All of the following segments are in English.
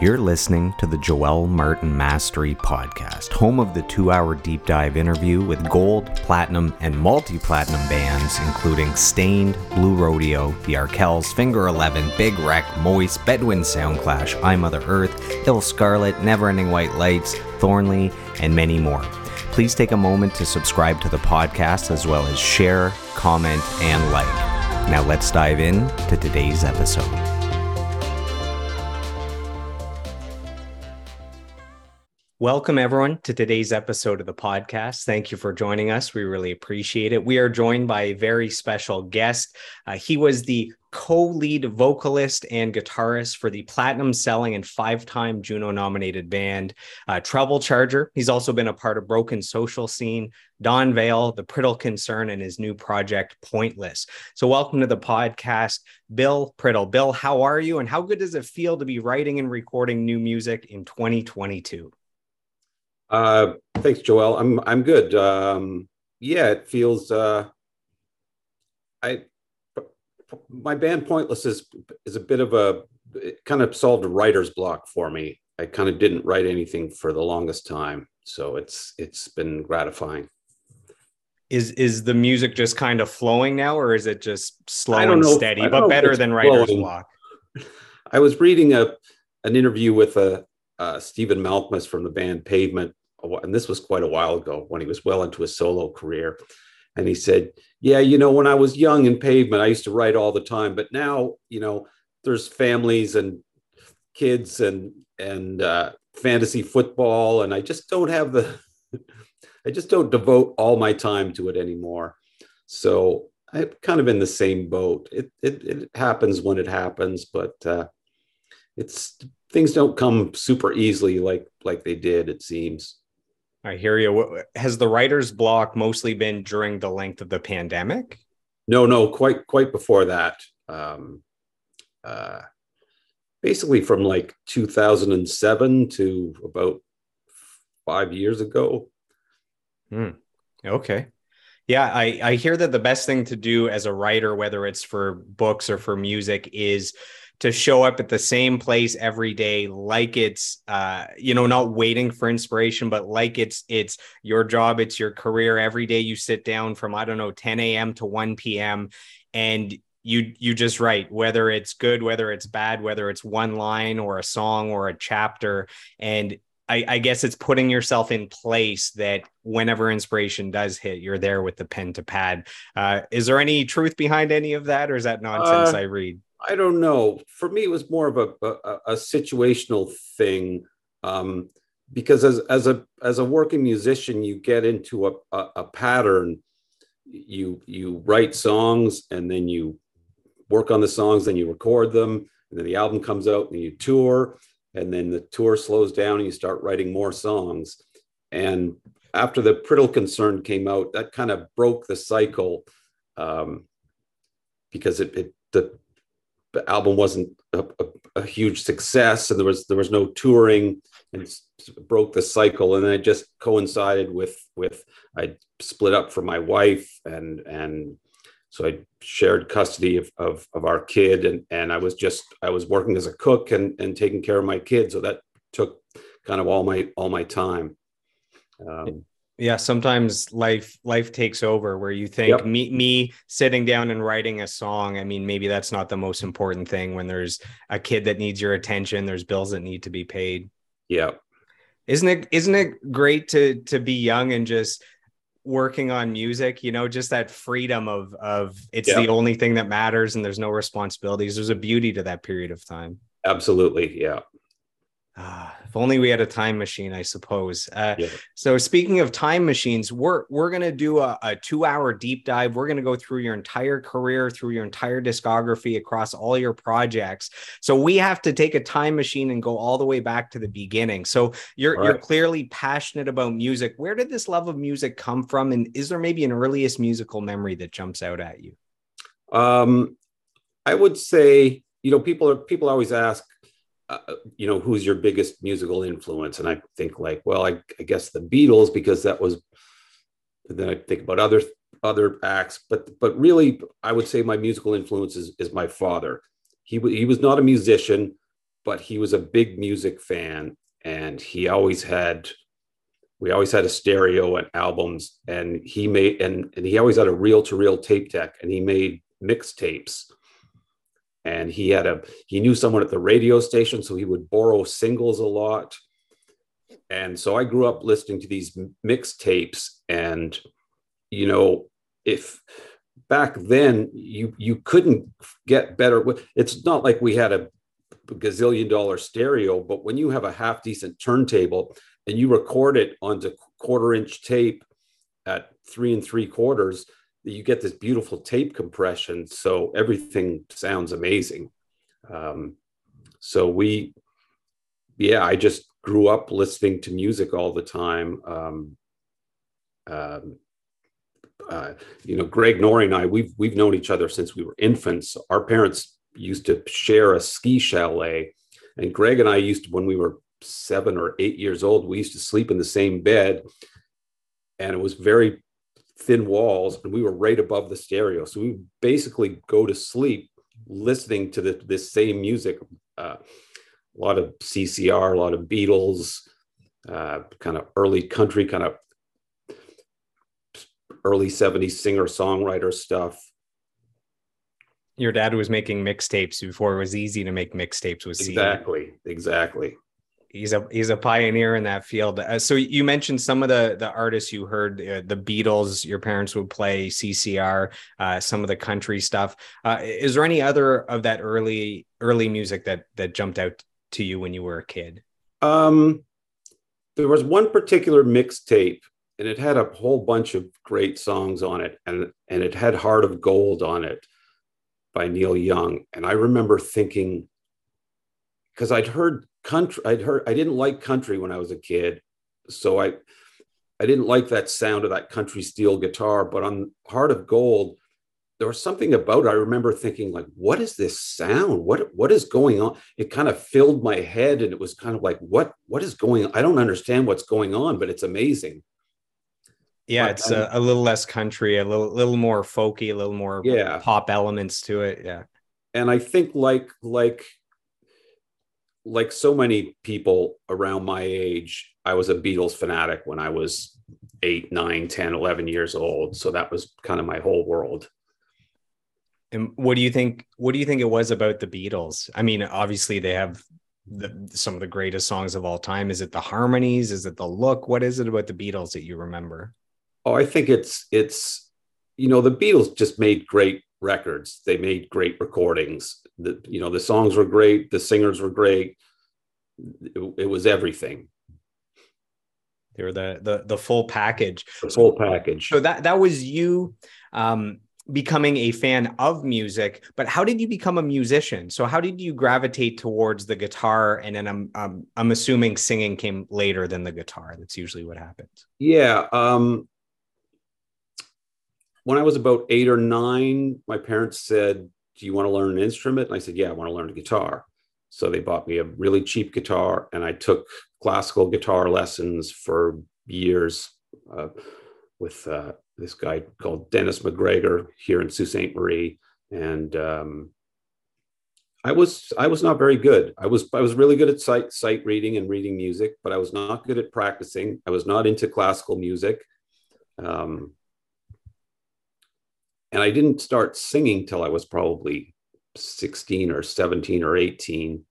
You're listening to the Joel Martin Mastery Podcast, home of the two hour deep dive interview with gold, platinum, and multi platinum bands, including Staind, Blue Rodeo, The Arkells, Finger Eleven, Big Wreck, Moist, Bedouin Soundclash, I Mother Earth, Ill Scarlet, Never Ending White Lights, Thornley, and many more. Please take a moment to subscribe to the podcast as well as share, comment, and like. Now let's dive in to today's episode. Welcome, everyone, to today's episode of the podcast. Thank you for joining us. We really appreciate it. We are joined by a very special guest. Uh, he was the co lead vocalist and guitarist for the platinum selling and five time Juno nominated band uh, Treble Charger. He's also been a part of Broken Social Scene, Don Vail, The Priddle Concern, and his new project, Pointless. So, welcome to the podcast, Bill Priddle. Bill, how are you? And how good does it feel to be writing and recording new music in 2022? Uh, thanks, Joel. I'm I'm good. Um, yeah, it feels. Uh, I my band Pointless is is a bit of a it kind of solved a writer's block for me. I kind of didn't write anything for the longest time, so it's it's been gratifying. Is is the music just kind of flowing now, or is it just slow and steady, but better than writer's flowing. block? I was reading a an interview with a uh, Stephen Malkmus from the band Pavement, and this was quite a while ago when he was well into his solo career. And he said, Yeah, you know, when I was young in pavement, I used to write all the time, but now, you know, there's families and kids and and uh, fantasy football, and I just don't have the, I just don't devote all my time to it anymore. So I'm kind of in the same boat. It it, it happens when it happens, but uh, it's things don't come super easily like like they did. It seems. I hear you. Has the writer's block mostly been during the length of the pandemic? No, no, quite quite before that. Um, uh, basically, from like 2007 to about five years ago. Hmm. Okay. Yeah, I, I hear that the best thing to do as a writer, whether it's for books or for music, is to show up at the same place every day like it's uh you know not waiting for inspiration but like it's it's your job it's your career every day you sit down from i don't know 10 a.m to 1 p.m and you you just write whether it's good whether it's bad whether it's one line or a song or a chapter and I, I, guess it's putting yourself in place that whenever inspiration does hit, you're there with the pen to pad. Uh, is there any truth behind any of that, or is that nonsense uh, I read? I don't know. For me, it was more of a, a, a situational thing. Um, because as, as a as a working musician, you get into a, a, a pattern. You you write songs and then you work on the songs, then you record them, and then the album comes out and you tour, and then the tour slows down and you start writing more songs. And after the Priddle Concern came out, that kind of broke the cycle um, because it, it the the album wasn't a, a, a, huge success and there was there was no touring and broke the cycle and then it just coincided with with i split up from my wife and and so i shared custody of, of, of our kid and and i was just i was working as a cook and and taking care of my kid so that took kind of all my all my time. Um, yeah sometimes life life takes over where you think yep. me me sitting down and writing a song i mean maybe that's not the most important thing when there's a kid that needs your attention there's bills that need to be paid. Yeah isn't it isn't it great to to be young and just working on music you know just that freedom of of it's the only thing that matters and there's no responsibilities there's a beauty to that period of time. Absolutely yeah Ah, if only we had a time machine, I suppose. Uh, yeah. So, speaking of time machines, we're we're gonna do a, a two-hour deep dive. We're gonna go through your entire career, through your entire discography, across all your projects. So, we have to take a time machine and go all the way back to the beginning. So, you're right. you're clearly passionate about music. Where did this love of music come from, and is there maybe an earliest musical memory that jumps out at you? Um, I would say, you know, people are people always ask uh, you know, who's your biggest musical influence? And I think like, well, I, I, guess the Beatles because that was. Then I think about other other acts, but but really, I would say my musical influence is, is my father. He he was not a musician, but he was a big music fan and he always had we always had a stereo and albums and he made and, and he always had a reel-to-reel tape deck and he made mixtapes and he had a he knew someone at the radio station so he would borrow singles a lot. And so i grew up listening to these mixtapes. And you know if back then you you couldn't get better it's not like we had a gazillion dollar stereo but when you have a half decent turntable and you record it onto quarter inch tape at three and three quarters you get this beautiful tape compression so everything sounds amazing. Um, so we yeah i just grew up listening to music all the time. Um, um, uh, you know greg nori and i we've we've known each other since we were infants. Our parents used to share a ski chalet and greg and i used to when we were seven or eight years old we used to sleep in the same bed and it was very thin walls and we were right above the stereo. So we basically go to sleep listening to the, this same music uh, a lot of ccr a lot of beatles uh, kind of early country kind of early 70s singer songwriter stuff. Your dad was making mixtapes before it was easy to make mixtapes with CD. exactly exactly he's a he's a pioneer in that field. Uh, so you mentioned some of the the artists you heard, uh, the Beatles. Your parents would play CCR, uh, some of the country stuff. Uh, is there any other of that early early music that that jumped out to you when you were a kid? Um, there was one particular mixtape, and it had a whole bunch of great songs on it, and and it had "Heart of Gold" on it by Neil Young, and I remember thinking because I'd heard country i'd heard i didn't like country when i was a kid so i i didn't like that sound of that country steel guitar but on heart of gold there was something about it i remember thinking like what is this sound? What what is going on? It kind of filled my head and it was kind of like what what is going on i don't understand what's going on but it's amazing. Yeah it's a, a, little less country a little little more folky a little more yeah. pop elements to it yeah. And i think like like like so many people around my age, I was a Beatles fanatic when I was eight, nine, 10, 11 years old. So that was kind of my whole world. And what do you think? What do you think it was about the Beatles? I mean, obviously they have the, some of the greatest songs of all time. Is it the harmonies? Is it the look? What is it about the Beatles that you remember? Oh, I think it's it's you know the Beatles just made great records. They made great recordings. The you know the songs were great, the singers were great. It, it was everything. They were the the the full package. The full package. So that that was you um, becoming a fan of music. But how did you become a musician? So how did you gravitate towards the guitar? And then I'm um, I'm assuming singing came later than the guitar. That's usually what happens. Yeah. Um, when I was about eight or nine, my parents said, Do you want to learn an instrument? And I said, Yeah, I want to learn a guitar. So they bought me a really cheap guitar, and I took classical guitar lessons for years uh, with uh, this guy called Dennis McGregor here in Sault Ste. Marie. And um, I was I was not very good. I was I was really good at sight sight reading and reading music, but I was not good at practicing. I was not into classical music. Um, and I didn't start singing till I was probably 16 or 17 or 18.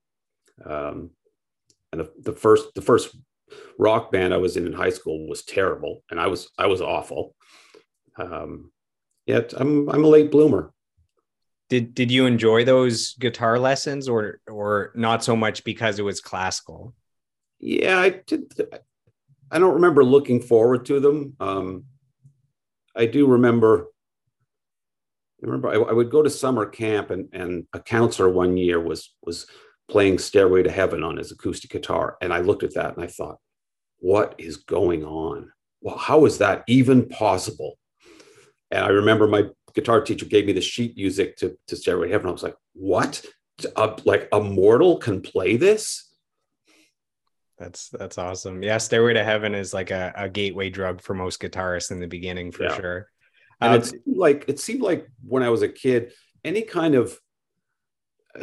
Um, and the, the first the first rock band I was in in high school was terrible, and I was I was awful. Um, yet I'm I'm a late bloomer. Did did you enjoy those guitar lessons, or or not so much because it was classical? Yeah, I did. I don't remember looking forward to them. Um, I do remember I remember I, I, would go to summer camp and, and a counselor one year was was playing Stairway to Heaven on his acoustic guitar. And I looked at that and I thought, what is going on? Well, how is that even possible? And I remember my guitar teacher gave me the sheet music to, to Stairway to Heaven. I was like, what? A, like a mortal can play this? That's that's awesome. Yeah, Stairway to Heaven is like a, a gateway drug for most guitarists in the beginning for yeah. sure. And um, it seemed like it seemed like when I was a kid, any kind of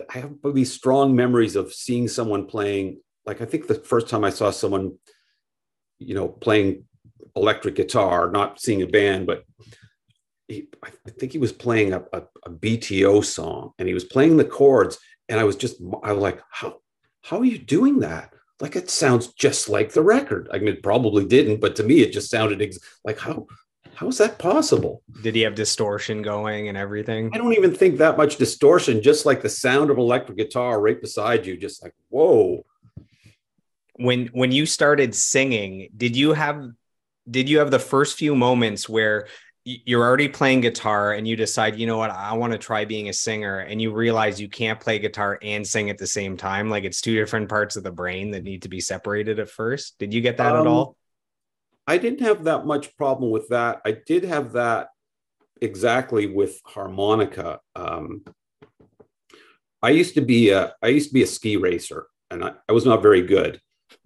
I have these strong memories of seeing someone playing. Like I think the first time I saw someone, you know, playing electric guitar, not seeing a band, but he, I think he was playing a, a, a, BTO song and he was playing the chords. And I was just, I was like, how, how are you doing that? Like it sounds just like the record. I mean, it probably didn't, but to me, it just sounded ex- like how, how is that possible? Did he have distortion going and everything? I don't even think that much distortion, just like the sound of electric guitar right beside you, just like, whoa. When when you started singing, did you have did you have the first few moments where you're already playing guitar and you decide, you know what, I want to try being a singer, and you realize you can't play guitar and sing at the same time? Like it's two different parts of the brain that need to be separated at first. Did you get that um, at all? I didn't have that much problem with that. I did have that exactly with harmonica. Um, I used to be a I used to be a ski racer, and I, I, was not very good,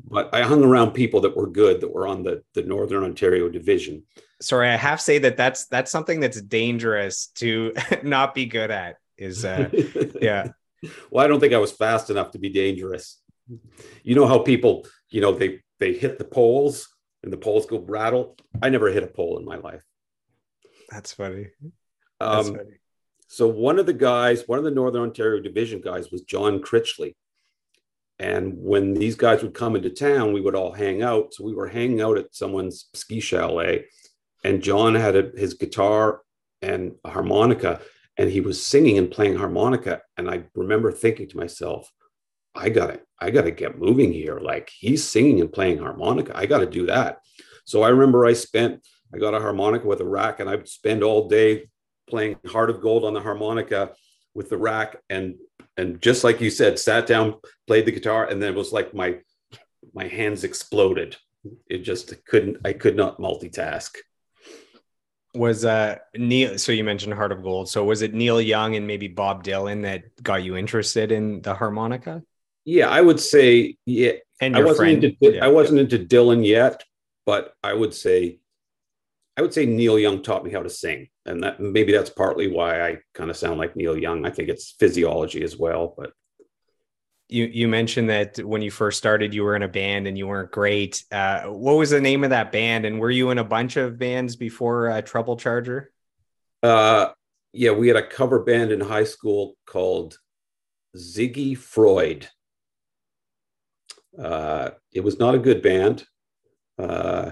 but I hung around people that were good that were on the the Northern Ontario division. Sorry, I have to say that that's that's something that's dangerous to not be good at. Is uh, yeah. well, I don't think I was fast enough to be dangerous. You know how people, you know, they they hit the poles and the poles go rattle. I never hit a pole in my life. That's funny. That's um, funny. So one of the guys, one of the Northern Ontario Division guys, was John Critchley. And when these guys would come into town, we would all hang out. So we were hanging out at someone's ski chalet, and John had a, his guitar and a harmonica, and he was singing and playing harmonica. And I remember thinking to myself, I gotta, I gotta get moving here. Like he's singing and playing harmonica. I gotta do that. So I remember I spent, I got a harmonica with a rack, and I'd spend all day playing Heart of Gold on the harmonica with the rack, and and just like you said, sat down, played the guitar, and then it was like my my hands exploded. It just couldn't, I could not multitask was uh Neil so you mentioned Heart of Gold. So was it Neil Young and maybe Bob Dylan that got you interested in the harmonica? Yeah, I would say yeah. And I wasn't friend, into yeah, I wasn't into Dylan yet, but I would say I would say Neil Young taught me how to sing. And that maybe that's partly why I kind of sound like Neil Young. I think it's physiology as well, but you you mentioned that when you first started you were in a band and you weren't great uh, what was the name of that band and were you in a bunch of bands before uh, treble charger uh, yeah we had a cover band in high school called ziggy freud uh, it was not a good band uh,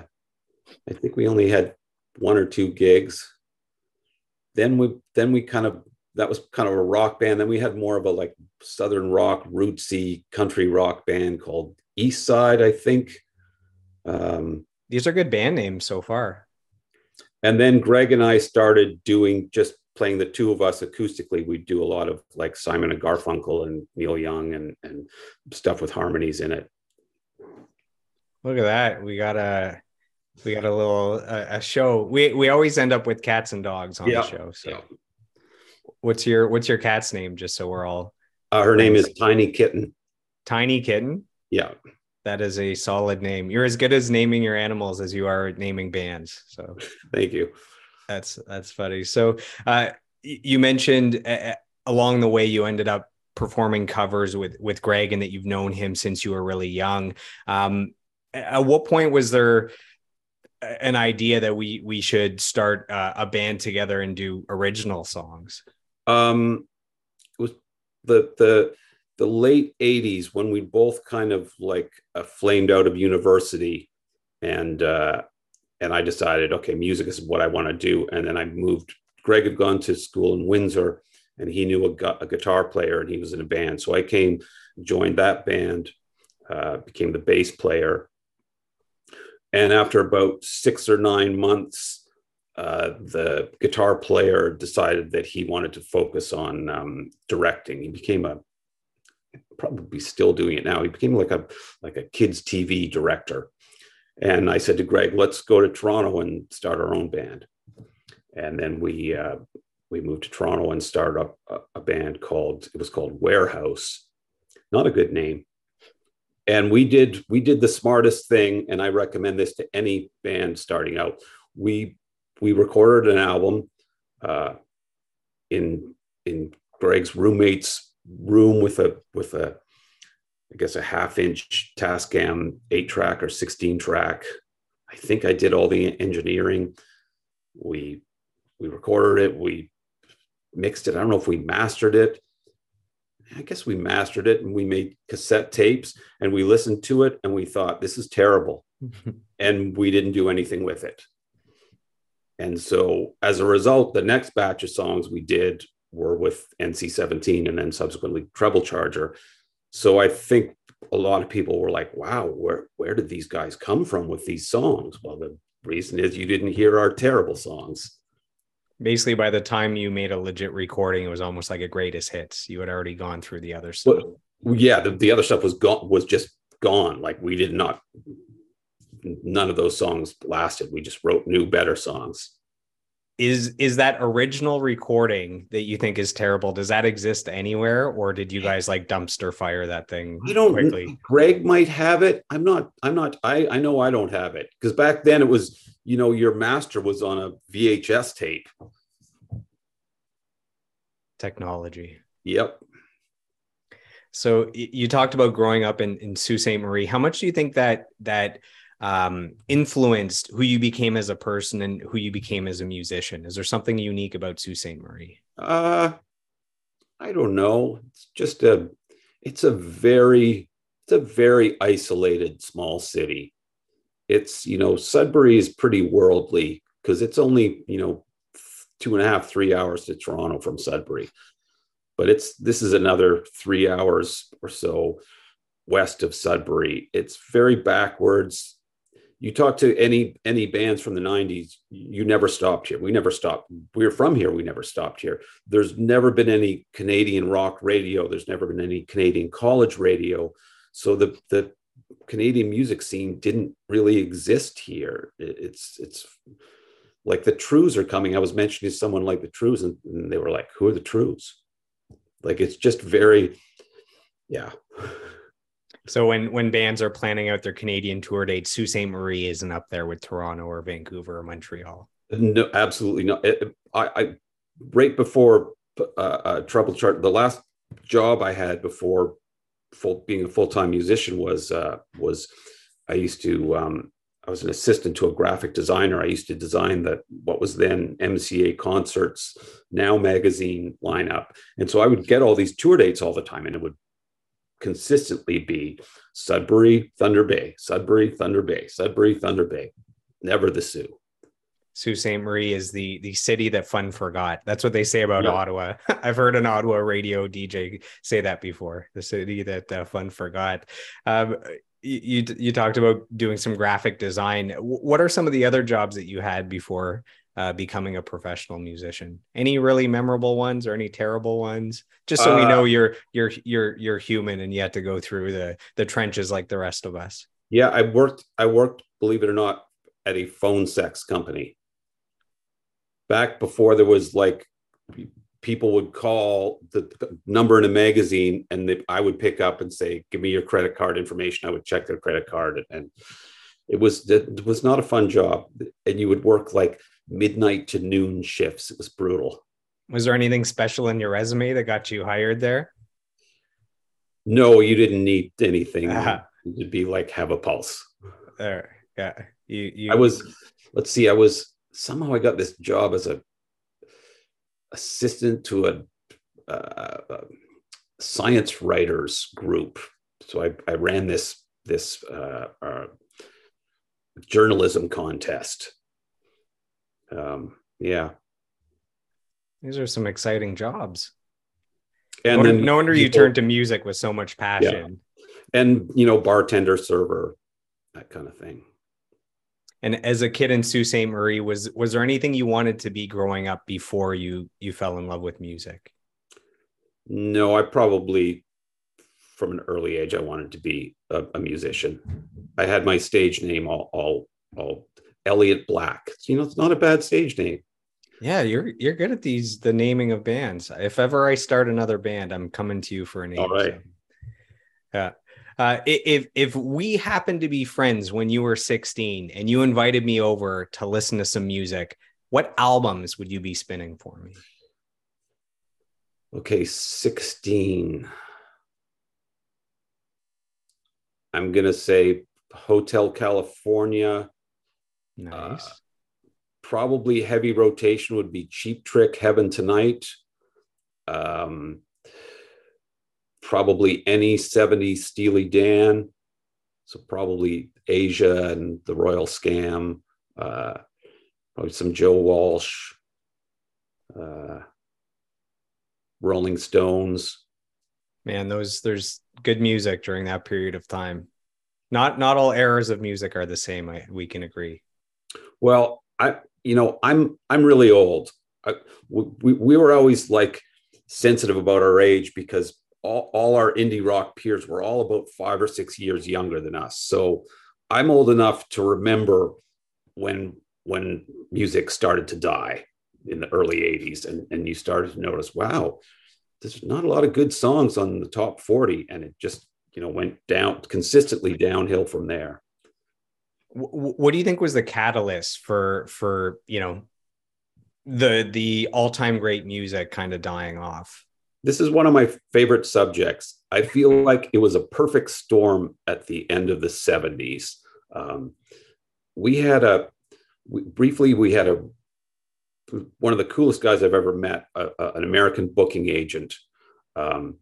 i think we only had one or two gigs then we then we kind of that was kind of a rock band. Then we had more of a like southern rock, rootsy country rock band called East Side, I think. Um, These are good band names so far. And then Greg and I started doing just playing the two of us acoustically. We do a lot of like Simon and Garfunkel and Neil Young and and stuff with harmonies in it. Look at that. We got a we got a little a, a show. We we always end up with cats and dogs on yeah. the show. So. Yeah. What's your What's your cat's name? Just so we're all. Uh, her name is Tiny Kitten. Tiny Kitten. Yeah, that is a solid name. You're as good as naming your animals as you are naming bands. So, thank you. That's that's funny. So, uh, you mentioned uh, along the way you ended up performing covers with with Greg, and that you've known him since you were really young. Um, at what point was there an idea that we we should start uh, a band together and do original songs? Um, it was the the the late '80s when we both kind of like uh, flamed out of university, and uh, and I decided, okay, music is what I want to do. And then I moved. Greg had gone to school in Windsor, and he knew a, gu- a guitar player, and he was in a band. So I came, joined that band, uh, became the bass player, and after about six or nine months, uh, the guitar player decided that he wanted to focus on um, directing. He became a probably still doing it now. He became like a like a kids TV director. And I said to Greg, "Let's go to Toronto and start our own band." And then we uh, we moved to Toronto and started up a, a band called it was called Warehouse. Not a good name. And we did we did the smartest thing, and I recommend this to any band starting out. We we recorded an album uh, in in Greg's roommate's room with a with a I guess a half inch Tascam eight track or 16 track. I think I did all the engineering. We we recorded it, we mixed it. I don't know if we mastered it. I guess we mastered it and we made cassette tapes and we listened to it and we thought this is terrible. and we didn't do anything with it. And so as a result, the next batch of songs we did were with NC 17 and then subsequently Treble Charger. So I think a lot of people were like, wow, where, where did these guys come from with these songs? Well, the reason is you didn't hear our terrible songs. Basically, by the time you made a legit recording, it was almost like a greatest hits. You had already gone through the other stuff. Well, yeah, the, the other stuff was gone, was just gone. Like we did not, none of those songs lasted. We just wrote new, better songs is is that original recording that you think is terrible does that exist anywhere or did you guys like dumpster fire that thing i don't quickly? greg might have it. I'm not i'm not i i know i don't have it because back then it was you know your master was on a vhs tape. Technology. Yep. So you talked about growing up in in sault ste. Marie. How much do you think that that um, influenced who you became as a person and who you became as a musician? Is there something unique about Sault Ste. Marie? Uh, I don't know. It's just a, it's a very, it's a very isolated small city. It's, you know, Sudbury is pretty worldly because it's only, you know, two and a half, three hours to Toronto from Sudbury. But it's, this is another three hours or so west of Sudbury. It's very backwards you talk to any any bands from the 90s you never stopped here. We never stopped. We are from here. We never stopped here. There's never been any canadian rock radio. There's never been any canadian college radio. So the the canadian music scene didn't really exist here. It's it's like the Trews are coming. I was mentioning someone like the Trews and, and they were like who are the Trews like it's just very yeah so when when bands are planning out their Canadian tour dates, Sault Ste. Marie isn't up there with Toronto or Vancouver or Montreal. No, absolutely not. I, I right before uh, uh, Treble Chart, the last job I had before full being a full time musician was uh, was I used to um, I was an assistant to a graphic designer. I used to design the what was then MCA Concerts Now magazine lineup, and so I would get all these tour dates all the time, and it would consistently be Sudbury, Thunder Bay, Sudbury, Thunder Bay, Sudbury, Thunder Bay, never the Soo. Sault Ste. Marie is the the city that fun forgot. That's what they say about yeah. Ottawa. I've heard an Ottawa radio DJ say that before. The city that uh, fun forgot. Um, you you talked about doing some graphic design. What are some of the other jobs that you had before uh, becoming a professional musician? Any really memorable ones or any terrible ones? Just so uh, we know you're you're you're you're human and you had to go through the the trenches like the rest of us. Yeah, I worked. I worked, believe it or not, at a phone sex company. Back before there was like people would call the number in a magazine and they, I would pick up and say, give me your credit card information. I would check their credit card and it was, it was not a fun job. And you would work like midnight to noon shifts. It was brutal. Was there anything special in your resume that got you hired there? No, you didn't need anything uh-huh. to be like have a pulse. There, yeah. You, you. I was. Let's see. I was somehow I got this job as a assistant to a, uh, science writers group. So I, I ran this this uh, uh, journalism contest um, yeah. These are some exciting jobs. And no, then no wonder people, you turned to music with so much passion. Yeah. And you know, bartender, server, that kind of thing. And as a kid in Sault Ste. Marie, was was there anything you wanted to be growing up before you you fell in love with music? No, I probably from an early age I wanted to be a, a musician. I had my stage name all all all Elliot Black. You know, it's not a bad stage name. Yeah, you're you're good at these the naming of bands. If ever I start another band, I'm coming to you for a name. All right. So. Yeah. Uh, if if we happened to be friends when you were 16 and you invited me over to listen to some music, what albums would you be spinning for me? Okay, 16. I'm going to say Hotel California. Nice. Uh, probably heavy rotation would be Cheap Trick, Heaven Tonight. Um, probably any 70 Steely Dan. So probably Aja and the Royal Scam. Uh, probably some Joe Walsh. Uh, Rolling Stones. Man, those there's good music during that period of time. Not not all eras of music are the same. I, we can agree. Well, I you know I'm I'm really old. I, we we were always like sensitive about our age because all, all our indie rock peers were all about five or six years younger than us. So I'm old enough to remember when when music started to die in the early 80s and, and you started to notice wow there's not a lot of good songs on the top 40 and it just you know went down consistently downhill from there what do you think was the catalyst for for you know the the all-time great music kind of dying off? This is one of my favorite subjects. I feel like it was a perfect storm at the end of the 70s um, we had a we, briefly we had a one of the coolest guys I've ever met, a, a, an American booking agent. Um,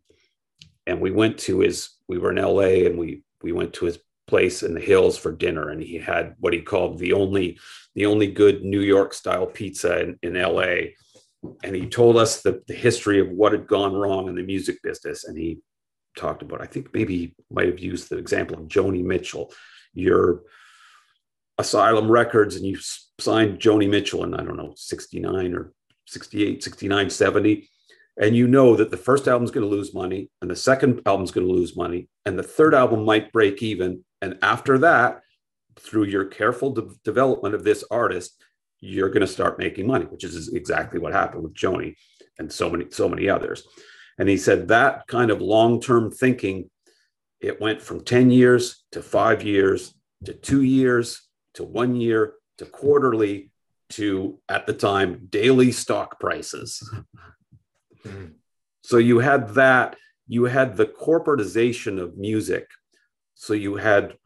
and we went to his, we were in LA and we, we went to his place in the hills for dinner. And he had what he called the only, the only good New York style pizza in, in LA. And he told us the, the history of what had gone wrong in the music business. And he talked about, I think maybe he might have used the example of Joni Mitchell. You're, Asylum Records and you signed Joni Mitchell in, I don't know, 69 or 68, 69, 70. And you know that the first album's going to lose money and the second album's going to lose money and the third album might break even. And after that, through your careful de- development of this artist, you're going to start making money, which is exactly what happened with Joni and so many, so many others. And he said that kind of long-term thinking, it went from 10 years to five years to two years to one year to quarterly to at the time daily stock prices. Mm-hmm. So you had that, you had the corporatization of music. So you had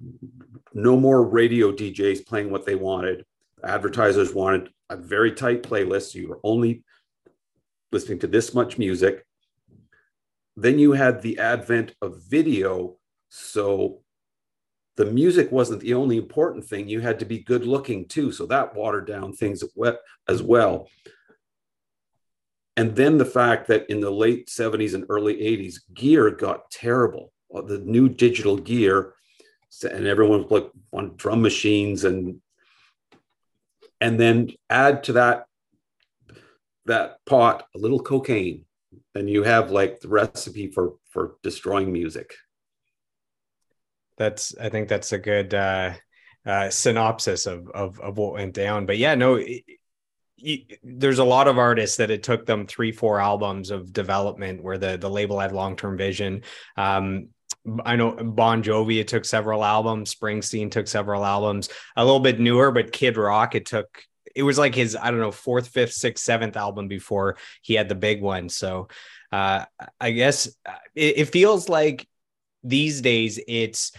no more radio DJs playing what they wanted. Advertisers wanted a very tight playlist. So you were only listening to this much music. Then you had the advent of video. So the music wasn't the only important thing. You had to be good looking too. So that watered down things as well. And then the fact that in the late 70s and early 80s, gear got terrible. The new digital gear, and everyone was like on drum machines and and then add to that that pot a little cocaine and you have like the recipe for for destroying music that's I think that's a good uh, uh, synopsis of, of of what went down. But yeah, no, it, there's a lot of artists that it took them three, four albums of development where the the label had long term vision. Um, I know Bon Jovi, it took several albums. Springsteen took several albums. A little bit newer, but Kid Rock, it took it was like his I don't know fourth, fifth, sixth, seventh album before he had the big one. So uh, I guess uh, it, it feels like these days it's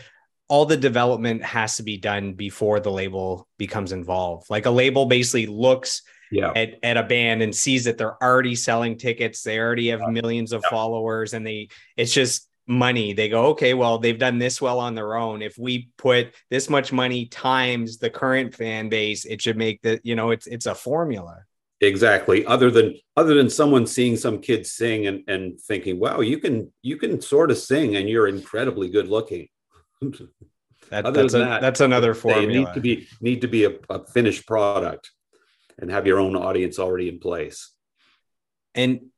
all the development has to be done before the label becomes involved. Like a label basically looks yeah. at, at a band and sees that they're already selling tickets, they already have millions of yeah. followers, and they it's just money. They go, okay, well, they've done this well on their own. If we put this much money times the current fan base, it should make the, you know, it's it's a formula. Exactly. Other than other than someone seeing some kids sing and, and thinking wow you can you can sort of sing and you're incredibly good looking. That, that's, a, that, that's another formula need to be need to be a, a finished product and have your own audience already in place. And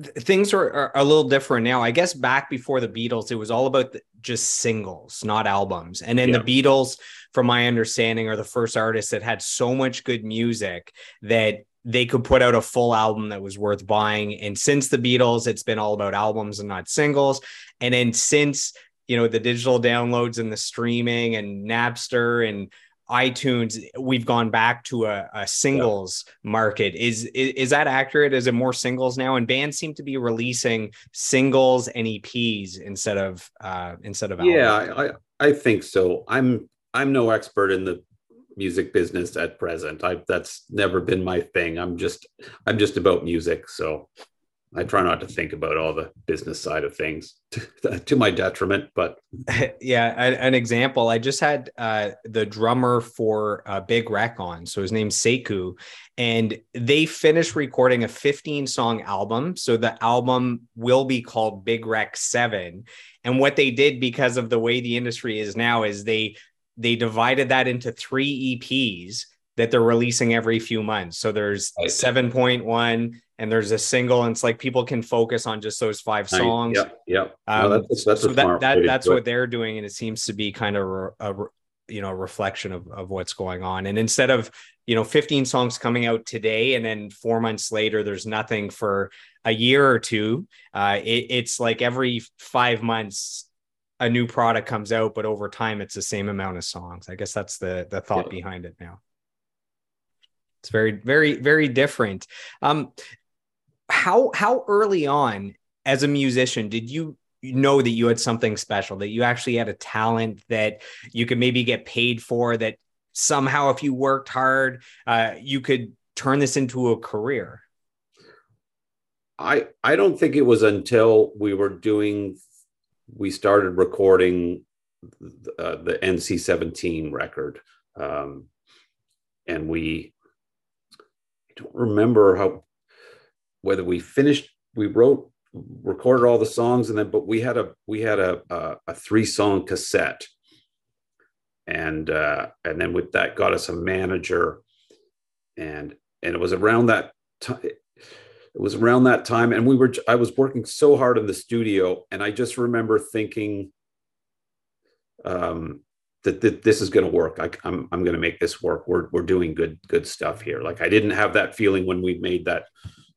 things are, are, a little different now. I guess back before the Beatles, it was all about the, just singles, not albums. And then yeah. the Beatles, from my understanding, are the first artists that had so much good music that they could put out a full album that was worth buying. And since the Beatles, it's been all about albums and not singles. And then since you know the digital downloads and the streaming and Napster and iTunes, we've gone back to a, a singles yeah. market. Is, is, is that accurate? Is it more singles now? And bands seem to be releasing singles and EPs instead of uh, instead of yeah, I, I think so. I'm I'm no expert in the music business at present. I that's never been my thing. I'm just I'm just about music. So I try not to think about all the business side of things to, to my detriment. But yeah, an example I just had uh, the drummer for uh, Big Wreck on. So his name's Sekou, and they finished recording a 15 song album. So the album will be called Big Wreck 7. And what they did because of the way the industry is now is they they divided that into three EPs that they're releasing every few months. So there's 7.1 and there's a single, and it's like people can focus on just those five songs. Yep. Yep. Um, no, that's, that's so that, that that's what they're doing. And it seems to be kind of a, a you know, reflection of, of what's going on. And instead of, you know, 15 songs coming out today and then four months later, there's nothing for a year or two. Uh, it, it's like every five months, a new product comes out, but over time it's the same amount of songs. I guess that's the the thought yeah. behind it now. It's very, very, very different. Um, how how early on as a musician did you know that you had something special, that you actually had a talent that you could maybe get paid for, that somehow if you worked hard, uh, you could turn this into a career? I I don't think it was until we were doing we started recording uh, the NC17 record, um, and we I don't remember how whether we finished we wrote recorded all the songs and then but we had a we had a a, a three song cassette. And uh and then with that got us a manager. And and it was around that time it was around that time and we were i was working so hard in the studio and i just remember thinking um that, that this is going to work. I, i'm i'm going to make this work. We're we're doing good good stuff here. Like i didn't have that feeling when we made that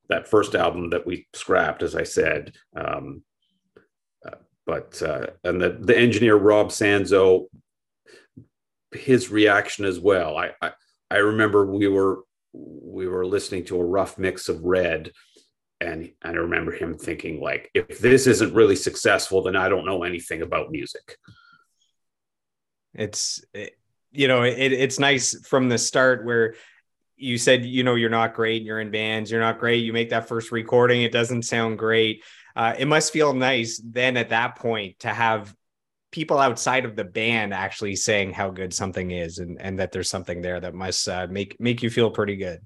that first album that we scrapped as i said um uh, but uh and the the engineer rob sanzo his reaction as well. I, I i remember we were we were listening to a rough mix of red and i remember him thinking like if this isn't really successful then i don't know anything about music. It's it, you know it, it's nice from the start where you said you know you're not great you're in bands you're not great you make that first recording it doesn't sound great. Uh, it must feel nice then at that point to have people outside of the band actually saying how good something is and, and that there's something there that must uh, make make you feel pretty good.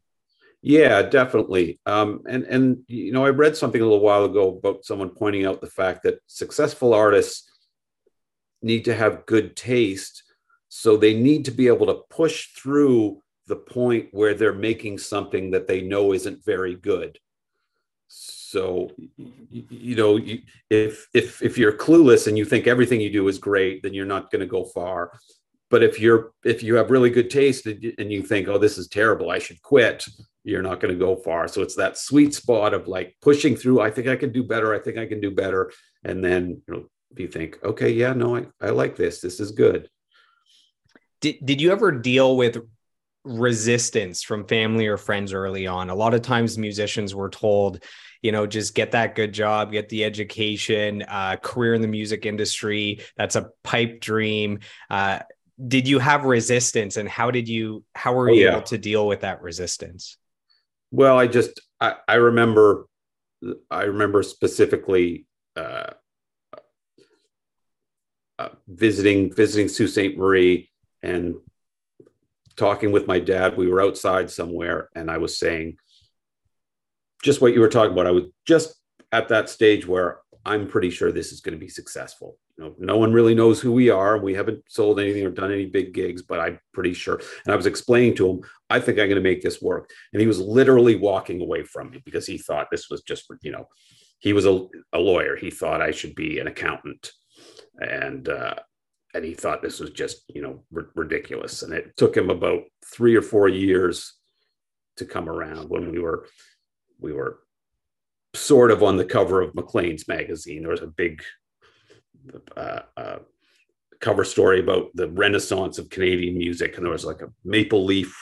Yeah definitely. Um, and and you know i read something a little while ago about someone pointing out the fact that successful artists need to have good taste so they need to be able to push through the point where they're making something that they know isn't very good. So you know if if if you're clueless and you think everything you do is great then you're not going to go far. But if you're if you have really good taste and you think oh this is terrible i should quit you're not going to go far. So it's that sweet spot of like pushing through i think i can do better i think i can do better and then you know you think okay yeah no i, I like this this is good. Did, did you ever deal with resistance from family or friends early on. A lot of times musicians were told you know just get that good job get the education uh, career in the music industry. That's a pipe dream. Uh, did you have resistance and how did you how were oh, you yeah. able to deal with that resistance? Well i just i, I remember i remember specifically uh, uh, visiting visiting sault ste. Marie and talking with my dad we were outside somewhere and i was saying just what you were talking about. I was just at that stage where I'm pretty sure this is going to be successful. You know, no one really knows who we are. We haven't sold anything or done any big gigs, but I'm pretty sure. And I was explaining to him, I think I'm going to make this work. And he was literally walking away from me because he thought this was just, you know, he was a, a lawyer. He thought I should be an accountant. And, uh, and he thought this was just, you know, r- ridiculous. And it took him about three or four years to come around when we were we were sort of on the cover of Maclean's magazine. There was a big uh, uh, cover story about the renaissance of Canadian music, and there was like a maple leaf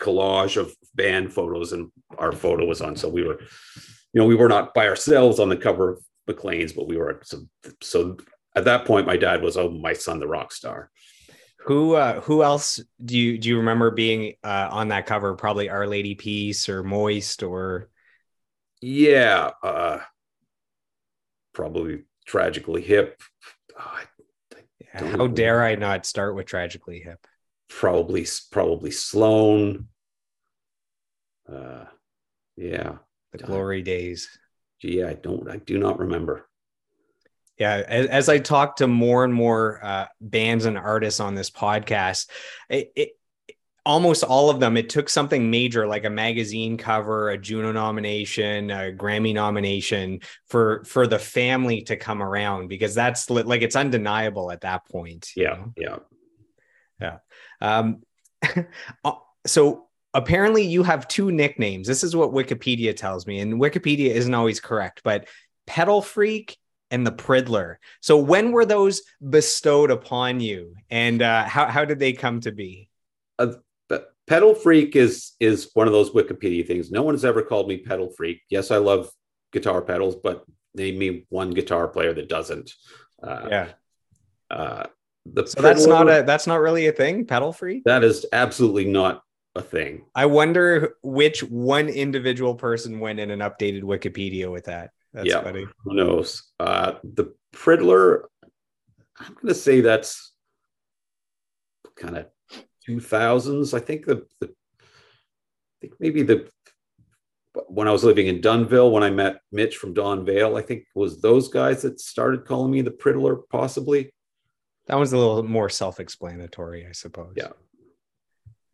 collage of band photos, and our photo was on. So we were, you know, we were not by ourselves on the cover of Maclean's, but we were. So at that point, my dad was, "Oh, my son, the rock star." Who uh, who else do you do you remember being uh, on that cover? Probably Our Lady Peace or Moist or yeah, uh, probably tragically hip. Oh, how dare I not start with tragically hip? Probably, probably Sloan. Uh, yeah, the glory days. Yeah, I don't. I do not remember. Yeah, as, as I talk to more and more uh, bands and artists on this podcast, it, it, almost all of them, it took something major like a magazine cover, a Juno nomination, a Grammy nomination for for the family to come around because that's like it's undeniable at that point. Yeah, know? yeah, yeah. Um, uh, so apparently you have two nicknames. This is what Wikipedia tells me, and Wikipedia isn't always correct, but Pedal Freak and the Priddler. So when were those bestowed upon you, and uh, how how did they come to be? Uh, pedal freak is is one of those Wikipedia things. No one has ever called me pedal freak. Yes, I love guitar pedals, but name me one guitar player that doesn't. Uh, yeah. Uh, the so that's not a that's not really a thing. Pedal freak. That is absolutely not a thing. I wonder which one individual person went in and updated Wikipedia with that. That's yeah, funny. Who knows? Uh, the Priddler. I'm going to say that's kind of 2000s. I think the, the I think maybe the when I was living in Dunnville, when I met Mitch from Don Vail, I think was those guys that started calling me the Priddler, possibly. That was a little more self-explanatory, I suppose. Yeah.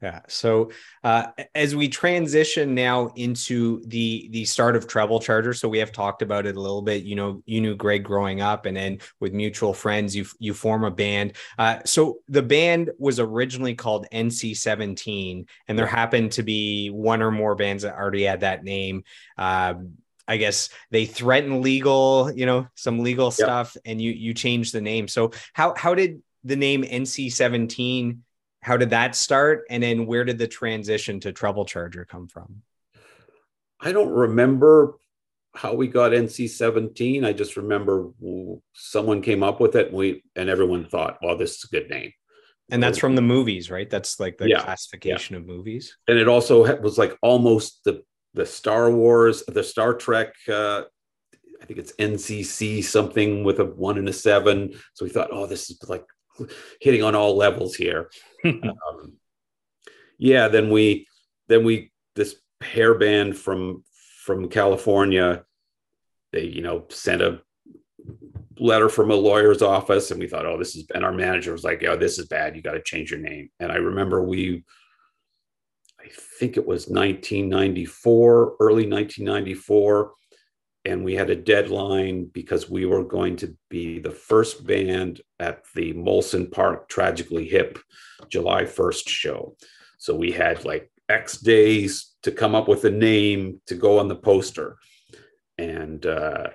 Yeah. So uh, as we transition now into the the start of Treble Charger, so we have talked about it a little bit. You know, you knew Greg growing up, and then with mutual friends, you you form a band. Uh, so the band was originally called NC Seventeen, and there happened to be one or more bands that already had that name. Um, I guess they threatened legal, you know, some legal stuff, and you you changed the name. So how how did the name NC Seventeen how did that start? And then where did the transition to treble charger come from? I don't remember how we got NC 17. I just remember someone came up with it and we and everyone thought, well, this is a good name. And that's from the movies, right? That's like the yeah, classification yeah. of movies. And it also was like almost the the Star Wars, the Star Trek uh I think it's NCC something with a one and a seven. So we thought, oh, this is like hitting on all levels here. um, yeah, then we then we this hair band from from California, they you know sent a letter from a lawyer's office, and we thought, oh, this is and our manager was like, oh, this is bad. You got to change your name. And I remember we. I think it was 1994, early 1994 and we had a deadline because we were going to be the first band at the Molson Park Tragically Hip July 1st show. So we had like X days to come up with a name to go on the poster. And uh,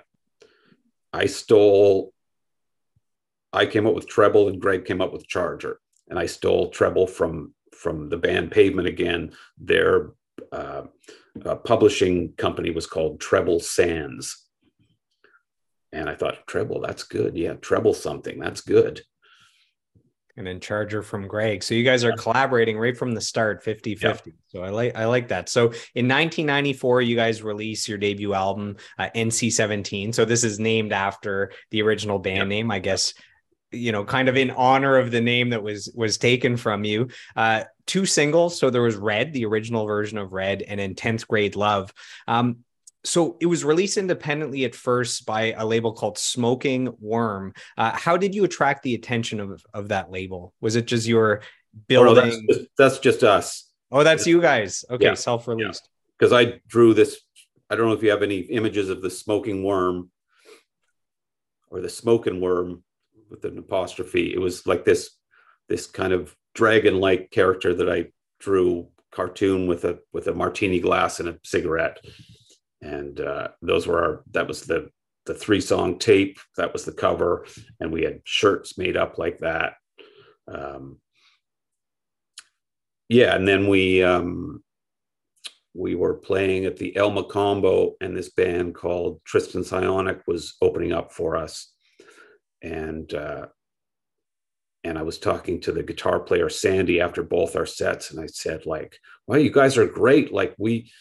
I stole, I came up with treble and Greg came up with charger. And I stole treble from from the band Pavement again. Their uh, uh, publishing company was called Treble Sands. And I thought, treble, that's good. Yeah, treble something, that's good. And then Charger from Greg. So you guys are collaborating right from the start, 50 50. Yeah. So I like I like that. So in 1994, you guys release your debut album, uh, NC 17. So this is named after the original band yeah. name, I guess you know kind of in honor of the name that was was taken from you. Uh two singles. So there was red the original version of red and then 10th grade love. Um so it was released independently at first by a label called smoking worm. Uh, how did you attract the attention of, of that label? Was it just your building oh, no, that's, just, that's, just, us. Oh that's you guys. Okay yeah. self-released. because yeah. i drew this i don't know if you have any images of the smoking worm or the smoking worm with an apostrophe. It was like this this kind of dragon like character that I drew cartoon with a with a martini glass and a cigarette, and uh, those were our that was the the three song tape that was the cover and we had shirts made up like that um, yeah and then we um, we were playing at the El Combo, and this band called Tristan Psionic was opening up for us and uh, and I was talking to the guitar player Sandy after both our sets, and I said like, "Well, you guys are great. Like we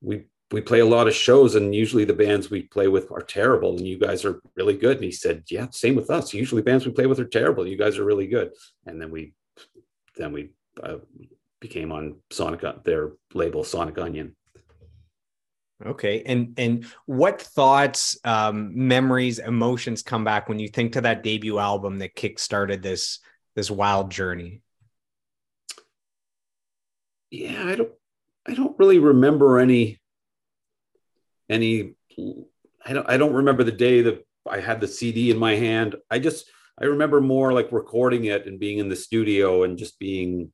we we play a lot of shows, and usually the bands we play with are terrible, and you guys are really good." And he said, "Yeah, same with us. Usually bands we play with are terrible. You guys are really good." And then we then we uh, became on Sonic their label Sonic Unyon. Okay. And and what thoughts, um, memories, emotions come back when you think to that debut album that kickstarted this this wild journey? Yeah, I don't I don't really remember any any I don't I don't remember the day that I had the CD in my hand. I just I remember more like recording it and being in the studio and just being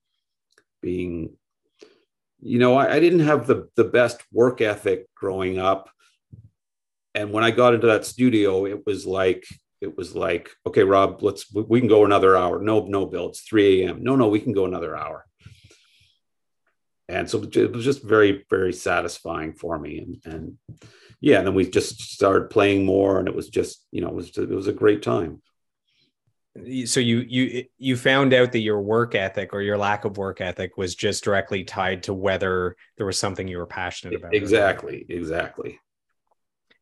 being you know, I, I, didn't have the the best work ethic growing up, and when I got into that studio, it was like it was like, okay, Rob, let's we can go another hour. No, no, Bill, it's three a.m. No, no, we can go another hour. And so it was just very, very satisfying for me, and and yeah, and then we just started playing more, and it was just you know it was it was a great time so you you you found out that your work ethic or your lack of work ethic was just directly tied to whether there was something you were passionate about exactly exactly.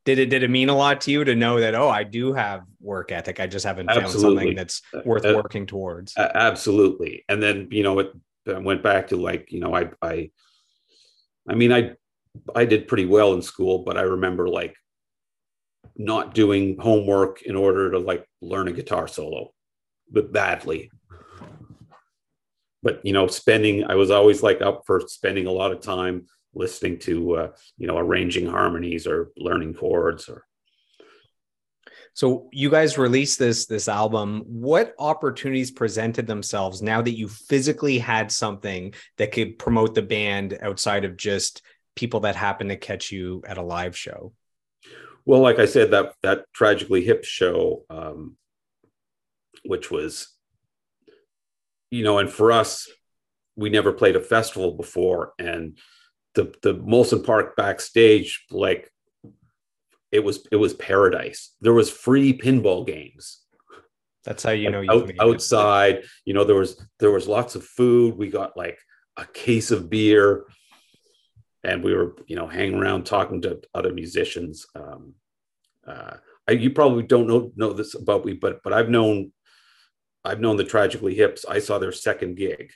Did it did it mean a lot to you to know that oh i do have work ethic i just haven't found something that's worth uh, working towards? uh, absolutely. And then you know it went back to like you know i i i mean i i did pretty well in school but i remember like not doing homework in order to like learn a guitar solo but badly. But you know, spending I was always like up for spending a lot of time listening to uh, you know arranging harmonies or learning chords or so you guys released this this album what opportunities presented themselves now that you physically had something that could promote the band outside of just people that happen to catch you at a live show well like i said that that tragically hip show um, which was, you know, and for us, we never played a festival before, and the the Molson Park backstage, like it was it was paradise. There was free pinball games. That's how you know you out, outside. You know there was there was lots of food. We got like a case of beer, and we were you know hanging around talking to other musicians. Um, uh, I, you probably don't know know this about me, but but I've known I've known the Tragically Hips. I saw their second gig.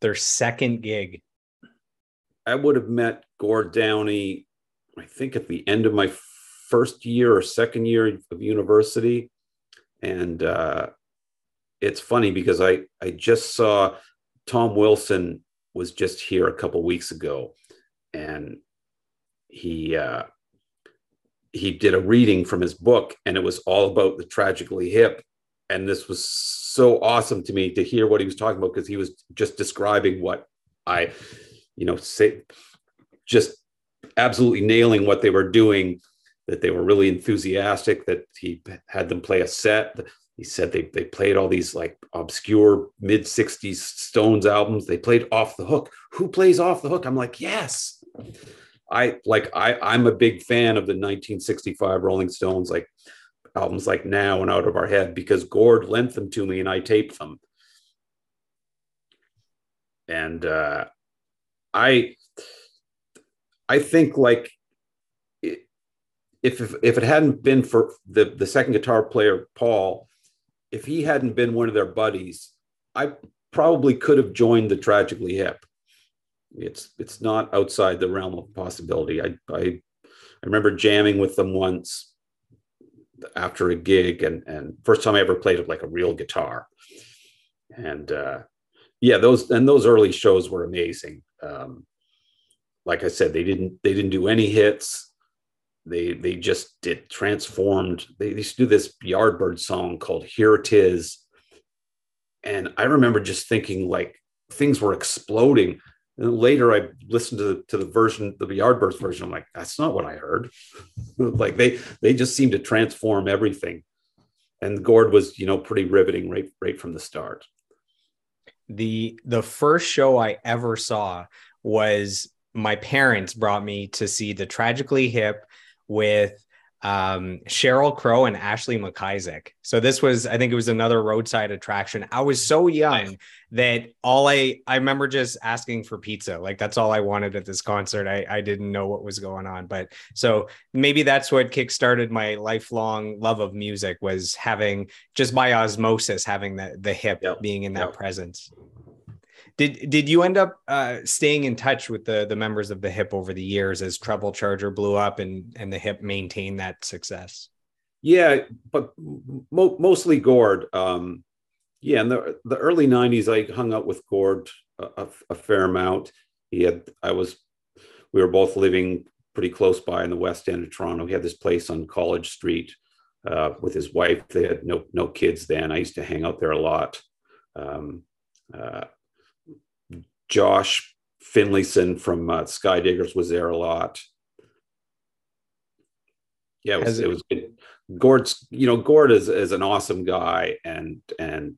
Their second gig. I would have met Gord Downey, I think at the end of my first year or second year of university. And uh, it's funny because I, I just saw Tom Wilson was just here a couple weeks ago. And he, uh, he did a reading from his book and it was all about the tragically hip and this was so awesome to me to hear what he was talking about because he was just describing what I, you know, say, just absolutely nailing what they were doing. That they were really enthusiastic. That he had them play a set. He said they they played all these like obscure mid '60s Stones albums. They played Off the Hook. Who plays Off the Hook? I'm like, yes. I like I I'm a big fan of the 1965 Rolling Stones. Like albums like Now and Out of Our Head because Gord lent them to me and I taped them. And uh, I, I think like if, if if it hadn't been for the the second guitar player Paul, if he hadn't been one of their buddies, I probably could have joined the Tragically Hip. It's it's not outside the realm of possibility. I I, I remember jamming with them once after a gig and and first time I ever played like a real guitar. And uh, yeah, those and those early shows were amazing. Um, like I said, they didn't they didn't do any hits. They they just did transformed. They, they used to do this Yardbird song called "Here It Is," and I remember just thinking like things were exploding. And later, I listened to to the version, the Yardbirds version. I'm like, that's not what I heard. like they they just seem to transform everything. And Gord was, you know, pretty riveting right right from the start. The the first show I ever saw was my parents brought me to see the Tragically Hip with um, Sheryl Crow and Ashley MacIsaac. So this was, I think it was another roadside attraction. I was so young that all I, I remember just asking for pizza. Like that's all I wanted at this concert. I, I didn't know what was going on, but so maybe that's what kickstarted my lifelong love of music was having just by osmosis, having the, the hip yep. being in that yep. presence. Did did you end up uh, staying in touch with the the members of the hip over the years as Treble Charger blew up and and the hip maintained that success? Yeah, but mo- mostly Gord. Um, yeah, in the the early '90s, I hung out with Gord a, a, a fair amount. He had I was we were both living pretty close by in the west end of Toronto. He had this place on College Street uh, with his wife. They had no no kids then. I used to hang out there a lot. Um, uh, Josh Finlayson from uh, Skydiggers was there a lot. Yeah, it was, it, it was good. Gord's, you know, Gord is, is an awesome guy. And, and,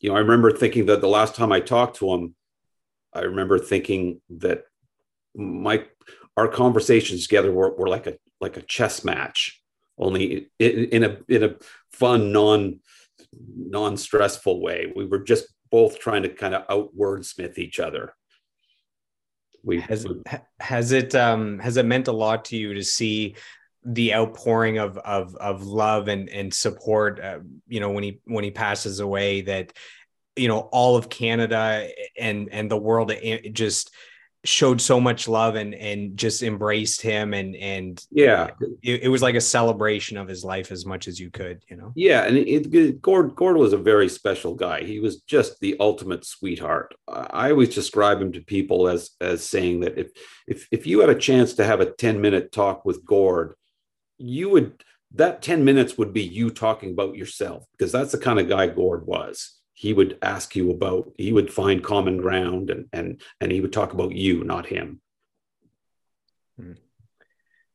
you know, I remember thinking that the last time I talked to him, I remember thinking that my, our conversations together were, were like a, like a chess match, only in, in a, in a fun, non, non-stressful way. We were just both trying to kind of out wordsmith each other. We has has it um has it meant a lot to you to see the outpouring of of of love and and support uh, you know when he when he passes away that you know all of Canada and and the world just showed so much love and and just embraced him and and yeah. it, it, was like a celebration of his life as much as you could you know? Yeah and it, it, gord gord was a very special guy. He was just the ultimate sweetheart. I always describe him to people as as saying that if if if you had a chance to have a 10 minute talk with gord you would that 10 minutes would be you talking about yourself because that's the kind of guy gord was he would ask you about he would find common ground and and and he would talk about you not him hmm.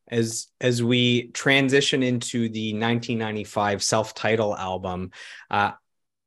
as as we transition into the 1995 self-title album uh,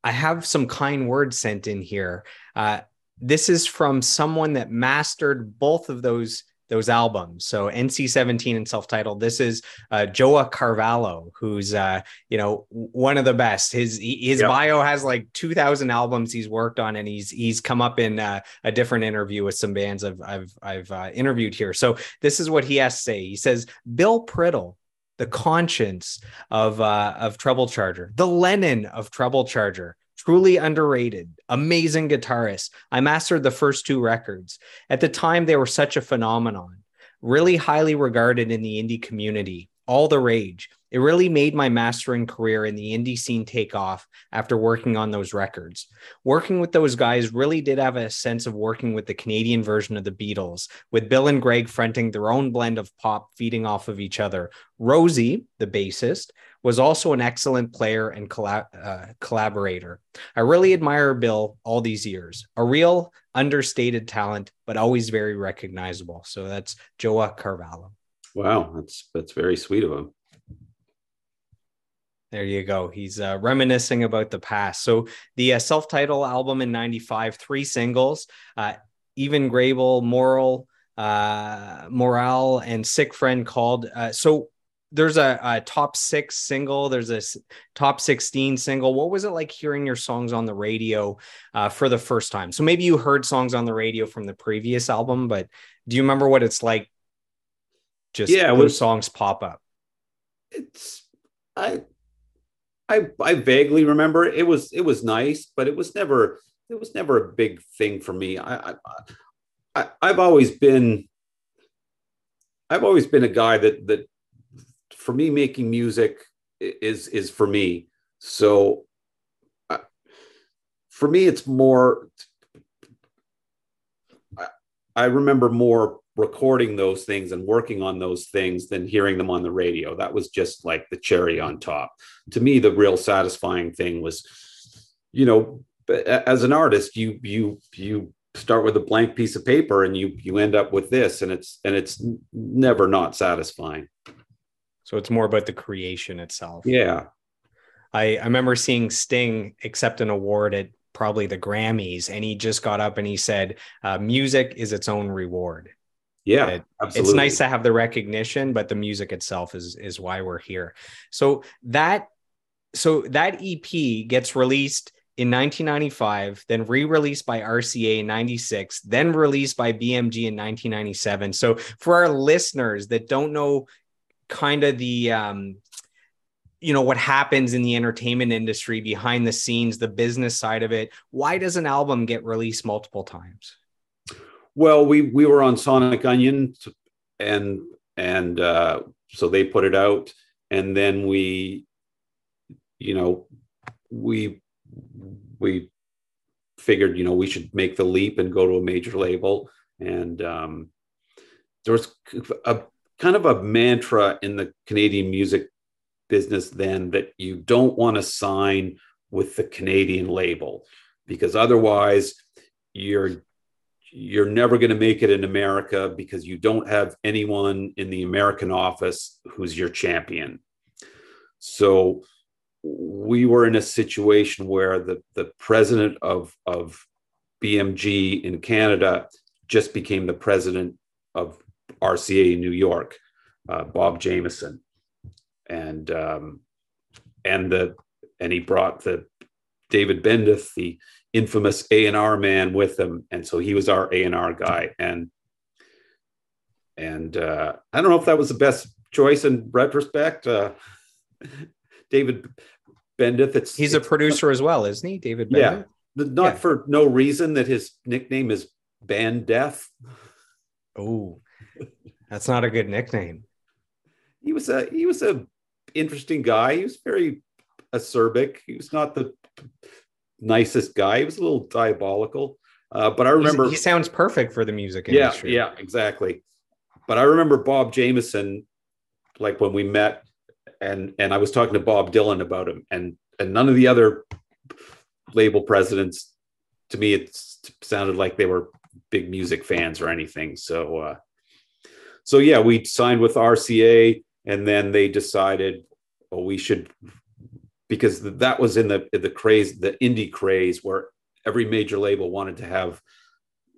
i have some kind words sent in here uh, this is from someone that mastered both of those those albums. So NC17 and self-titled. This is uh, João Carvalho, who's uh, you know one of the best. His his yep. bio has like 2,000 albums he's worked on, and he's he's come up in uh, a different interview with some bands I've I've I've uh, interviewed here. So this is what he has to say. He says Bill Priddle. The conscience of uh, of Treble Charger, the Lennon of Treble Charger, truly underrated, amazing guitarist. I mastered the first two records. At the time, they were such a phenomenon, really highly regarded in the indie community, all the rage. It really made my mastering career in the indie scene take off after working on those records. Working with those guys really did have a sense of working with the Canadian version of the Beatles, with Bill and Greg fronting their own blend of pop feeding off of each other. Rosie, the bassist, was also an excellent player and uh, collaborator. I really admire Bill all these years. A real understated talent, but always very recognizable. So that's João Carvalho. Wow, that's that's very sweet of him. There you go. He's uh, reminiscing about the past. So the uh, self-titled album in '95, three singles: uh, "Even Grable," "Moral," uh, "Morale," and "Sick Friend Called." Uh, so there's a, a, top six single there's a top 16 single what was it like hearing your songs on the radio uh, for the first time so maybe you heard songs on the radio from the previous album but do you remember what it's like just yeah those was, songs pop up it's i i i vaguely remember it was it was nice but it was never it was never a big thing for me i i, I i've always been i've always been a guy that that for me, making music is is for me. So uh, for me, it's more. I, I remember more recording those things and working on those things than hearing them on the radio. That was just like the cherry on top. To me, the real satisfying thing was, you know, as an artist, you you you start with a blank piece of paper and you you end up with this and it's and it's never not satisfying so it's more about the creation itself yeah i i remember seeing sting accept an award at probably the grammys and he just got up and he said uh, music is its own reward yeah it, it's nice to have the recognition but the music itself is is why we're here so that so that ep gets released in 1995, then re-released by RCA in 96, then released by BMG in 1997. So for our listeners that don't know kind of the um, you know what happens in the entertainment industry behind the scenes, the business side of it, why does an album get released multiple times? Well, we we were on Sonic Unyon and and uh, so they put it out and then we you know we we figured, you know, we should make the leap and go to a major label. And um, there was a kind of a mantra in the Canadian music business then that you don't want to sign with the Canadian label because otherwise you're you're never going to make it in America because you don't have anyone in the American office who's your champion. So we were in a situation where the, the president of, of BMG in Canada just became the president of RCA in New York, uh, Bob Jamieson, and um, and the and he brought the David Bendeth, the infamous A and R man, with him, and so he was our A and R guy, and and uh, I don't know if that was the best choice in retrospect. Uh, David Bendeth. It's he's it's, a producer as well, isn't he, David? Bendeth? Yeah, not yeah. for no reason that his nickname is Band Death. Oh, that's not a good nickname. He was a he was a interesting guy. He was very acerbic. He was not the nicest guy. He was a little diabolical. Uh, but I remember He's, he sounds perfect for the music industry. Yeah, yeah, exactly. But I remember Bob Jamieson, like when we met, and and I was talking to Bob Dylan about him, and and none of the other label presidents, to me, it sounded like they were big music fans or anything. So, uh, so yeah, we signed with RCA, and then they decided, oh, we should, because that was in the the craze, the indie craze, where every major label wanted to have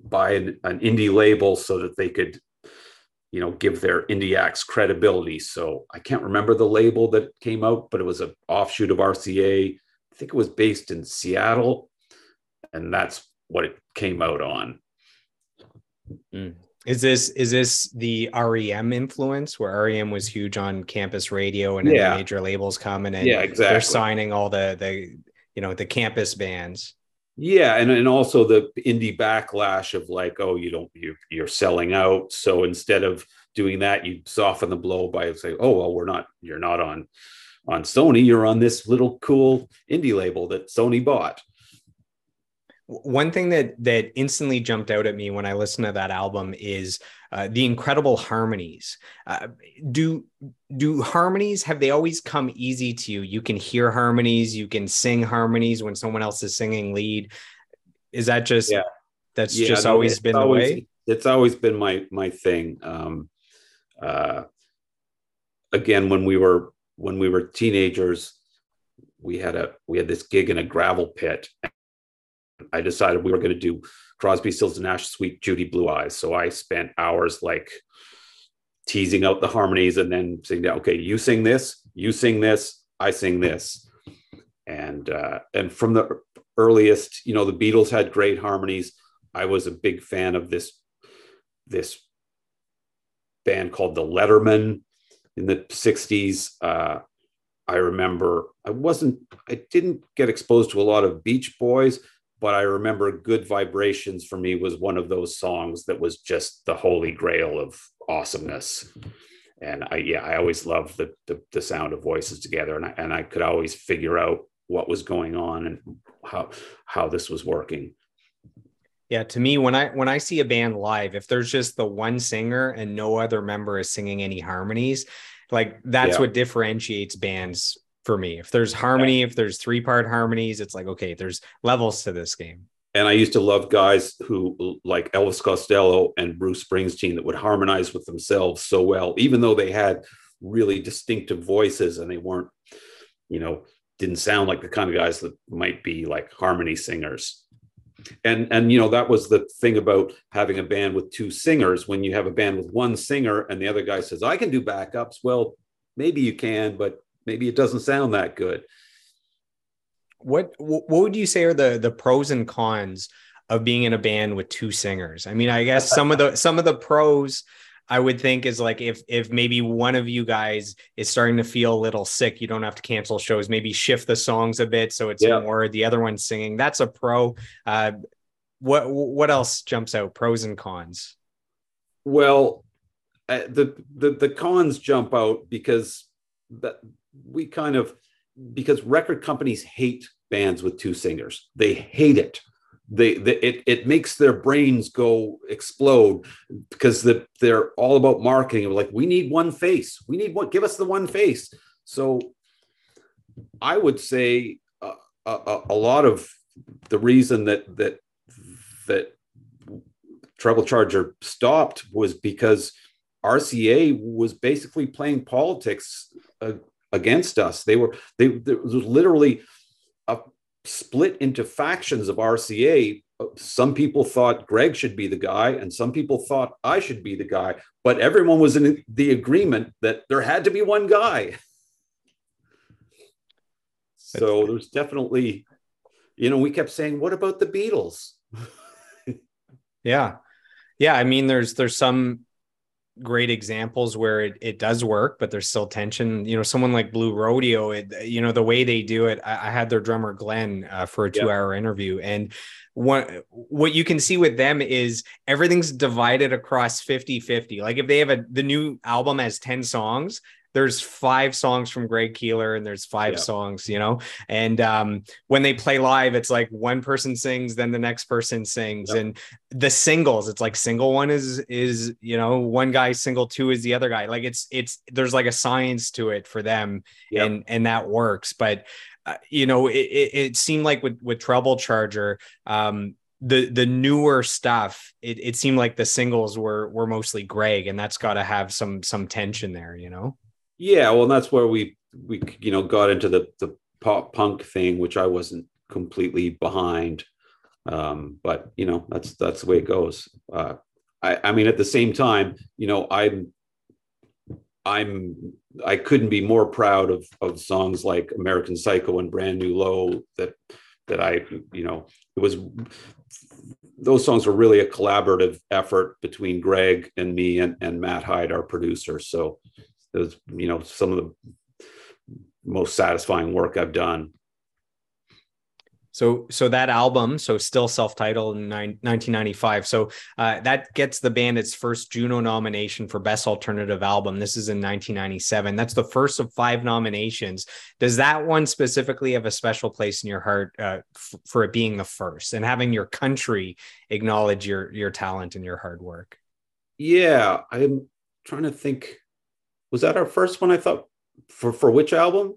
buy an, an indie label so that they could you know give their indie acts credibility. So i can't remember the label that came out but it was an offshoot of rca i think it was based in seattle and that's what it came out on. Mm. Is this is this the rem influence where rem was huge on campus radio and yeah. major labels coming and yeah exactly. they're signing all the the you know the campus bands. Yeah and, and also the indie backlash of like oh you don't you, you're selling out. So instead of doing that you soften the blow by saying oh well we're not you're not on on sony. You're on this little cool indie label that sony bought one thing that that instantly jumped out at me when I listened to that album is uh, the incredible harmonies. Uh, do do harmonies have they always come easy to you? You can hear harmonies, you can sing harmonies when someone else is singing lead. Is that just yeah. that's yeah, just no, always been always, the way? It's always been my my thing. Um, uh, again, when we were when we were teenagers, we had a we had this gig in a gravel pit I decided we were going to do Crosby, Stills, and Nash, Suite Judy, Blue Eyes. So I spent hours like teasing out the harmonies and then saying, "Okay, you sing this, you sing this, I sing this," and uh, and from the earliest, you know, the Beatles had great harmonies. I was a big fan of this this band called the Lettermen in the '60s. Uh, I remember I wasn't, I didn't get exposed to a lot of Beach Boys, but I remember Good Vibrations for me was one of those songs that was just the holy grail of awesomeness. And I, yeah, I always loved the, the, the sound of voices together. And I, and I could always figure out what was going on and how, how this was working. Yeah, to me, when I when I see a band live, if there's just the one singer and no other member is singing any harmonies, like that's yeah. what differentiates bands for me. If there's harmony, if there's three part harmonies, it's like, okay, there's levels to this game. and I used to love guys who like Elvis Costello and Bruce Springsteen that would harmonize with themselves so well, even though they had really distinctive voices and they weren't, you know, didn't sound like the kind of guys that might be like harmony singers. And and you know that was the thing about having a band with two singers. When you have a band with one singer and the other guy says, "I can do backups," well, maybe you can, but maybe it doesn't sound that good what what would you say are the the pros and cons of being in a band with two singers? I mean, I guess some of the some of the pros I would think is like if if maybe one of you guys is starting to feel a little sick, you don't have to cancel shows. Maybe shift the songs a bit so it's yeah. more the other one singing. That's a pro. Uh, what what else jumps out? Pros and cons. Well, uh, the the the cons jump out because that we kind of because record companies hate bands with two singers. They hate it. They, they it, it makes their brains go explode because the, they're all about marketing. Like we need one face. We need one. Give us the one face. So I would say uh, a, a lot of the reason that that that Treble Charger stopped was because RCA was basically playing politics uh, against us. They were they there was literally a split into factions of RCA. Some people thought Greg should be the guy, and some people thought I should be the guy. But everyone was in the agreement that there had to be one guy. So there's definitely, you know, we kept saying, "What about the Beatles?" yeah, yeah. I mean, there's there's some great examples where it, it does work, but there's still tension. You know, someone like Blue Rodeo, it, you know, the way they do it, I, I had their drummer Glenn uh, for a two hour interview. And what, what you can see with them is everything's divided across 50 50. Like if they have a, the new album has 10 songs, there's five songs from Greg Keelor and there's five yeah. songs, you know. And um, when they play live, it's like one person sings, then the next person sings, and the singles, it's like single one is is you know one guy, single two is the other guy. Like it's it's there's like a science to it for them, and and that works. But uh, you know, it, it, it, seemed like with with Treble Charger, um, the the newer stuff it, it seemed like the singles were were mostly greg and that's got to have some some tension there you know yeah, well, that's where we we you know got into the the pop punk thing, which I wasn't completely behind. Um, but you know, that's that's the way it goes. Uh, I, I mean, at the same time, you know, I'm I'm I couldn't be more proud of of songs like American Psycho and Brand New Low that that I you know it was those songs were really a collaborative effort between Greg and me and, and Matt Hyde, our producer. So it was you know some of the most satisfying work I've done. So, so that album, so still self-titled in 1995. So uh, that gets the band its first Juno nomination for Best Alternative Album. This is in 1997. That's the first of five nominations. Does that one specifically have a special place in your heart uh, f- for it being the first and having your country acknowledge your your talent and your hard work? Yeah, I'm trying to think was that our first one? I thought for for which album?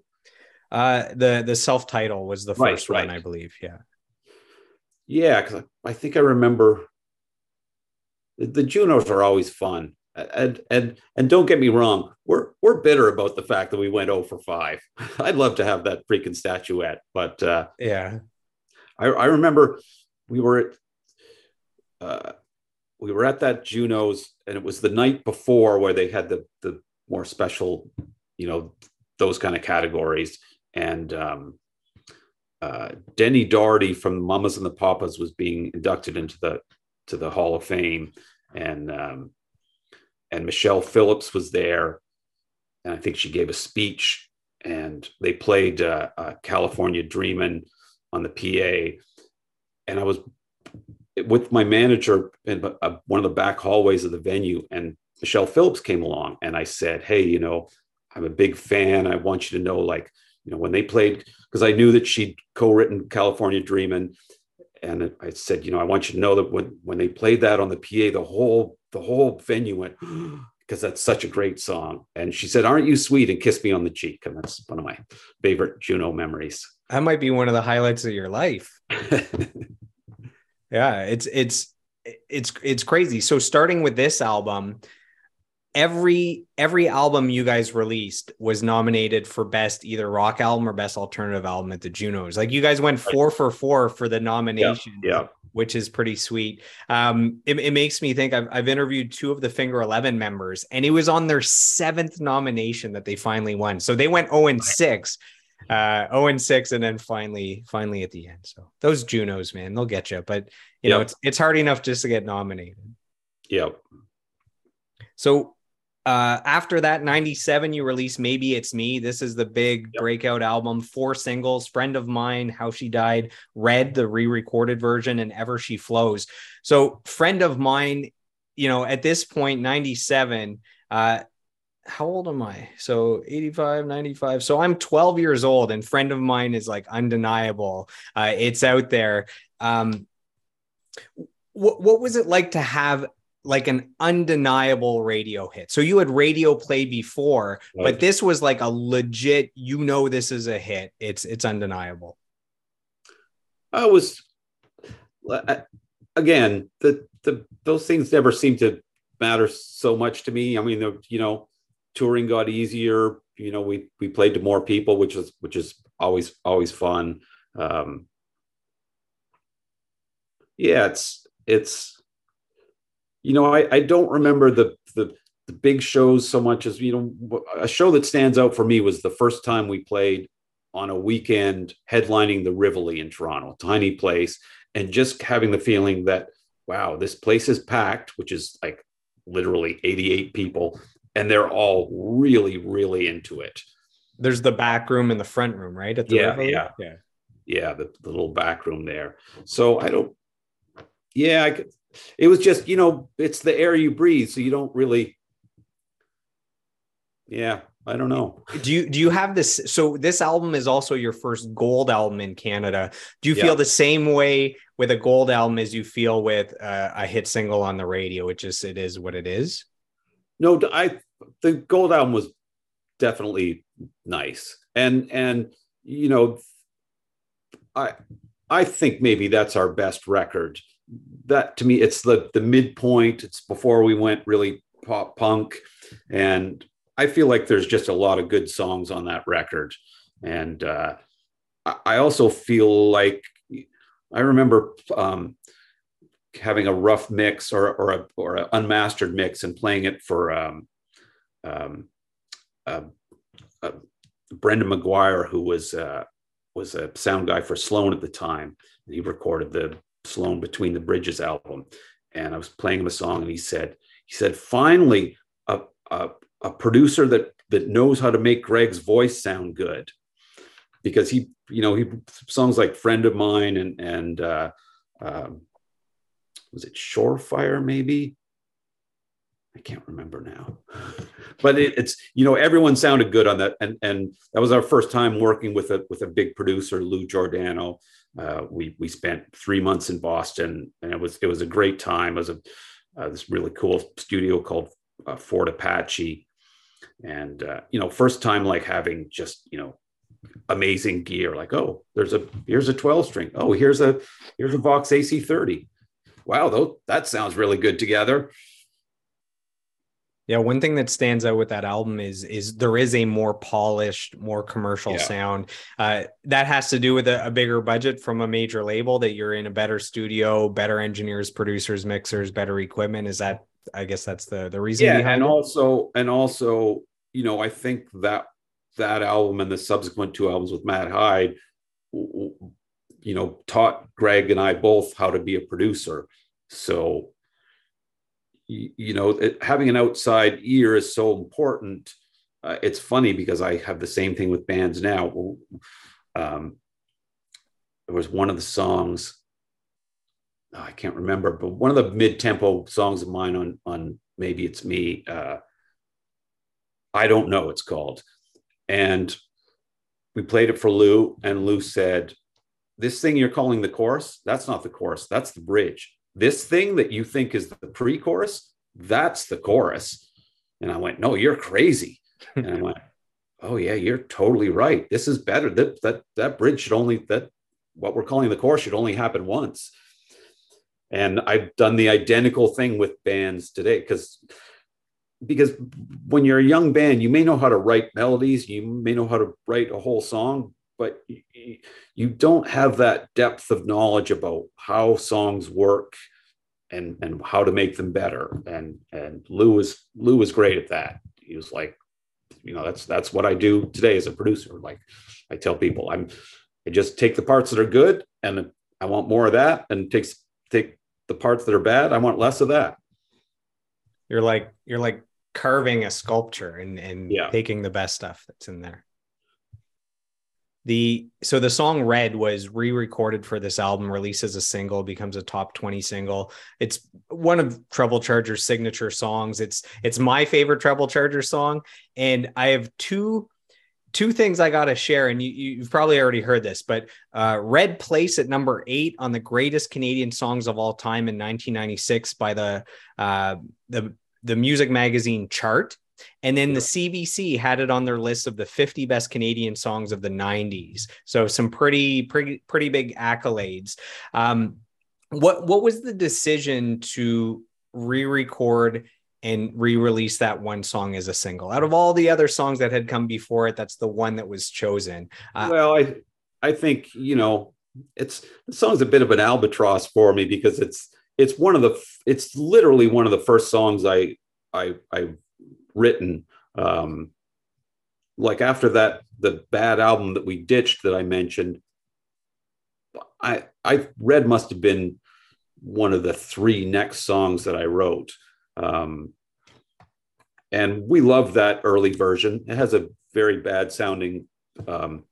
Uh, the the self title was the first right, one, I believe. Yeah, yeah, because I, I, think I remember. The, the Junos are always fun, and and and don't get me wrong, we're we're bitter about the fact that we went 0 for five. I'd love to have that freaking statuette, but uh, yeah, I, I remember we were at. Uh, we were at that Junos, and it was the night before where they had the the more special, you know, those kind of categories. And um, uh, Denny Doherty from Mamas and the Papas was being inducted into the to the Hall of Fame, and um, and Michelle Phillips was there, and I think she gave a speech, and they played uh, uh, California Dreamin' on the PA, and I was with my manager in uh, one of the back hallways of the venue, and Michelle Phillips came along and I said, Hey, you know, I'm a big fan. I want you to know, like, you know, when they played, because I knew that she'd co-written California Dreamin'. And I said, you know, I want you to know that when when they played that on the PA, the whole the whole venue went because that's such a great song. And she said, "Aren't you sweet?" and kissed me on the cheek, and that's one of my favorite Juno memories. That might be one of the highlights of your life. Yeah, it's it's it's it's crazy. So starting with this album, every every album you guys released was nominated for best either rock album or best alternative album at the Junos. Like you guys went four for four for the nomination. Yeah. yeah. Which is pretty sweet. Um, it, it makes me think I've, I've interviewed two of the Finger Eleven members, and it was on their seventh nomination that they finally won. So they went 0 and 6, uh, 0 and 6, and then finally, finally at the end. So those Junos, man, they'll get you. But you yep. know, it's it's hard enough just to get nominated. Yep. So uh, after that, 97, you release Maybe It's Me. This is the big yep. breakout album. Four singles Friend of Mine, How She Died, Red, the re recorded version, and Ever She Flows. So, Friend of Mine, you know, at this point, 97, uh, how old am I? So 85, 95. So I'm 12 years old, and friend of mine is like undeniable. Uh, it's out there. Um, what, what was it like to have like an undeniable radio hit. So you had radio play before, right. but this was like a legit, you know, this is a hit. It's it's undeniable. I was again, the the those things never seem to matter so much to me. I mean, the, you know, touring got easier. You know, we we played to more people, which is which is always always fun. Um, yeah, it's it's you know, I, I don't remember the, the the big shows so much as you know a show that stands out for me was the first time we played on a weekend headlining the Rivoli in Toronto, tiny place, and just having the feeling that wow, this place is packed, which is like literally 88 people, and they're all really, really into it. There's the back room and the front room, right? At the yeah, Rivoli? yeah, yeah, yeah, the, the little back room there. So I don't, yeah, I could, it was just you know it's the air you breathe so you don't really yeah i don't know. Do you do you have this so this album is also your first gold album in canada. Do you yeah. feel the same way with a gold album as you feel with uh, a hit single on the radio it just it is what it is? No i the gold album was definitely nice. And and you know i i think maybe that's our best record that to me it's the the midpoint it's before we went really pop punk and i feel like there's just a lot of good songs on that record and uh, i also feel like i remember um, having a rough mix or or a or an unmastered mix and playing it for um, um, uh, uh, Brenndan McGuire, who was uh, was a sound guy for Sloan at the time. He recorded the Sloan Between the Bridges album. And I was playing him a song and he said, he said, finally, a, a, a producer that that knows how to make Greg's voice sound good. Because he, you know, he songs like Friend of Mine and and uh, um, was it Shorefire, maybe? I can't remember now. but it, it's you know everyone sounded good on that, and and that was our first time working with a with a big producer, Lou Giordano, uh, we we spent three months in Boston, and it was it was a great time. It was a uh, this really cool studio called uh, Fort Apache, and uh, you know, first time like having just you know amazing gear. Like, oh, there's a here's a 12 string. Oh, here's a here's a Vox AC30. Wow, though that sounds really good together. Yeah, one thing that stands out with that album is is there is a more polished, more commercial yeah. sound. Uh, that has to do with a, a, bigger budget from a major label. That you're in a better studio, better engineers, producers, mixers, better equipment. Is that? I guess that's the the reason. Yeah, and it? also and also, you know, I think that that album and the subsequent two albums with Matt Hyde, you know, taught Greg and I both how to be a producer. So you, know, it, having an outside ear is so important. Uh, it's funny because I have the same thing with bands now. Um, there was one of the songs, oh, I can't remember, but one of the mid-tempo songs of mine on on maybe it's me. Uh, I don't know. It's called, and we played it for Lou, and Lou said, "This thing you're calling the chorus, that's not the chorus. That's the bridge." This thing that you think is the pre-chorus, that's the chorus. And I went, no, you're crazy. and I went, oh yeah, you're totally right. This is better. That that that bridge should only that what we're calling the chorus should only happen once. and I've done the identical thing with bands today because because when you're a young band, you may know how to write melodies, you may know how to write a whole song, but you don't have that depth of knowledge about how songs work and and how to make them better. And and Lou was Lou was great at that. He was like, you know, that's that's what I do today as a producer. Like I tell people, I'm I just take the parts that are good and I want more of that, and takes take the parts that are bad. I want less of that. You're like you're like carving a sculpture and and yeah. taking the best stuff that's in there. The so the song Red was re-recorded for this album, released as a single, becomes a top 20 single. It's one of Treble Charger's signature songs. It's it's my favorite Treble Charger song. And I have two two things I got to share, and you, you've probably already heard this, but uh, Red Place at number eight on the greatest Canadian songs of all time in 1996 by the uh, the the music magazine chart. And then the CBC had it on their list of the 50 best Canadian songs of the 90s. So some pretty, pretty, pretty big accolades. Um, what what was the decision to re-record and re-release that one song as a single? Out of all the other songs that had come before it, that's the one that was chosen. Uh, well, I I think you know it's the song's a bit of an albatross for me because it's it's one of the it's literally one of the first songs I I I written. Um, like after that, the bad album that we ditched that I mentioned, I I read must have been one of the three next songs that I wrote. Um, and we love that early version. It has a very bad sounding, um,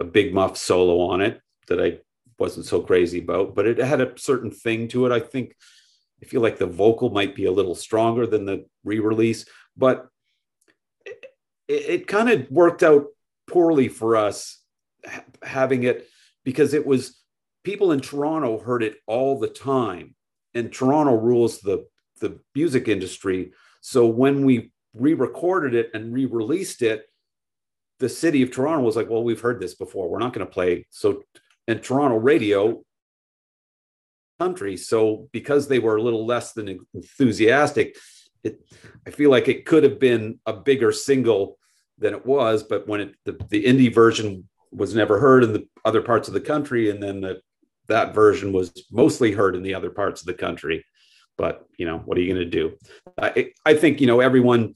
a big muff solo on it that I wasn't so crazy about, but it had a certain thing to it. I think I feel like the vocal might be a little stronger than the re-release, but it, it kind of worked out poorly for us having it because it was people in Toronto heard it all the time, and Toronto rules the the music industry. So when we re-recorded it and re-released it, the city of Toronto was like, "Well, we've heard this before. We're not going to play." So and Toronto radio country. So because they were a little less than enthusiastic, it, I feel like it could have been a bigger single than it was. But when it, the, the indie version was never heard in the other parts of the country, and then the, that version was mostly heard in the other parts of the country. But you know, what are you going to do? I, I think you know everyone,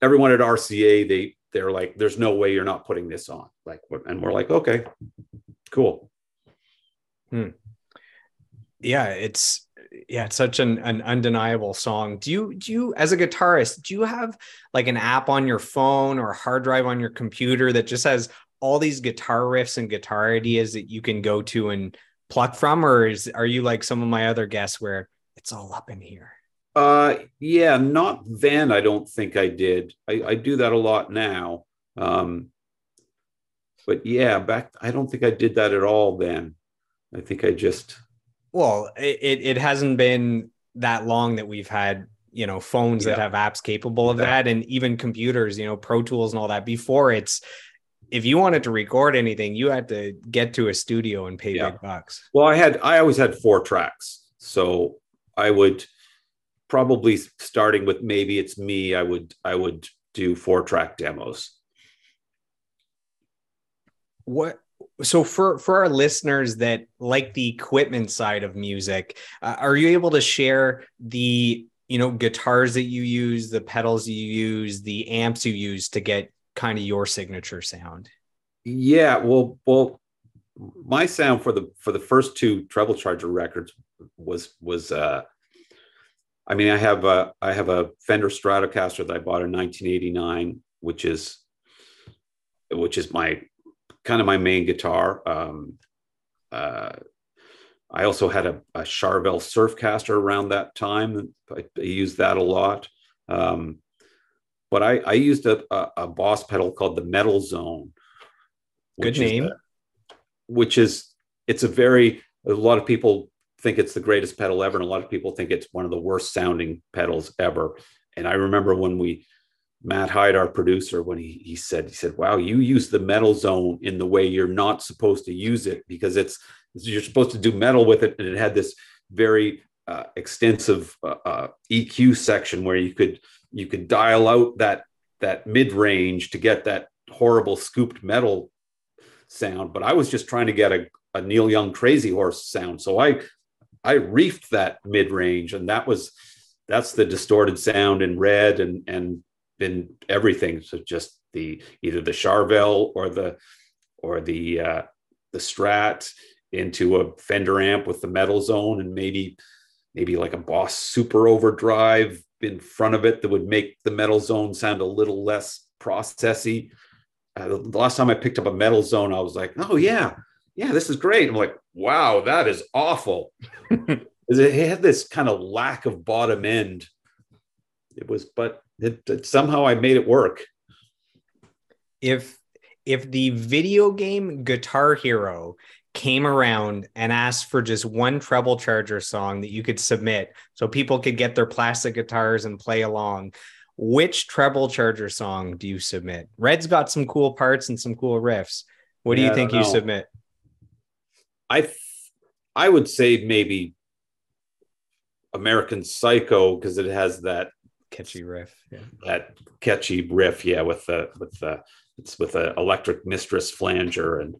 everyone at RCA they they're like, there's no way you're not putting this on. Like, and we're like, okay, cool. Hmm. Yeah, it's yeah, it's such an, an undeniable song. Do you do you as a guitarist, do you have like an app on your phone or a hard drive on your computer that just has all these guitar riffs and guitar ideas that you can go to and pluck from, or is are you like some of my other guests where it's all up in here? Uh yeah, not then I don't think I did. I, I do that a lot now. Um but yeah, back I don't think I did that at all then. I think I just. Well, it it hasn't been that long that we've had you know phones yeah. that have apps capable of yeah. that, and even computers, you know, Pro Tools and all that. Before it's if you wanted to record anything, you had to get to a studio and pay yeah. big bucks. Well, I had I always had four tracks, so I would probably starting with maybe it's me. I would I would do four track demos. What so for for our listeners that like the equipment side of music uh, are you able to share the you know guitars that you use the pedals you use the amps you use to get kind of your signature sound? Yeah well well my sound for the for the first two treble charger records was was uh i mean i have a i have a fender stratocaster that i bought in 1989 which is which is my kind of my main guitar. Um, uh, I also had a, a Charvel Surfcaster around that time. I, I used that a lot. Um, but I, I used a, a, a, Boss pedal called the Metal Zone. Good name. which is, it's a very, a lot of people think it's the greatest pedal ever. And a lot of people think it's one of the worst sounding pedals ever. And I remember when we Matt Hyde, our producer, when he, he said, he said, wow, you use the metal zone in the way you're not supposed to use it because it's, you're supposed to do metal with it. And it had this very uh, extensive uh, uh EQ section where you could you could dial out that that mid range to get that horrible scooped metal sound. But I was just trying to get a, a Neil Young Crazy Horse sound, so I I reefed that mid range, and that was that's the distorted sound in red and and in everything. So just the either the Charvel or the or the uh, the Strat into a Fender amp with the metal zone and maybe maybe like a Boss Super Overdrive in front of it that would make the metal zone sound a little less processy. Uh, the last time I picked up a metal zone, I was like, oh yeah, yeah, this is great. I'm like, wow, that is awful. it had this kind of lack of bottom end. It was, but it, it, somehow I made it work. If if the video game Guitar Hero came around and asked for just one treble charger song that you could submit so people could get their plastic guitars and play along, which treble charger song do you submit? Red's got some cool parts and some cool riffs. What do yeah, you think you submit? I I would say maybe American Psycho because it has that catchy riff. Yeah. That catchy riff, yeah, with the with the it's with an electric mistress flanger and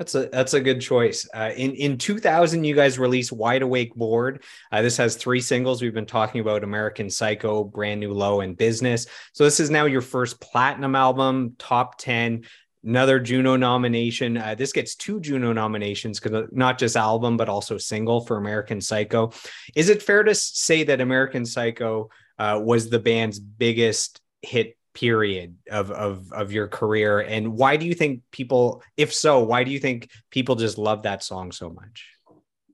that's a that's a good choice. Uh, in in 2000, you guys released Wide Awake Bored. Uh, this has three singles. We've been talking about American Psycho, Brand New Low, and Business. So this is now your first platinum album, top 10 another Juno nomination. Uh, this gets two Juno nominations because not just album but also single for American Psycho. Is it fair to say that American Psycho uh, was the band's biggest hit period of of of your career and why do you think people if so why do you think people just love that song so much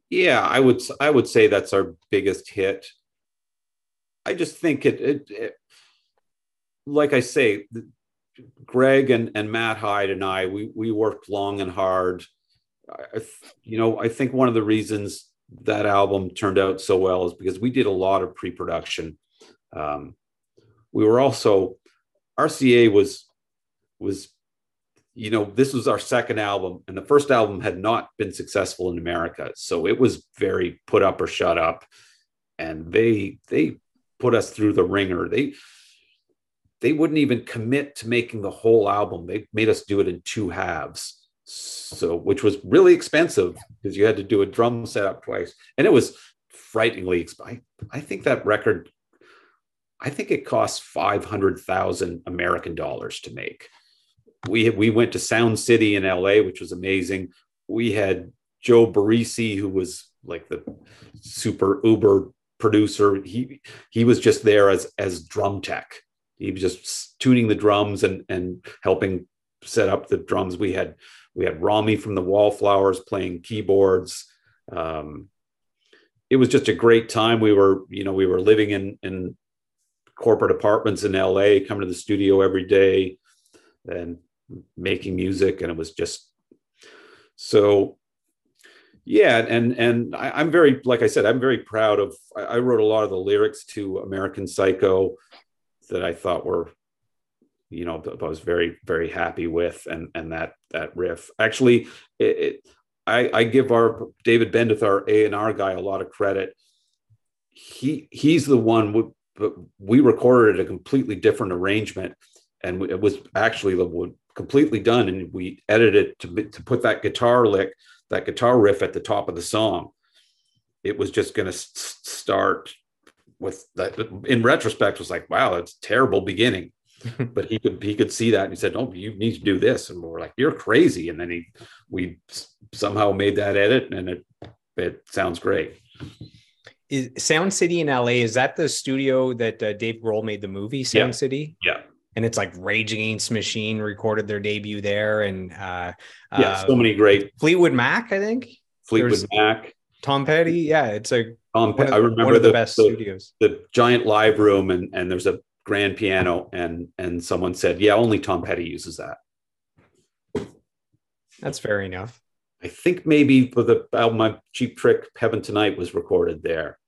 yeah i would i would say that's our biggest hit i just think it, it, it like i say greg and, and matt hyde and i we we worked long and hard. I, you know i think one of the reasons that album turned out so well is because we did a lot of pre-production. Um, we were also RCA was was you know this was our second album and the first album had not been successful in America. So it was very put up or shut up and they they put us through the ringer. They they wouldn't even commit to making the whole album they made us do it in two halves so which was really expensive because you had to do a drum setup twice and it was frighteningly expensive I, I think that record I think it costs 500,000 American dollars to make. We, we went to Sound City in LA, which was amazing. We had Joe Barresi, who was like the super uber producer. He, he was just there as, as drum tech. He was just tuning the drums and, and helping set up the drums. We had, we had Rami from the Wallflowers playing keyboards. Um, it was just a great time. We were, you know, we were living in, in corporate apartments in LA, coming to the studio every day and making music. And it was just so yeah and and I, am very like i said i'm very proud of I, I, wrote a lot of the lyrics to american psycho that i thought were you know i was very very happy with and and that that riff. Actually it, it I, I give our david bendeth our a&r guy a lot of credit. He he's the one but we recorded a completely different arrangement and it was actually the completely done and we edited it to, to put that guitar lick that guitar riff at the top of the song. It was just going to start with that in retrospect was like wow it's terrible beginning but he could he could see that and he said "No, you need to do this and we are like you're crazy and then he we somehow made that edit and it it sounds great is Sound City in LA is that the studio that uh, Dave Grohl made the movie Sound yeah. City? Yeah. And it's like Rage Against Machine recorded their debut there, and uh, yeah, so many great Fleetwood Mac, I think. Fleetwood There's Mac, Tom Petty, yeah, it's a Tom. Pe- I remember the, the best the, studios, the giant live room, and and there's a grand piano, and and someone said, yeah, only Tom Petty uses that. That's fair enough. I think maybe for the album my Cheap Trick Heaven Tonight was recorded there.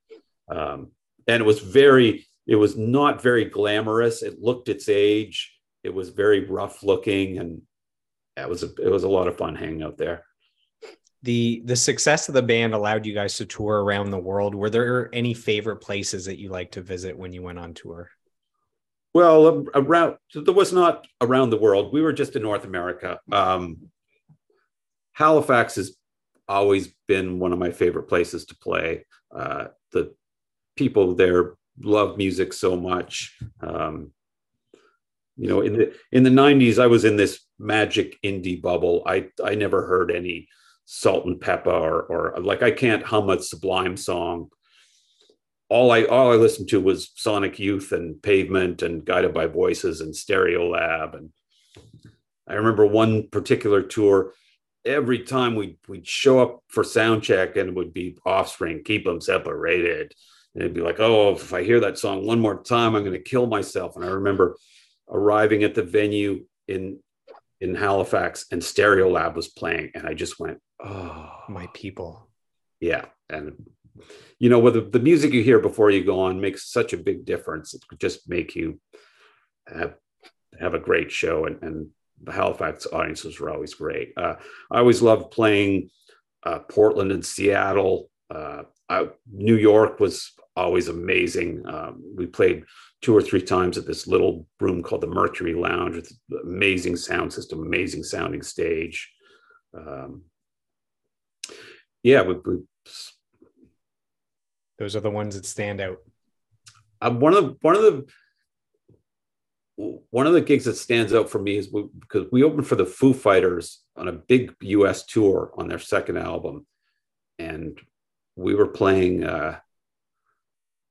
Um, and it was very, it was not very glamorous. It looked its age. It was very rough looking and it was a, it was a lot of fun hanging out there. The the success of the band allowed you guys to tour around the world. Were there any favorite places that you like to visit when you went on tour? Well, around there was not around the world. We were just in North America. Um, Halifax has always been one of my favorite places to play. Uh, the people there love music so much. Um, you know, in the in the '90s, I was in this magic indie bubble. I I never heard any Salt-N-Pepa or or like I can't hum a Sublime song. All I all I listened to was Sonic Youth and Pavement and Guided by Voices and Stereolab. and I remember one particular tour. Every time we'd we'd show up for sound check and it would be Offspring, keep them separated, and it'd be like, oh, if I hear that song one more time, I'm going to kill myself. And I remember arriving at the venue in in Halifax and Stereolab was playing, and I just went, oh, my people. Yeah, and you know, with the, the music you hear before you go on makes such a big difference. It could just make you have have a great show, and, and the Halifax audiences were always great. Uh, I always loved playing uh, Portland and Seattle. Uh, I, New York was always amazing. Um, we played two or three times at this little room called the Mercury Lounge with amazing sound system, amazing sounding stage. Um, yeah, we, we, those are the ones that stand out. Uh, one of the one of the one of the gigs that stands out for me is we, because we opened for the Foo Fighters on a big U.S. tour on their second album, and we were playing. Uh,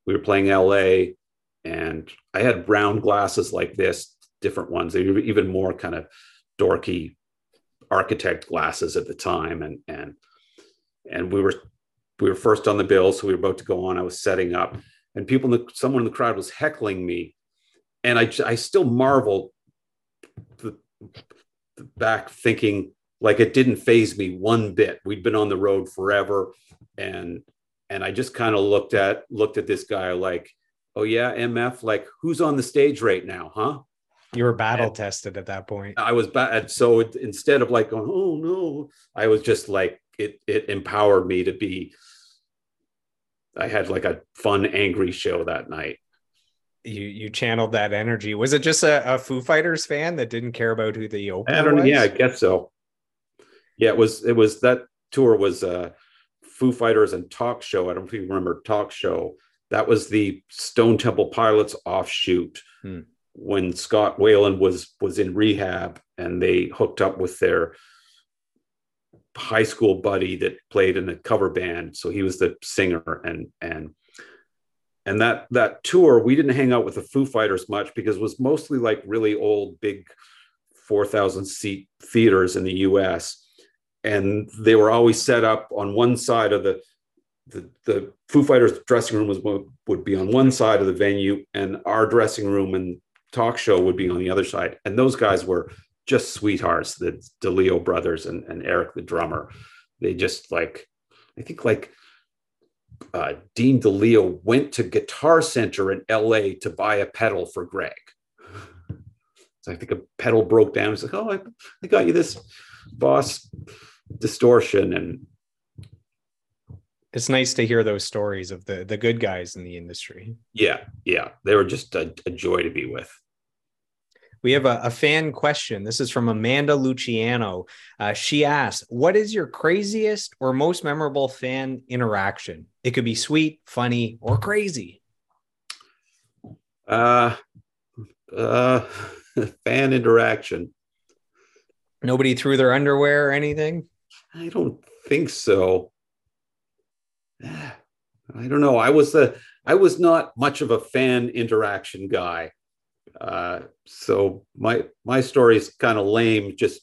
we were playing L.A and I had round glasses like this, different ones. They were even more kind of dorky architect glasses at the time, and and and we were we were first on the bill, so we were about to go on. I was setting up, and people, in the, someone in the crowd was heckling me, and I I still marvel the, the back thinking like it didn't phase me one bit. We'd been on the road forever, and and I just kind of looked at looked at this guy like oh yeah, MF, like who's on the stage right now, huh? You were battle and tested at that point. I was bad. So it, instead of like going, oh no, I was just like, it, it empowered me to be, I had like a fun, angry show that night. You, you channeled that energy. Was it just a, a Foo Fighters fan that didn't care about who the opener I don't was? Yeah, I guess so. Yeah, it was, it was that tour was uh Foo Fighters and talk show. I don't you remember talk show that was the Stone Temple Pilots offshoot hmm. when Scott Weiland was was in rehab and they hooked up with their high school buddy that played in a cover band. So he was the singer and and and that that tour we didn't hang out with the Foo Fighters much because it was mostly like really old big 4000 seat theaters in the US and they were always set up on one side of the the, the Foo Fighters dressing room was would be on one side of the venue, and our dressing room and talk show would be on the other side. And those guys were just sweethearts, the DeLeo brothers and, and Eric the drummer. They just like, I think like uh, Dean DeLeo went to Guitar Center in LA to buy a pedal for Greg. So I think a pedal broke down. He's like, oh, I, I got you this boss distortion. And it's nice to hear those stories of the the good guys in the industry. Yeah, yeah, they were just a, a joy to be with. We have a, a, fan question. This is from Amanda Luciano. Uh, she asked, "What is your craziest or most memorable fan interaction? It could be sweet, funny, or crazy." Uh, uh, fan interaction. Nobody threw their underwear or anything. I don't think so. I don't know. I was the I was not much of a fan interaction guy. Uh, so my my story is kind of lame. Just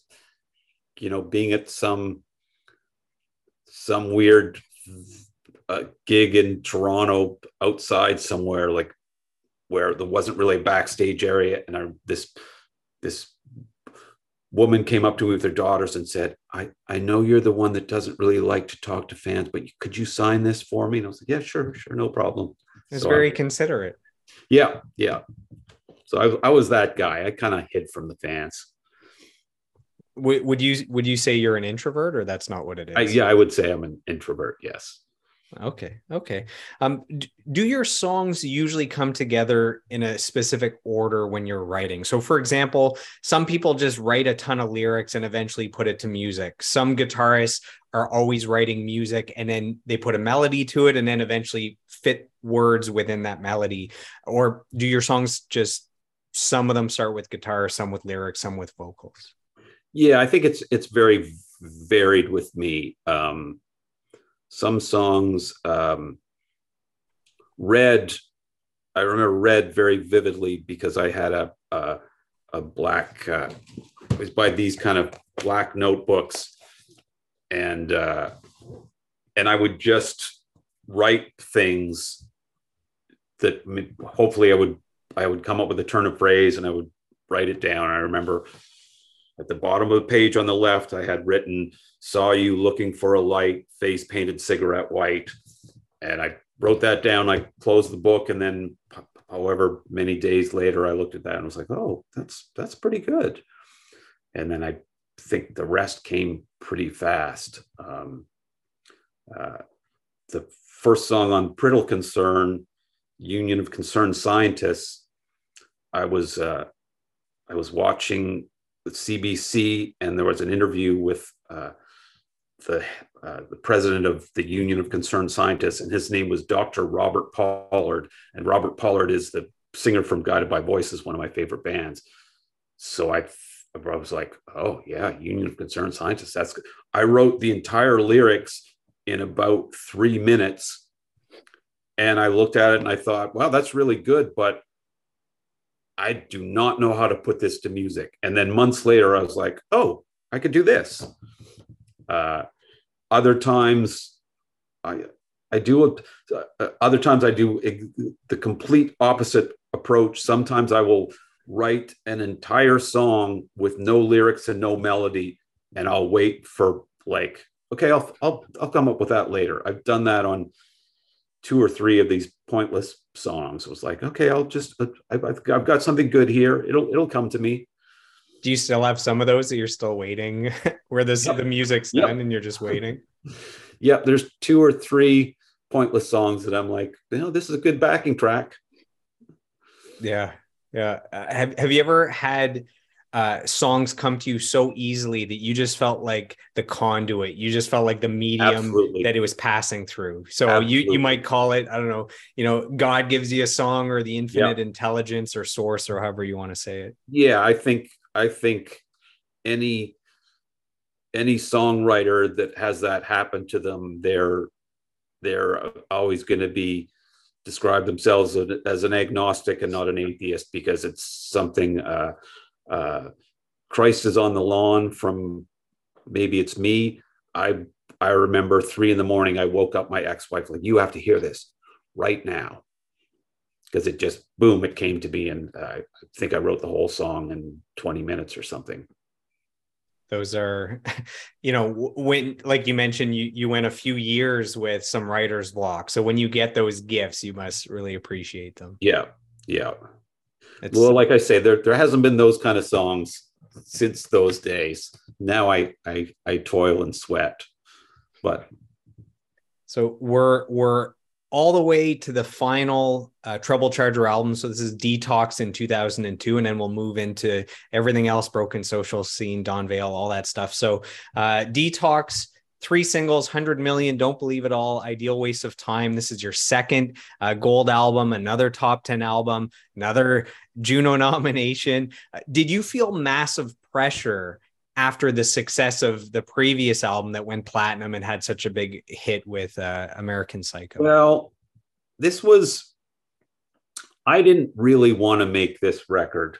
you know, being at some some weird uh, gig in Toronto outside somewhere, like where there wasn't really a backstage area, and I, this this woman came up to me with her daughters and said, I, I know you're the one that doesn't really like to talk to fans, but could you sign this for me? And I was like, yeah, sure, sure, no problem. It's so very I, considerate. Yeah, yeah. So I, I was that guy. I kind of hid from the fans. would, would you would you say you're an introvert or that's not what it is? I, yeah, I would say I'm an introvert. Yes. Okay. Okay. Um, do your songs usually come together in a specific order when you're writing? So, for example, some people just write a ton of lyrics and eventually put it to music. Some guitarists are always writing music and then they put a melody to it and then eventually fit words within that melody. Or do your songs just some of them start with guitar, some with lyrics, some with vocals? Yeah, I think it's it's very varied with me. Um, some songs um, red i remember red very vividly because i had a a, a black uh, it was by these kind of black notebooks. And uh, and i would just write things that hopefully i would i would come up with a turn of phrase and i would write it down. I remember at the bottom of the page on the left, I had written, Saw you looking for a light, face painted cigarette white. And I wrote that down. I closed the book. And then, however many days later, I looked at that and was like, oh, that's that's pretty good. And then I think the rest came pretty fast. Um, uh, the first song on Priddle Concern, Union of Concerned Scientists, I was uh, I was watching CBC, and there was an interview with uh, the uh, the president of the Union of Concerned Scientists, and his name was Dr. Robert Pollard. And Robert Pollard is the singer from Guided by Voices, one of my favorite bands. So I, I was like, oh yeah, Union of Concerned Scientists. That's good. I wrote the entire lyrics in about three minutes, and I looked at it and I thought, wow, that's really good, but I do not know how to put this to music. And then months later, I was like, oh, I could do this. Uh, other times, I I do uh, other times I do the complete opposite approach. Sometimes I will write an entire song with no lyrics and no melody, and I'll wait for like, okay, I'll I'll I'll come up with that later. I've done that on two or three of these pointless songs. It was like, okay, I'll just, uh, I've, I've got something good here. It'll, it'll come to me. Do you still have some of those that you're still waiting where this, yep. the music's yep. done and you're just waiting? yeah. There's two or three pointless songs that I'm like, you know, this is a good backing track. Yeah. Yeah. Uh, have, have you ever had uh, songs come to you so easily that you just felt like the conduit. You just felt like the medium Absolutely. that it was passing through. So Absolutely. you you might call it, I don't know, you know, God gives you a song or the infinite yeah. intelligence or source or however you want to say it. Yeah, I think I think any any songwriter that has that happen to them, they're they're always going to be describe themselves as an agnostic and not an atheist because it's something uh, uh, Christ is on the lawn from maybe it's me. I I remember three in the morning. I woke up my ex-wife like, "You have to hear this right now," because it just boom, it came to me, and I think I wrote the whole song in 20 minutes or something. Those are, you know, when like you mentioned, you you went a few years with some writer's block. So when you get those gifts, you must really appreciate them. Yeah, yeah. It's, well, like I say, there there hasn't been those kind of songs since those days. Now I I I toil and sweat, but so we're we're all the way to the final uh, Treble Charger album. So this is Detox in 2002, and then we'll move into everything else: Broken Social Scene, Don Vail, all that stuff. So uh, Detox three singles 100 million don't believe it all ideal waste of time this is your second uh, gold album another top 10 album another juno nomination uh, did you feel massive pressure after the success of the previous album that went platinum and had such a big hit with uh, american psycho well this was i didn't really want to make this record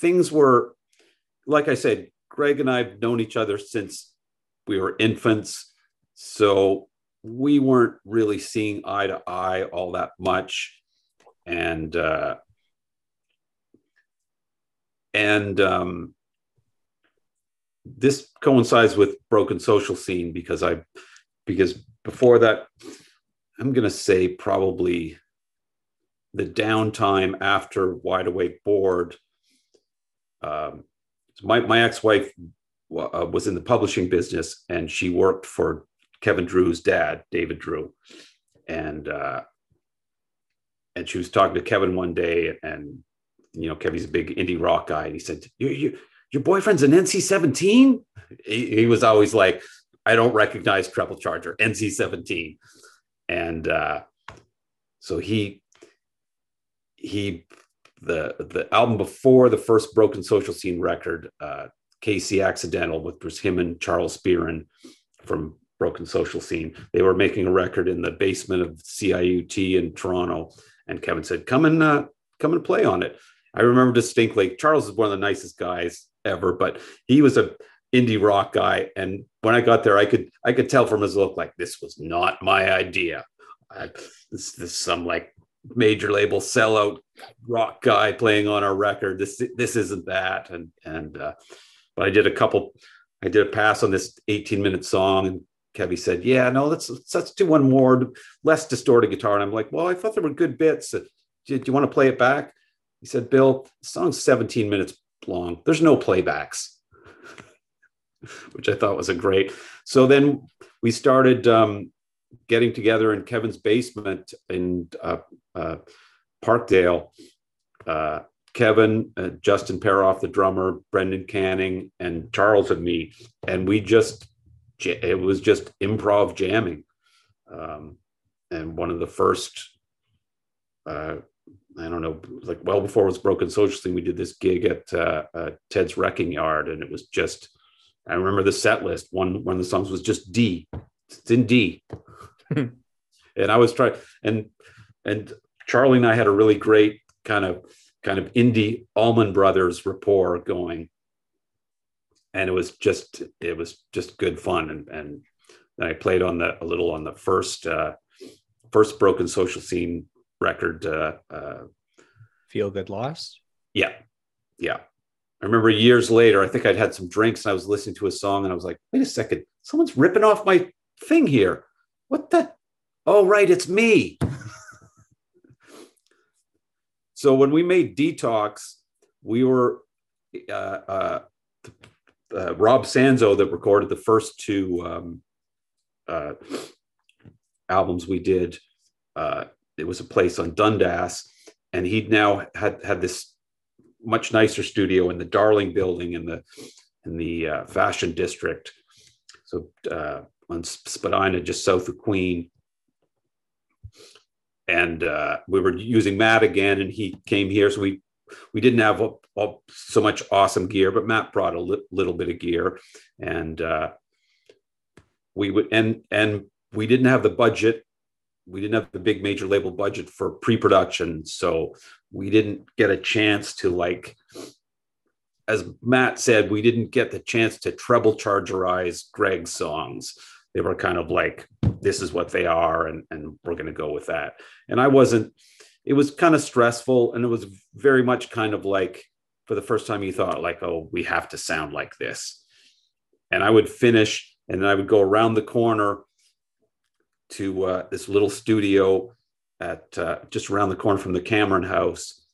things were like i said greg and i've known each other since we were infants. So we weren't really seeing eye to eye all that much. And, uh, and, um, this coincides with broken social scene because I, because before that, I'm going to say probably the downtime after wide awake bored um, my my ex-wife uh, was in the publishing business, and she worked for Kevin Drew's dad, David Drew, and uh, and she was talking to Kevin one day, and you know, Kevin's a big indie rock guy, and he said, "You, you, your boyfriend's an NC-17." He, he, was always like, "I don't recognize Treble Charger, NC-17," and uh, so he he the the album before the first Broken Social Scene record, uh, KC Accidental, which was him and Charles Spearin from Broken Social Scene. They were making a record in the basement of CIUT in Toronto, and Kevin said, "Come and uh, come and play on it." I remember distinctly. Charles is one of the nicest guys ever, but he was a indie rock guy, and when I got there, I could I could tell from his look like this was not my idea. I, this this some like major label sellout rock guy playing on our record. This this isn't that, and and uh, but I did a couple. I did a pass on this 18 minute song, and Kevy said, "Yeah, no, let's let's do one more, less distorted guitar." And I'm like, "Well, I thought there were good bits. Do, do you want to play it back?" He said, "Bill, the song's 17 minutes long. There's no playbacks," which I thought was a great. So then we started um, getting together in Kevin's basement in uh, uh, Parkdale. Uh, Kevin, uh, Justin Peroff, the drummer, Brendan Canning, and Charles and me, and we just it was just improv jamming. Um, and one of the first, uh, I don't know, like well before it was Broken Social Scene, we did this gig at uh, uh, Ted's Wrecking Yard, and it was just. I remember the set list. One one of the songs was just D. It's in D. and I was trying, and and Charlie and I had a really great kind of kind of indie Allman Brothers rapport going and it was just it was just good fun and and I played on the a little on the first uh, first broken social scene record. Uh, uh, Feel good lost. Yeah, yeah. I remember years later. I think I'd had some drinks and I was listening to a song and I was like, "Wait a second, someone's ripping off my thing here. What the? Oh, right, it's me." so when we made Detox, we were uh, uh, uh, Rob Sanzo that recorded the first two um, uh, albums we did. It was a place on Dundas, and he'd now had had this much nicer studio in the Darling Building in the in the uh, Fashion District, so uh, on Spadina, just south of Queen. And uh, we were using Matt again, and he came here, so we we didn't have a, a, so much awesome gear, but Matt brought a li- little bit of gear, and uh, we would and and we didn't have the budget. We didn't have the big major label budget for pre-production, so we didn't get a chance to like, as Matt said, we didn't get the chance to treble chargerize Greg's songs. They were kind of like, this is what they are, and and we're going to go with that. And I wasn't it was kind of stressful and it was very much kind of like for the first time you thought like oh we have to sound like this and i would finish and then i would go around the corner to uh, this little studio at uh, just around the corner from the cameron house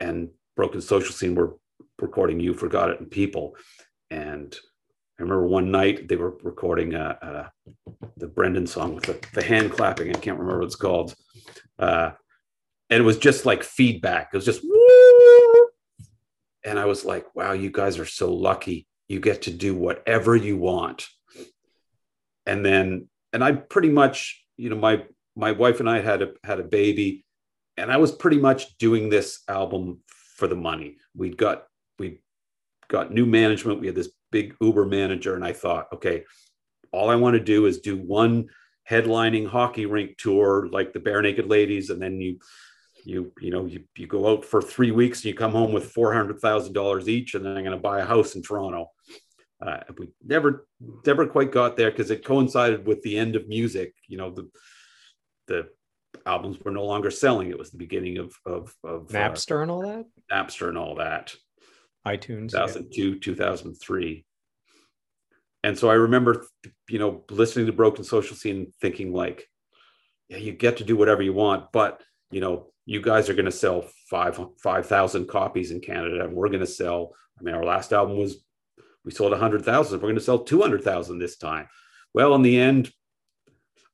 and broken social scene were recording you forgot it and people and i remember one night they were recording uh, uh the brendan song with the, the, hand clapping i can't remember what it's called uh, and it was just like feedback. It was just Woo! and I was like, wow, you guys are so lucky. You get to do whatever you want. And then, and I pretty much, you know, my my wife and I had a had a baby, and I was pretty much doing this album for the money. We'd got we got new management. We had this big Uber manager, and I thought, okay, all I want to do is do one headlining hockey rink tour like the Barenaked Ladies, and then you you you know you, you go out for three weeks and you come home with four hundred thousand dollars each, and then I'm going to buy a house in Toronto. Uh, we never never quite got there because it coincided with the end of music. You know the the albums were no longer selling. It was the beginning of of, of uh, Napster uh, and all that. Napster and all that. iTunes. 2002, yeah. 2003. And so I remember, you know, listening to Broken Social Scene, thinking like, yeah, you get to do whatever you want, but you know, you guys are going to sell five five thousand copies in Canada, and we're going to sell. I mean, our last album was we sold a hundred thousand. We're going to sell two hundred thousand this time. Well, in the end,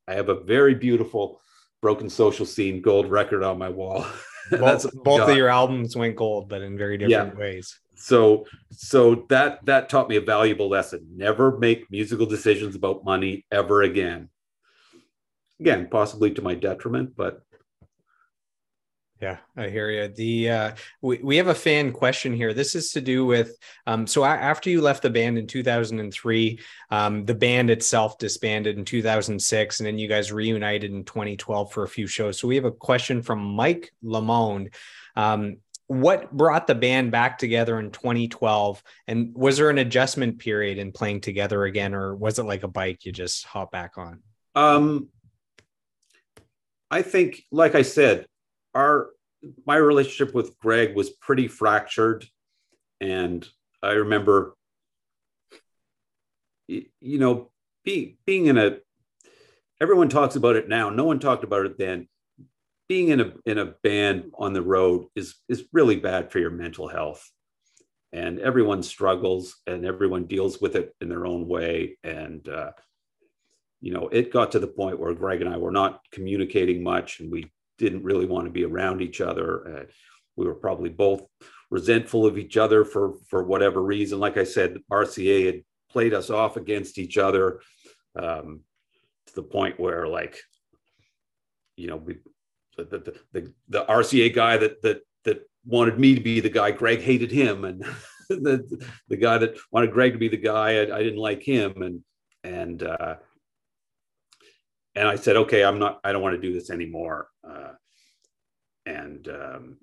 I have a very beautiful broken social scene gold record on my wall. both, both of your albums went gold, but in very different yeah. ways. So, so that that taught me a valuable lesson. Never make musical decisions about money ever again. Again, possibly to my detriment, but yeah, I hear you. The uh, we we have a fan question here. This is to do with um, so after you left the band in 2003, um, the band itself disbanded in 2006, and then you guys reunited in 2012 for a few shows. So we have a question from Mike Lamond. Um, what brought the band back together in 2012 and was there an adjustment period in playing together again or was it like a bike you just hop back on um i think like i said our my relationship with Greg was pretty fractured, and I remember, you know, being being in a. Everyone talks about it now. No one talked about it then. Being in a in a band on the road is is really bad for your mental health, and everyone struggles and everyone deals with it in their own way. And uh, you know, it got to the point where Greg and I were not communicating much, and we didn't really want to be around each other. Uh, we were probably both resentful of each other for for whatever reason. Like I said, RCA had played us off against each other um, to the point where, like, you know, we the the, the, the RCA guy that that that wanted me to be the guy, Greg hated him, and the the guy that wanted Greg to be the guy, I, I didn't like him, and and uh, and I said, okay, I'm not, I don't want to do this anymore. Uh, and um,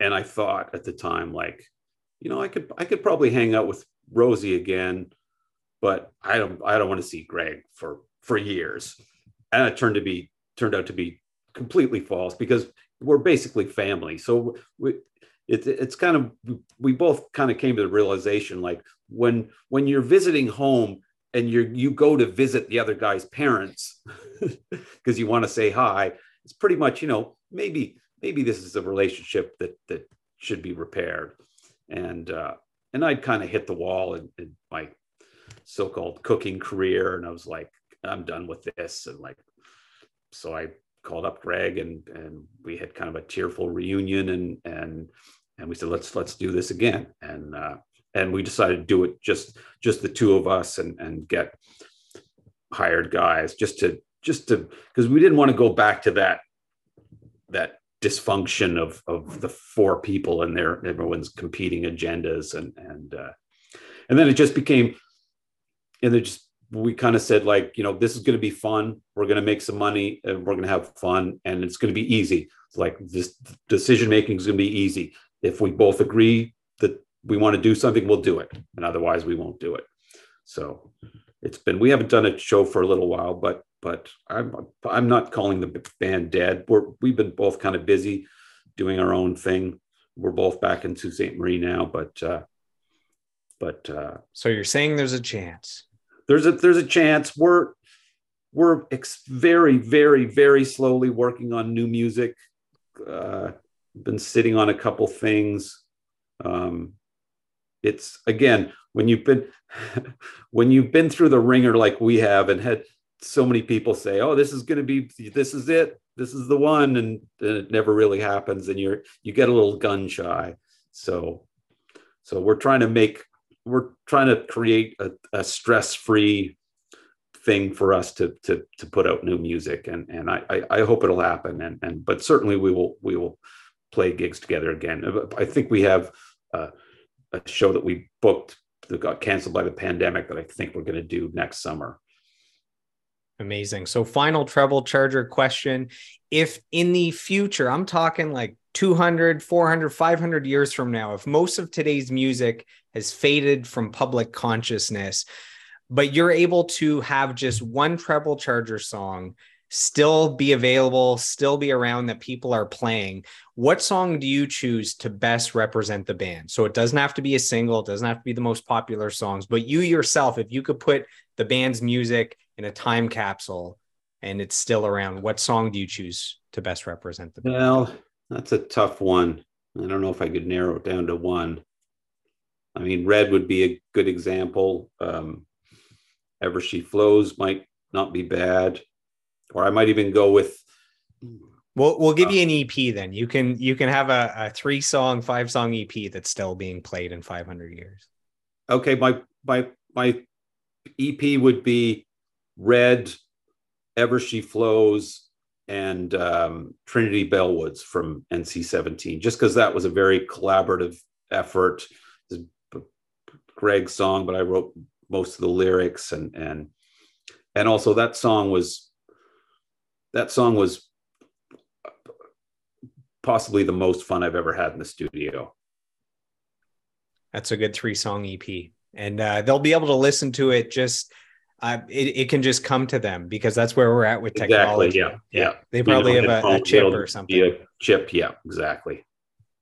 and I thought at the time, like, you know, I could I could probably hang out with Rosie again, but I don't I don't want to see Greg for for years. And it turned to be turned out to be completely false because we're basically family. So we, it, it's kind of we both kind of came to the realization like when when you're visiting home and you you go to visit the other guy's parents because you want to say hi it's pretty much you know maybe maybe this is a relationship that that should be repaired. And uh and i'd kind of hit the wall in, in my so-called cooking career and i was like i'm done with this and like so i called up greg and and we had kind of a tearful reunion and and and we said let's let's do this again. And uh and we decided to do it just just the two of us and and get hired guys just to just to because we didn't want to go back to that that dysfunction of of the four people and their everyone's competing agendas and and uh, and then it just became and it just we kind of said like you know this is going to be fun. We're going to make some money and we're going to have fun and it's going to be easy. Like this decision making is going to be easy. If we both agree we want to do something, we'll do it. And otherwise we won't do it. So it's been, we haven't done a show for a little while, but, but I'm, I'm not calling the band dead. We're, we've been both kind of busy doing our own thing. We're both back into St. Marie now, but, uh, but, uh, so you're saying there's a chance there's a, there's a chance we're, we're ex- very, very, very slowly working on new music. Uh, been sitting on a couple things. Um, it's again when you've been when you've been through the ringer like we have and had so many people say oh this is going to be this is it this is the one and, and it never really happens and you're you get a little gun shy. So so we're trying to make we're trying to create a, a stress free thing for us to to to put out new music and and I, I, I hope it'll happen and and but certainly we will we will play gigs together again. I think we have uh, a show that we booked that got canceled by the pandemic that I think we're going to do next summer. Amazing. So, final treble charger question. If in the future, I'm talking like 200, 400, 500 years from now, if most of today's music has faded from public consciousness, but you're able to have just one treble charger song still be available, still be around that people are playing, what song do you choose to best represent the band? So it doesn't have to be a single, it doesn't have to be the most popular songs, but you yourself, if you could put the band's music in a time capsule and it's still around, what song do you choose to best represent the band? Well, that's a tough one. I don't know if I could narrow it down to one. I mean, Red would be a good example. Um, Ever She Flows might not be bad, or I might even go with. We'll we'll give uh, you an EP then. You can you can have a, a three song, five song EP that's still being played in 500 years. Okay, my my my EP would be Red, Ever She Flows, and um, Trinity Bellwoods from NC 17, just because that was a very collaborative effort. Greg's song, but I wrote most of the lyrics and and and also that song was that song was possibly the most fun I've ever had in the studio. That's a good three song EP, and uh, they'll be able to listen to it. Just uh, it, it can just come to them because that's where we're at with technology. Exactly, yeah, yeah. They probably you know, have a, a, chip or something. A chip, yeah, exactly.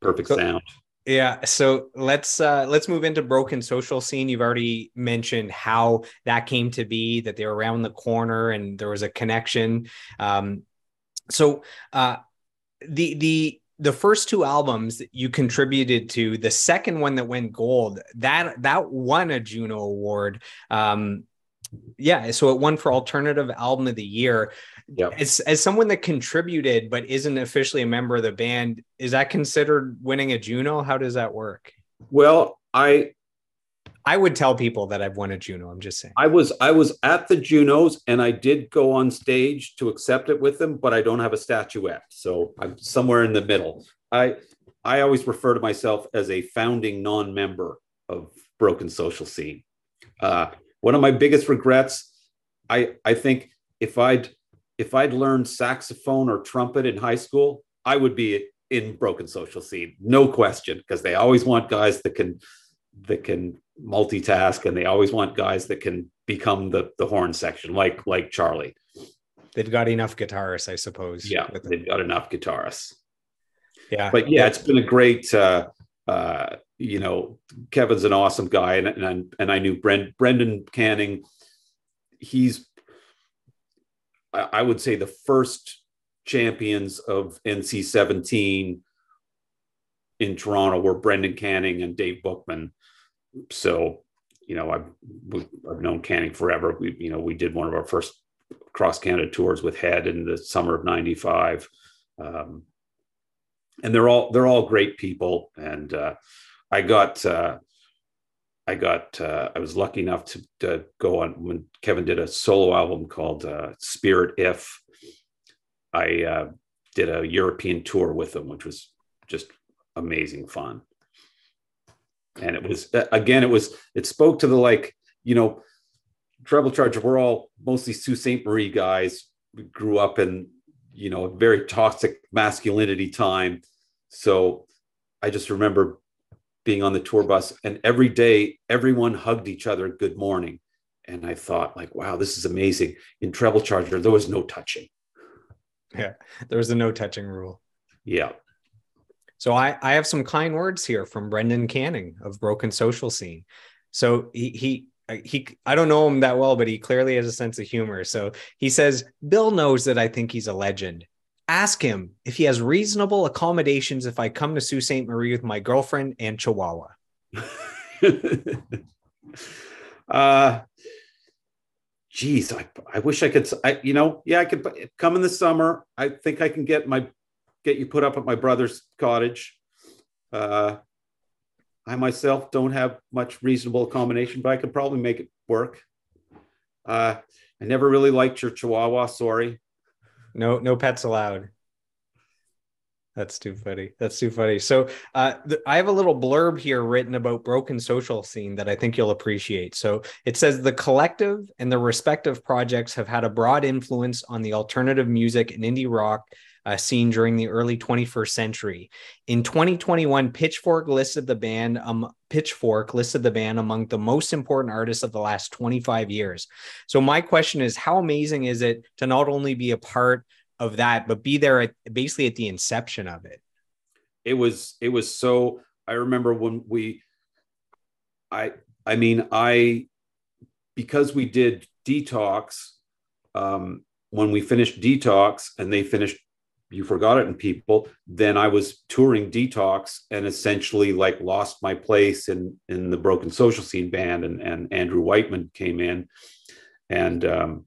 Perfect so, sound. Yeah, so let's uh let's move into broken social scene. You've already mentioned how that came to be that they were around the corner and there was a connection. Um so uh the the the first two albums that you contributed to, the second one that went gold, that that won a Juno award. Um yeah, so it won for alternative album of the year. Yeah. As as someone that contributed but isn't officially a member of the band, is that considered winning a Juno? How does that work? Well, I I would tell people that I've won a Juno. I'm just saying. I was I was at the Junos and I did go on stage to accept it with them, but I don't have a statuette. So I'm somewhere in the middle. I I always refer to myself as a founding non-member of Broken Social Scene. Uh, one of my biggest regrets, I I think if I'd if I'd learned saxophone or trumpet in high school, I would be in broken social scene, no question, because they always want guys that can that can multitask, and they always want guys that can become the the horn section, like like Charlie. They've got enough guitarists, I suppose. Yeah, they've got enough guitarists. Yeah, but yeah, it's been a great. Uh, uh, you know, Kevin's an awesome guy, and and and I knew Brent, Brendan Canning. He's I would say the first champions of NC 17 in Toronto were Brendan Canning and Dave Bookman. So, you know, I've, I've known Canning forever. We, you know, we did one of our first cross Canada tours with Head in the summer of 95. Um, and they're all, they're all great people. And uh, I got, uh, I got uh, I was lucky enough to, to, go on when Kevin did a solo album called uh, Spirit If. I uh, did a European tour with him, which was just amazing fun. And it was again, it was it spoke to the like you know, Treble Charger. We're all mostly Sault Ste. Marie guys. We grew up in you know a very toxic masculinity time, so I just remember being on the tour bus and every day everyone hugged each other good morning. And i thought like wow this is amazing. In treble charger there was no touching. Yeah there was a no touching rule. Yeah. So i i have some kind words here from brendan canning of broken social scene. So he he uh, he I don't know him that well, but he clearly has a sense of humor. So he says, Bill knows that I think he's a legend ask him if he has reasonable accommodations if I come to Sault Ste. Marie with my girlfriend and Chihuahua. uh, geez, I, I wish I could. I, you know, yeah, I could come in the summer. I think I can get my get you put up at my brother's cottage. Uh, I myself don't have much reasonable accommodation, but I could probably make it work. Uh, I never really liked your Chihuahua. Sorry. No, no pets allowed. That's too funny. That's too funny. So, uh, th- I have a little blurb here written about broken social scene that I think you'll appreciate. So, it says the collective and the respective projects have had a broad influence on the alternative music and indie rock uh, scene during the early 21st century. In 2021, Pitchfork listed the band um, Pitchfork listed the band among the most important artists of the last 25 years. So my question is, how amazing is it to not only be a part of that, but be there at basically at the inception of it? It was it was so. I remember when we, I I mean I, because we did detox. Um, when we finished detox and they finished you forgot it in people then i was touring detox and essentially like lost my place in in the broken social scene band and and andrew whiteman came in. And um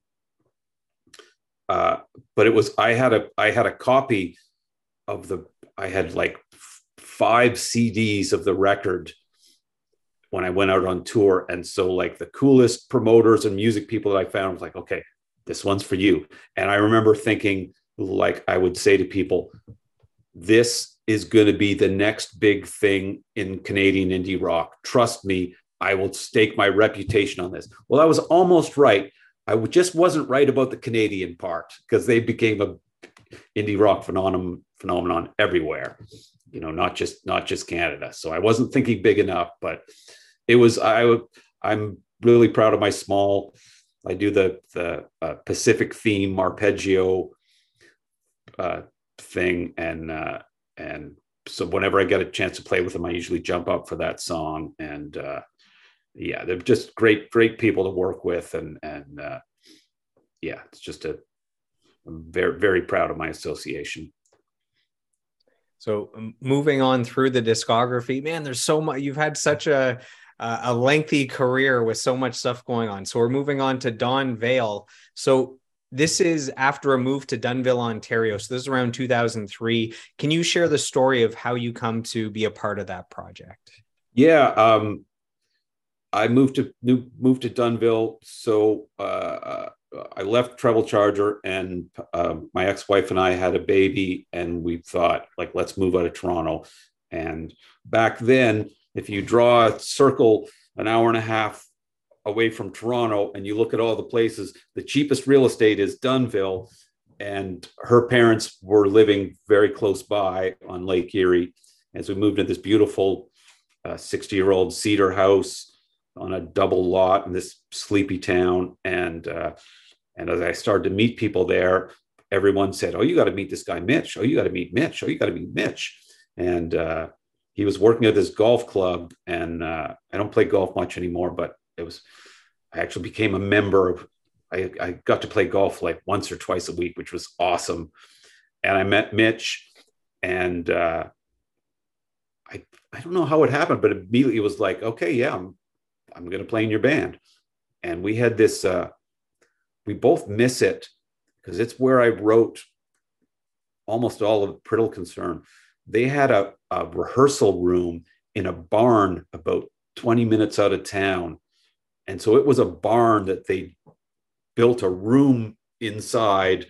uh but it was i had a i had a copy of the i had like five cds of the record when i went out on tour. And so like the coolest promoters and music people that i found was like okay this one's for you. And i remember thinking like I would say to people, this is going to be the next big thing in Canadian indie rock. Trust me, I will stake my reputation on this. Well, I was almost right. I just wasn't right about the Canadian part because they became a indie rock phenomenon phenomenon everywhere. You know, not just not just Canada. So I wasn't thinking big enough, but it was. I I'm really proud of my small. I do the the uh, Pacific theme arpeggio uh, thing, and uh, and so whenever I get a chance to play with them, I usually jump up for that song. And uh, yeah, they're just great, great people to work with, and and uh, yeah, it's just a I'm very very proud of my association. So moving on through the discography, man, there's so much. You've had such a a lengthy career with so much stuff going on. So we're moving on to Don Vail. So this is after a move to Dunnville, Ontario. So this is around 2003. Can you share the story of how you come to be a part of that project? Yeah, um, I moved to moved to Dunnville. So uh, I left Treble Charger, and uh, my ex-wife and I had a baby, and we thought like, let's move out of Toronto. And back then, if you draw a circle an hour and a half away from Toronto and you look at all the places, the cheapest real estate is Dunnville. And her parents were living very close by on Lake Erie. As we moved into this beautiful 60 uh, year old cedar house on a double lot in this sleepy town. And, uh, and as I started to meet people there, everyone said, Oh, you got to meet this guy, Mitch. Oh, you got to meet Mitch. Oh, you got to meet Mitch. And uh, he was working at this golf club. And uh, I don't play golf much anymore, but it was I actually became a member of I, I got to play golf like once or twice a week, which was awesome. And I met Mitch and uh, I I don't know how it happened, but immediately it was like, okay, yeah, I'm I'm gonna play in your band. And we had this uh, we both miss it because it's where I wrote almost all of Priddle Concern. They had a, a rehearsal room in a barn about 20 minutes out of town and so it was a barn that they built a room inside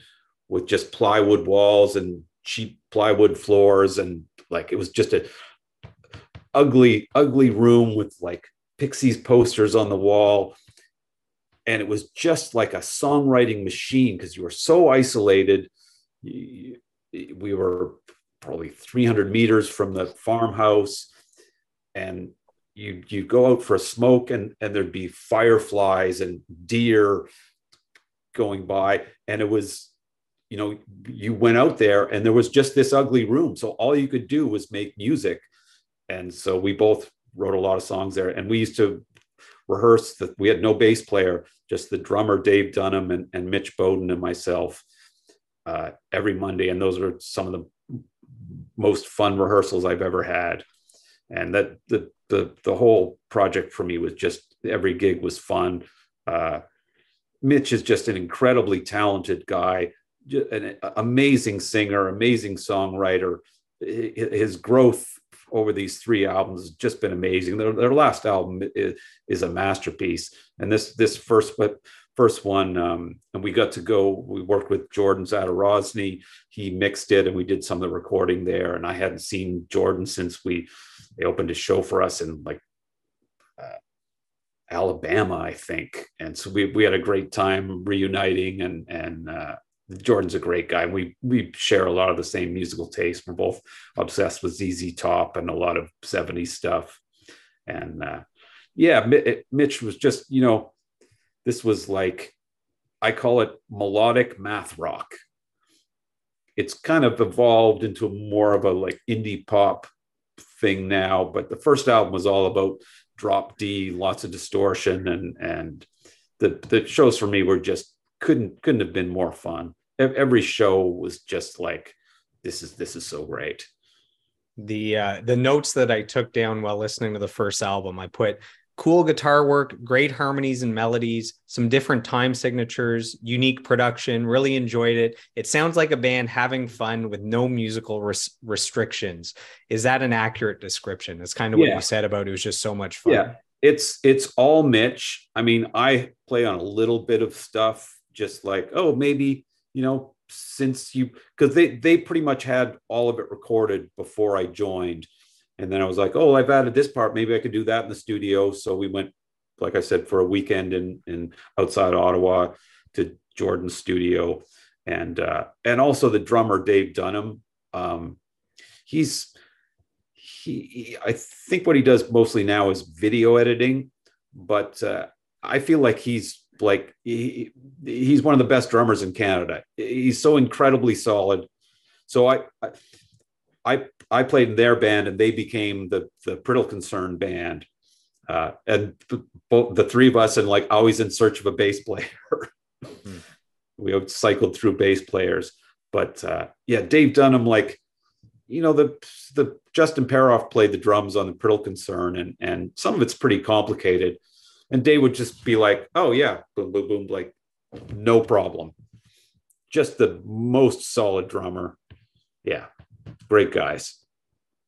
with just plywood walls and cheap plywood floors and like it was just a ugly ugly room with like pixies posters on the wall. And it was just like a songwriting machine because you were so isolated. We were probably 300 meters from the farmhouse. And you you go out for a smoke and and there'd be fireflies and deer going by. And it was you know you went out there and there was just this ugly room. So all you could do was make music. And so we both wrote a lot of songs there. And we used to rehearse that we had no bass player just the drummer dave dunham and, and mitch bowden and myself uh, every monday. And those were some of the most fun rehearsals i've ever had and that the the the whole project for me was just every gig was fun. Uh, Mitch is just an incredibly talented guy, an amazing singer, amazing songwriter. His growth over these three albums has just been amazing. Their, their last album is, is, a masterpiece, and this this first but first one, um, and we got to go. We worked with Jordan Zadorozny. He mixed it, and we did some of the recording there. And I hadn't seen Jordan since we they opened a show for us in like uh, Alabama, I think. And so we we had a great time reuniting, and and uh, Jordan's a great guy. We we share a lot of the same musical taste. We're both obsessed with ZZ Top and a lot of '70s stuff. And uh, yeah, Mitch was just you know this was like I call it melodic math rock. It's kind of evolved into more of a like indie pop thing now, but the first album was all about drop D, lots of distortion, and and the the shows for me were just couldn't couldn't have been more fun. Every show was just like this is this is so great the uh the notes that i took down while listening to the first album i put cool guitar work, great harmonies and melodies, some different time signatures, unique production. Really enjoyed it. It sounds like a band having fun with no musical res- restrictions. Is that an accurate description? That's kind of yeah. what you said about it was just so much fun. Yeah, it's it's all Mitch. I mean, I play on a little bit of stuff, just like oh maybe you know since you because they they pretty much had all of it recorded before I joined and then I was like, oh, I've added this part. Maybe I could do that in the studio. So we went, like I said, for a weekend in in outside Ottawa to Jordan's studio, and uh, and also the drummer Dave Dunham. Um, he's he, he, I think what he does mostly now is video editing, but uh, I feel like he's like he, he's one of the best drummers in Canada. He's so incredibly solid. So I, I I I played in their band and they became the the Priddle Concern band. Uh, and both the three of us and like always in search of a bass player. hmm. We cycled through bass players, but uh, yeah, Dave Dunham, like you know, the the Justin Peroff played the drums on the Priddle Concern, and and some of it's pretty complicated. And Dave would just be like, "Oh yeah, boom, boom, boom," like no problem. Just the most solid drummer. Yeah, great guys.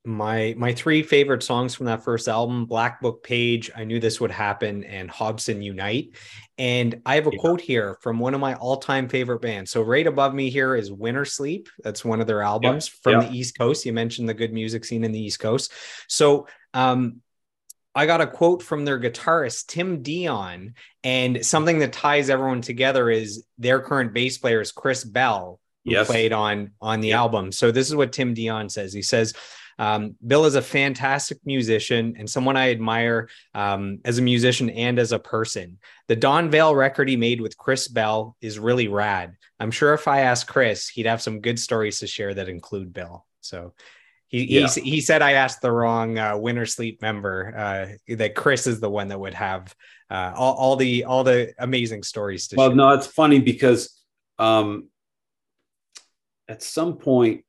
My my three favorite songs from that first album black book page i knew this would happen and hobson unite. And i have a yeah. quote here from one of my all-time favorite bands. So right above me here is wintersleep. That's one of their albums yeah. from yeah. the east coast. You mentioned the good music scene in the east coast. So um I got a quote from their guitarist, Tim D'Eon, and something that ties everyone together is their current bass player is Chris Bell, who yes. played on on the album. So this is what Tim D'Eon says. He says, um, Bill is a fantastic musician and someone I admire um, as a musician and as a person. The Don Vail record he made with Chris Bell is really rad. I'm sure if I asked Chris, he'd have some good stories to share that include Bill. So he yeah. he, he, said I asked the wrong uh, Wintersleep member. Uh, that Chris is the one that would have uh, all, all the all the amazing stories to. Well, share. no, it's funny because um, at some point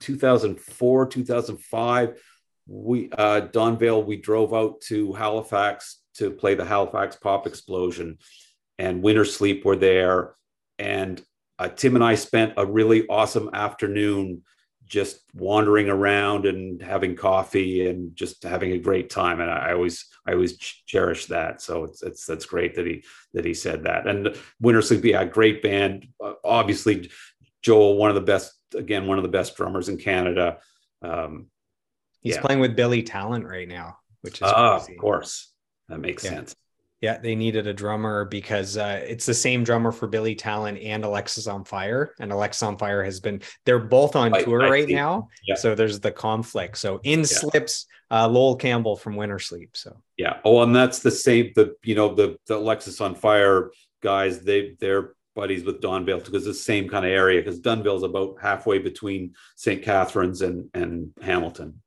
2004, 2005, we uh, Don Vail, we drove out to Halifax to play the Halifax Pop Explosion, and Wintersleep were there, and uh, Tim and I spent a really awesome afternoon just wandering around and having coffee and just having a great time. And I always I always cherish that. So it's it's that's great that he that he said that. And Wintersleep yeah great band. Uh, obviously Joel one of the best again one of the best drummers in Canada. Um, He's yeah. playing with Billy Talent right now, which is uh, of course that makes yeah. sense. Yeah, they needed a drummer because uh, it's the same drummer for Billy Talent and Alexisonfire, and Alexisonfire has been they're both on I, tour I right now. Yeah. So there's the conflict. So in slips uh, Loel Campbell from Wintersleep. So yeah. Oh, and that's the same. The you know the the Alexisonfire guys. They they're buddies with Don Vail because it's the same kind of area because Dunnville is about halfway between St. Catharines and, and Hamilton.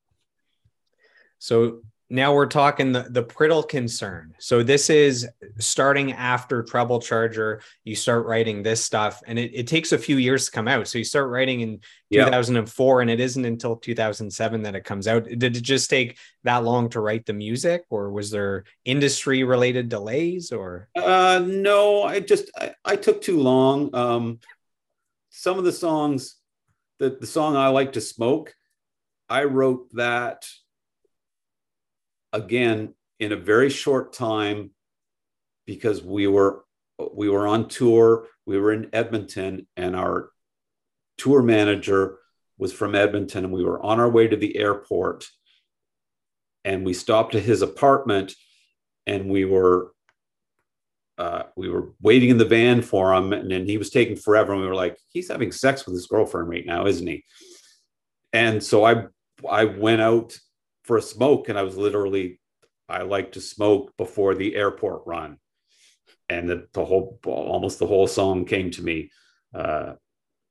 So now we're talking the, the Priddle concern. So this is starting after Treble Charger. You start writing this stuff, and it, it takes a few years to come out. So you start writing in 2004, and it isn't until 2007 that it comes out. Did it just take that long to write the music, or was there industry related delays? Or uh, no, I just I, I took too long. Um, some of the songs, the the song I like to smoke, I wrote that again in a very short time because we were we were on tour we were in edmonton and our tour manager was from edmonton and we were on our way to the airport and we stopped at his apartment and we were uh, we were waiting in the van for him and, and he was taking forever and we were like he's having sex with his girlfriend right now isn't he? And so i i went out for a smoke and I was literally I like to smoke before the airport run. And the, the whole almost the whole song came to me. Uh,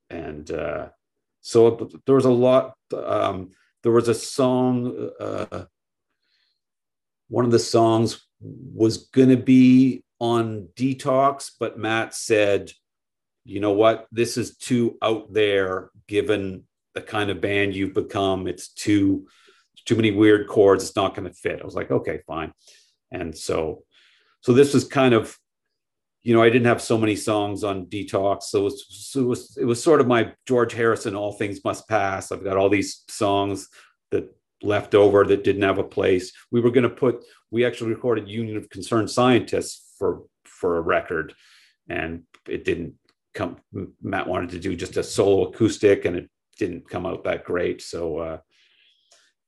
and uh, so there was a lot um, there was a song uh, one of the songs was going to be on detox but matt said you know what this is too out there given the kind of band you've become. It's too too many weird chords. It's not going to fit. I was like, okay, fine. And so, so this was kind of, you know, I didn't have so many songs on Detox, so it was, so it was, it was sort of my George Harrison. All things must pass. I've got all these songs that left over that didn't have a place. We were going to put. We actually recorded Union of Concerned Scientists for for a record, and it didn't come. Matt wanted to do just a solo acoustic, and it didn't come out that great. So, uh,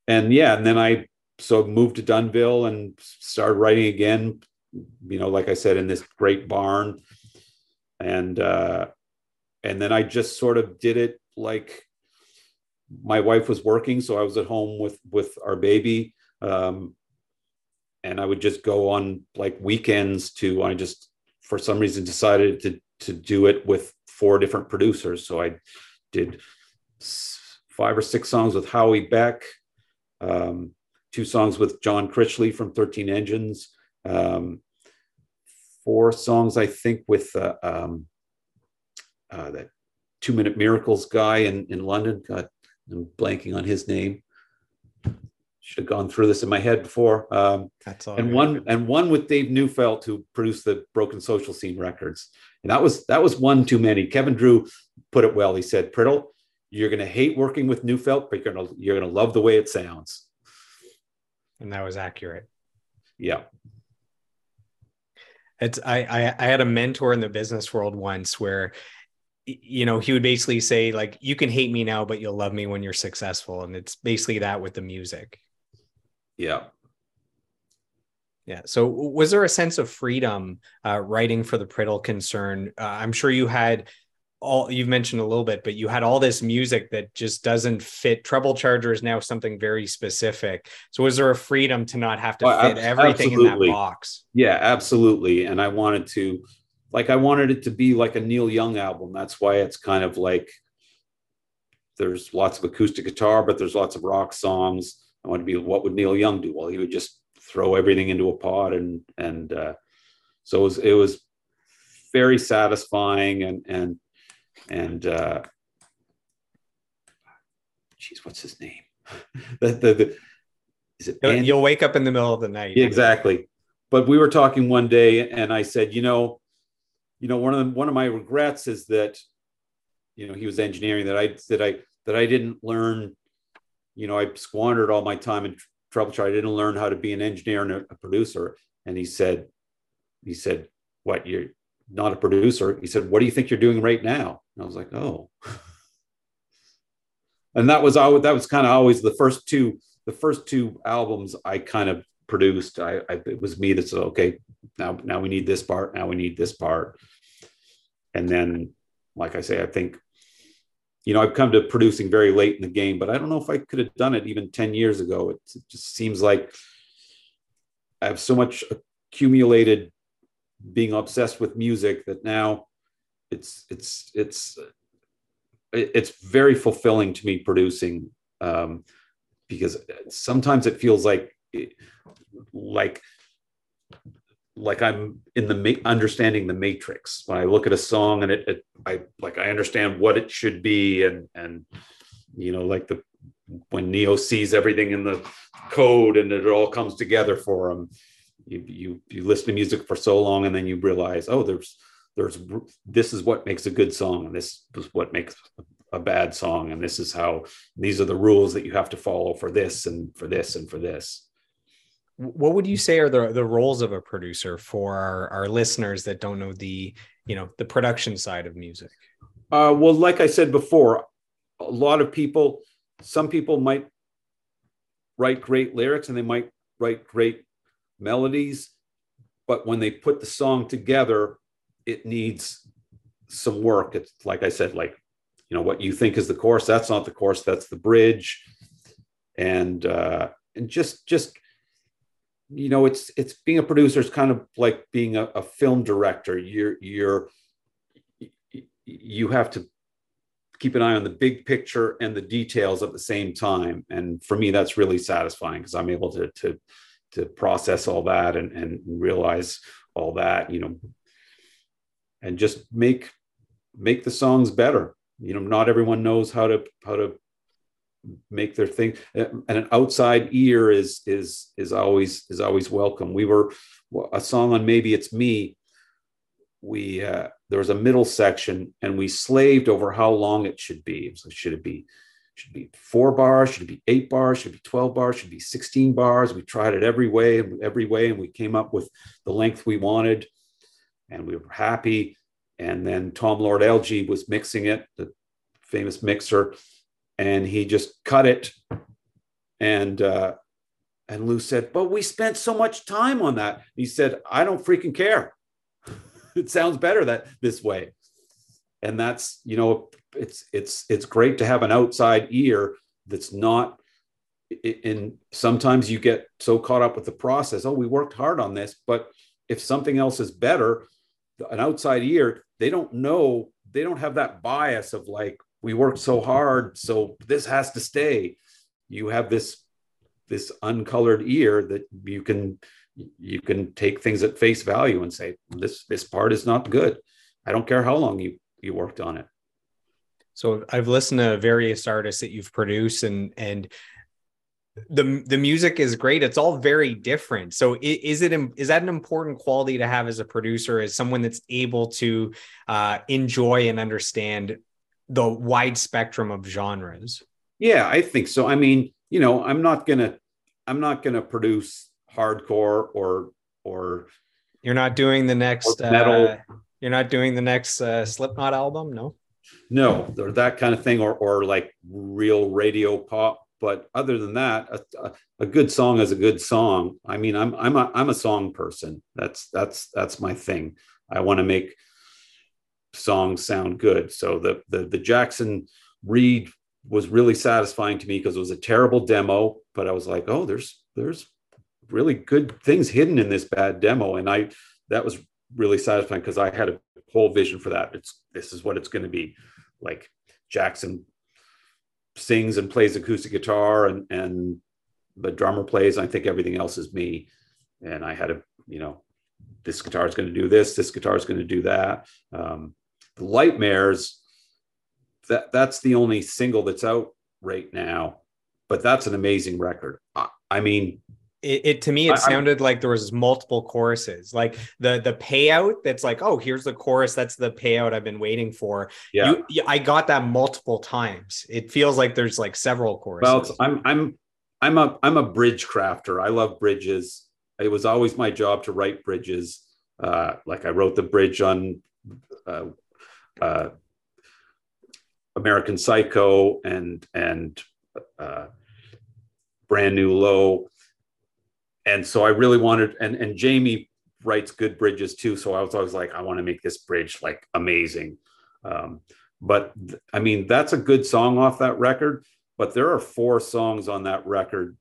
and yeah, and then I so moved to Dunnville and started writing again. You know, like I said, in this great barn, and uh, and then I just sort of did it like my wife was working, so I was at home with with our baby. Um, and I would just go on like weekends to I just for some reason decided to to do it with four different producers. So I did five or six songs with Howie Beck, um, two songs with John Critchley from 13 Engines, um, four songs, I think, with uh, um, uh, that Two Minute Miracles guy in, in London. God, I'm blanking on his name. Should have gone through this in my head before. Um, That's all. And one and one with Dave Newfeld, who produced the Broken Social Scene records, and that was that was one too many. Kevin Drew put it well. He said, "Priddle, you're going to hate working with Newfeld, but you're going to you're going to love the way it sounds." And that was accurate. Yeah. It's I, I I had a mentor in the business world once where you know he would basically say like you can hate me now but you'll love me when you're successful and it's basically that with the music yeah yeah so was there a sense of freedom uh, writing for the priddle concern uh, i'm sure you had all you've mentioned a little bit but you had all this music that just doesn't fit treble charger is now something very specific so was there a freedom to not have to well, fit everything absolutely. in that box yeah absolutely and i wanted to like I wanted it to be like a Neil Young album. That's why it's kind of like there's lots of acoustic guitar, but there's lots of rock songs. I want to be what would Neil Young do? Well, he would just throw everything into a pot and and uh, so it was it was very satisfying and and and uh geez, what's his name? the, the, the, is it Andy? You'll wake up in the middle of the night. Yeah, exactly. But we were talking one day and I said, you know, you know, one of the, one of my regrets is that, you know, he was engineering that I that I that I didn't learn. You know, I squandered all my time in troubleshooting. I didn't learn how to be an engineer and a, a producer. And he said, he said, "What? You're not a producer?" He said, "What do you think you're doing right now?" And I was like, "Oh." and that was always that was kind of always the first two the first two albums I kind of produced. I, I it was me that said, okay, now now we need this part, now we need this part. And then, like I say, I think, you know, I've come to producing very late in the game, but I don't know if I could have done it even 10 years ago. It, it just seems like I have so much accumulated being obsessed with music that now it's it's it's it's very fulfilling to me producing um, because sometimes it feels like like like I'm in the ma- understanding the matrix. When I look at a song and it, it, I like I understand what it should be, and and you know, like the when Neo sees everything in the code and it all comes together for him. You you you listen to music for so long, and then you realize, oh, there's there's this is what makes a good song, and this is what makes a bad song, and this is how these are the rules that you have to follow for this and for this and for this. What would you say are the the roles of a producer for our, our listeners that don't know the you know the production side of music? Uh, well like i said before a lot of people some people might write great lyrics and they might write great melodies but when they put the song together it needs some work. It's like i said like you know what you think is the chorus that's not the chorus that's the bridge. And uh and just just you know it's it's being a producer is kind of like being a, a film director. You're you're you have to keep an eye on the big picture and the details at the same time. And for me that's really satisfying because i'm able to to to process all that and and realize all that you know and just make make the songs better. You know not everyone knows how to how to make their thing. And an outside ear is is is always is always welcome. We were a song on maybe it's me we uh, there was a middle section and we slaved over how long it should be. So should it be should be four bars should be eight bars should be 12 bars should be 16 bars. We tried it every way and every way and we came up with the length we wanted and we were happy. And then tom lord alge was mixing it the famous mixer and he just cut it. And uh, and lou said but we spent so much time on that. He said i don't freaking care. It sounds better that this way and that's you know it's it's it's great to have an outside ear that's not in sometimes you get so caught up with the process oh we worked hard on this but if something else is better an outside ear they don't know they don't have that bias of like we worked so hard so this has to stay. You have this this uncolored ear that you can you can take things at face value and say this this part is not good. I don't care how long you you worked on it. So i've listened to various artists that you've produced and and the the music is great. It's all very different. So is it is that an important quality to have as a producer as someone that's able to uh, enjoy and understand the wide spectrum of genres? Yeah i think so. I mean you know i'm not gonna i'm not gonna produce hardcore or or you're not doing the next metal. uh, you're not doing the next uh, slipknot album? No? No or that kind of thing or or like real radio pop. But other than that a, a, good song is a good song. I mean i'm i'm a i'm a song person. That's that's that's my thing. I want to make songs sound good. So the the, the jackson reed was really satisfying to me because it was a terrible demo but i was like oh there's there's really good things hidden in this bad demo. And i that was really satisfying because i had a whole vision for that. It's this is what it's going to be. Like jackson sings and plays acoustic guitar and and the drummer plays i think everything else is me. And i had a you know this guitar is going to do this this guitar is going to do that. Um, the lightmares that that's the only single that's out right now but that's an amazing record. I, I mean it, it, to me it sounded I, like there was multiple choruses like the the payout that's like oh here's the chorus that's the payout i've been waiting for. Yeah. You, i got that multiple times. It feels like there's like several choruses. Well i'm i'm i'm a i'm a bridge crafter. I love bridges. It was always my job to write bridges. Uh, like i wrote the bridge on uh, uh, american psycho and and uh, brand new low and so I really wanted, and and Jamie writes good bridges too. So I was always like, I want to make this bridge like amazing. Um, but th- I mean, that's a good song off that record. But there are four songs on that record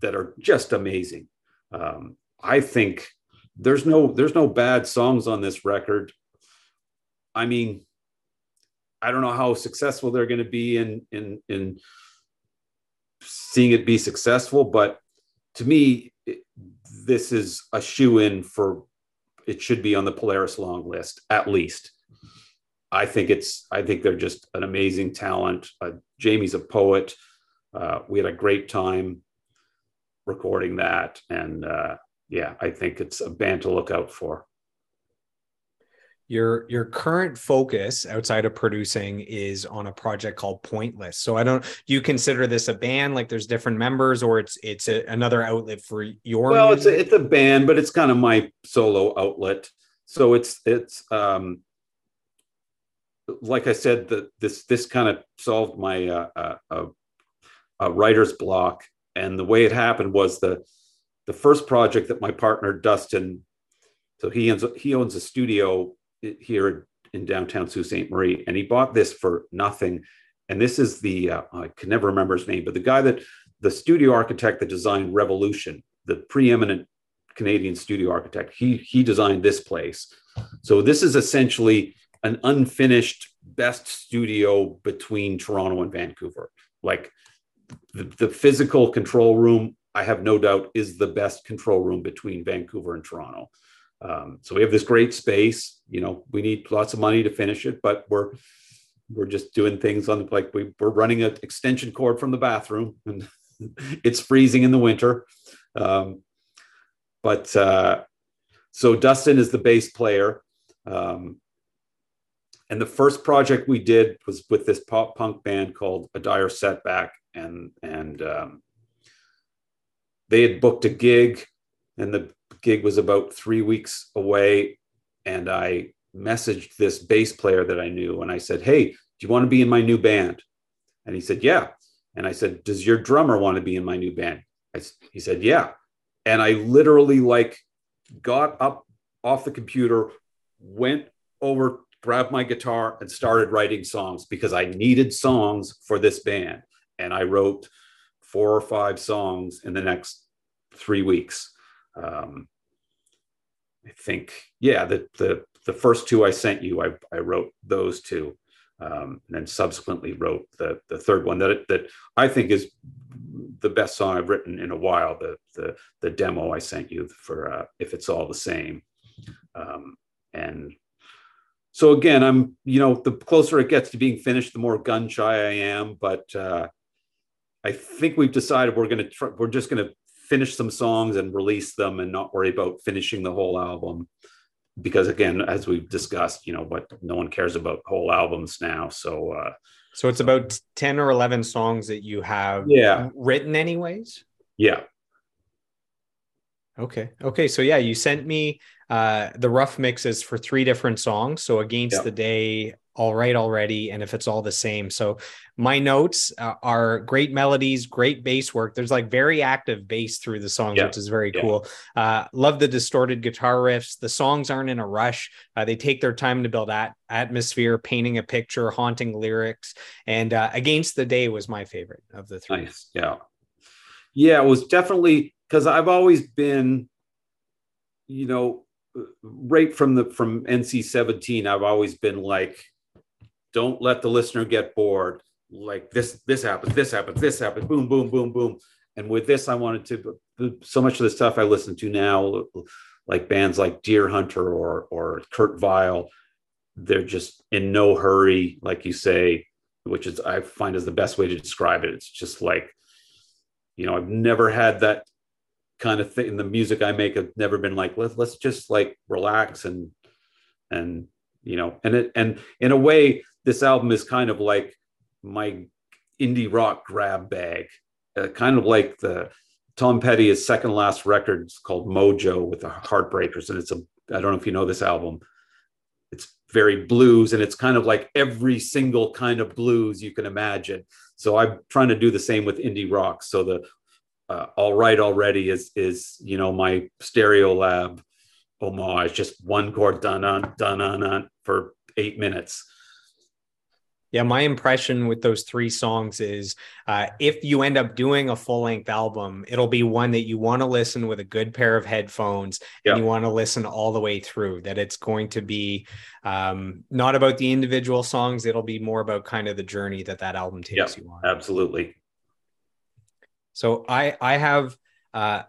that are just amazing. Um, I think there's no there's no bad songs on this record. I mean, I don't know how successful they're going to be in in in seeing it be successful, but to me, this is a shoe in for it should be on the Polaris long list at least. I think it's I think they're just an amazing talent. Uh, Jamie's a poet. Uh, we had a great time recording that, and uh, yeah, I think it's a band to look out for your your current focus outside of producing is on a project called pointless. So i don't you consider this a band like there's different members or it's it's a, another outlet for your well music? it's a, it's a band but it's kind of my solo outlet. So it's it's um like i said that this this kind of solved my uh, uh, uh, writer's block. And the way it happened was the the first project that my partner dustin so he owns he owns a studio here in downtown Sault Ste. Marie, and he bought this for nothing. And this is the uh, I can never remember his name, but the guy that the studio architect that designed Revolution, the preeminent Canadian studio architect, he he designed this place. So this is essentially an unfinished best studio between Toronto and Vancouver. Like the, the physical control room, I have no doubt, is the best control room between Vancouver and Toronto. Um, so we have this great space. You know, we need lots of money to finish it, but we're we're just doing things on the like we, we're running an extension cord from the bathroom and it's freezing in the winter. Um, but uh, so Dustin is the bass player. Um, and the first project we did was with this pop punk band called A Dire Setback. And, and um, they had booked a gig, and the gig was about three weeks away. And I messaged this bass player that I knew and I said, Hey, do you want to be in my new band? And he said, Yeah. And I said, Does your drummer want to be in my new band? I, he said, Yeah. And I literally like got up off the computer, went over, grabbed my guitar, and started writing songs because I needed songs for this band. And I wrote four or five songs in the next three weeks. Um, I think, yeah, the, the, the first two I sent you, I, I wrote those two. Um, and then subsequently wrote the, the third one that, that I think is the best song I've written in a while. The the the demo I sent you for uh, if it's all the same, um, and so again, I'm you know the closer it gets to being finished, the more gun shy I am. But uh, I think we've decided we're gonna try, we're just gonna finish some songs and release them, and not worry about finishing the whole album. Because again, as we've discussed, you know, but no one cares about whole albums now. So uh, so it's about 10 or 11 songs that you have yeah. written anyways? Yeah. Okay. Okay. So yeah, you sent me uh the rough mixes for three different songs. So against the day, all right already and if it's all the same. So my notes uh, are great melodies great bass work. There's like very active bass through the songs yeah. which is very yeah. cool. Uh, love the distorted guitar riffs. The songs aren't in a rush. Uh, they take their time to build that atmosphere painting a picture haunting lyrics and uh, against the day was my favorite of the three. Nice. yeah. Yeah it was definitely because i've always been you know right from the from nc 17 i've always been like don't let the listener get bored. Like this, this happens, this happens, this happens, boom, boom, boom, boom. And with this, I wanted to so much of the stuff I listen to now, like bands like Deerhunter or or Kurt Vile, they're just in no hurry, like you say, which is I find is the best way to describe it. It's just like, you know, I've never had that kind of thing. The music I make have never been like, let's let's just like relax and and you know, and it and in a way, this album is kind of like my indie rock grab bag, uh, kind of like the Tom Petty's second last record called Mojo with the Heartbreakers, and it's a I don't know if you know this album. It's very blues, and it's kind of like every single kind of blues you can imagine. So I'm trying to do the same with indie rock. So the uh, All Right Already is is you know my Stereolab homage, just one chord dun dun on on for eight minutes. Yeah, my impression with those three songs is uh, if you end up doing a full length album, it'll be one that you want to listen with a good pair of headphones and you want to listen all the way through. That it's going to be um, not about the individual songs, it'll be more about kind of the journey that that album takes you on. Absolutely. So I I have uh,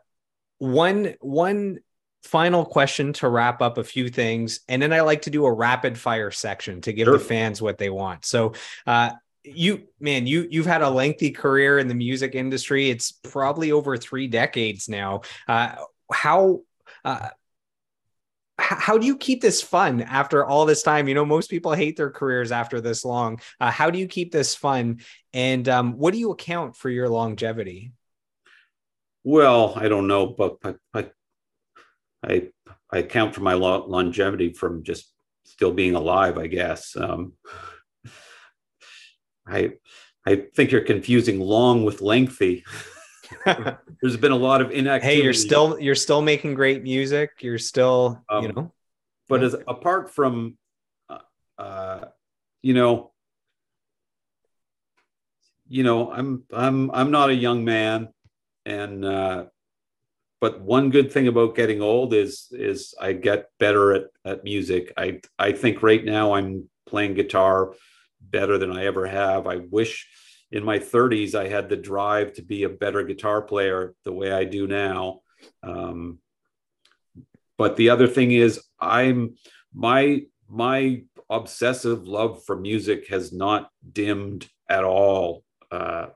one one final question to wrap up a few things and then i like to do a rapid fire section to give sure. the fans what they want so uh, you man you you've had a lengthy career in the music industry it's probably over three decades now uh, how uh, how do you keep this fun after all this time? You know, most people hate their careers after this long. Uh, how do you keep this fun? And um, what do you account for your longevity? Well, I don't know, but, but, but I I account for my lo- longevity from just still being alive, I guess. Um, I I think you're confusing long with lengthy. There's been a lot of inactivity. Hey, you're still you're still making great music. You're still um, you know. But yeah. as apart from, uh, uh, you know, you know, I'm I'm I'm not a young man, and uh, but one good thing about getting old is is I get better at, at music. I I think right now I'm playing guitar better than I ever have. I wish in my 30s I had the drive to be a better guitar player the way I do now. Um, but the other thing is I'm my my obsessive love for music has not dimmed at all. Uh,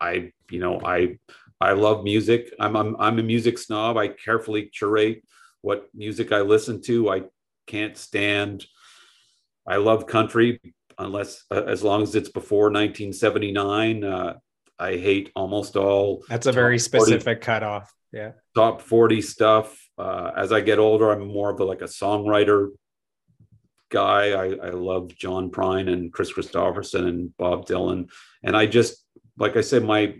I, you know, I, I love music. I'm, I'm, I'm a music snob. I carefully curate what music I listen to. I can't stand. I love country unless uh, as long as it's before 1979. Uh, I hate almost all. That's a very specific 40, cutoff. Yeah. Top 40 stuff. Uh, as I get older, I'm more of a, like a songwriter guy. I, I love John Prine and Kris Kristofferson and Bob Dylan. And I just, like I said, my,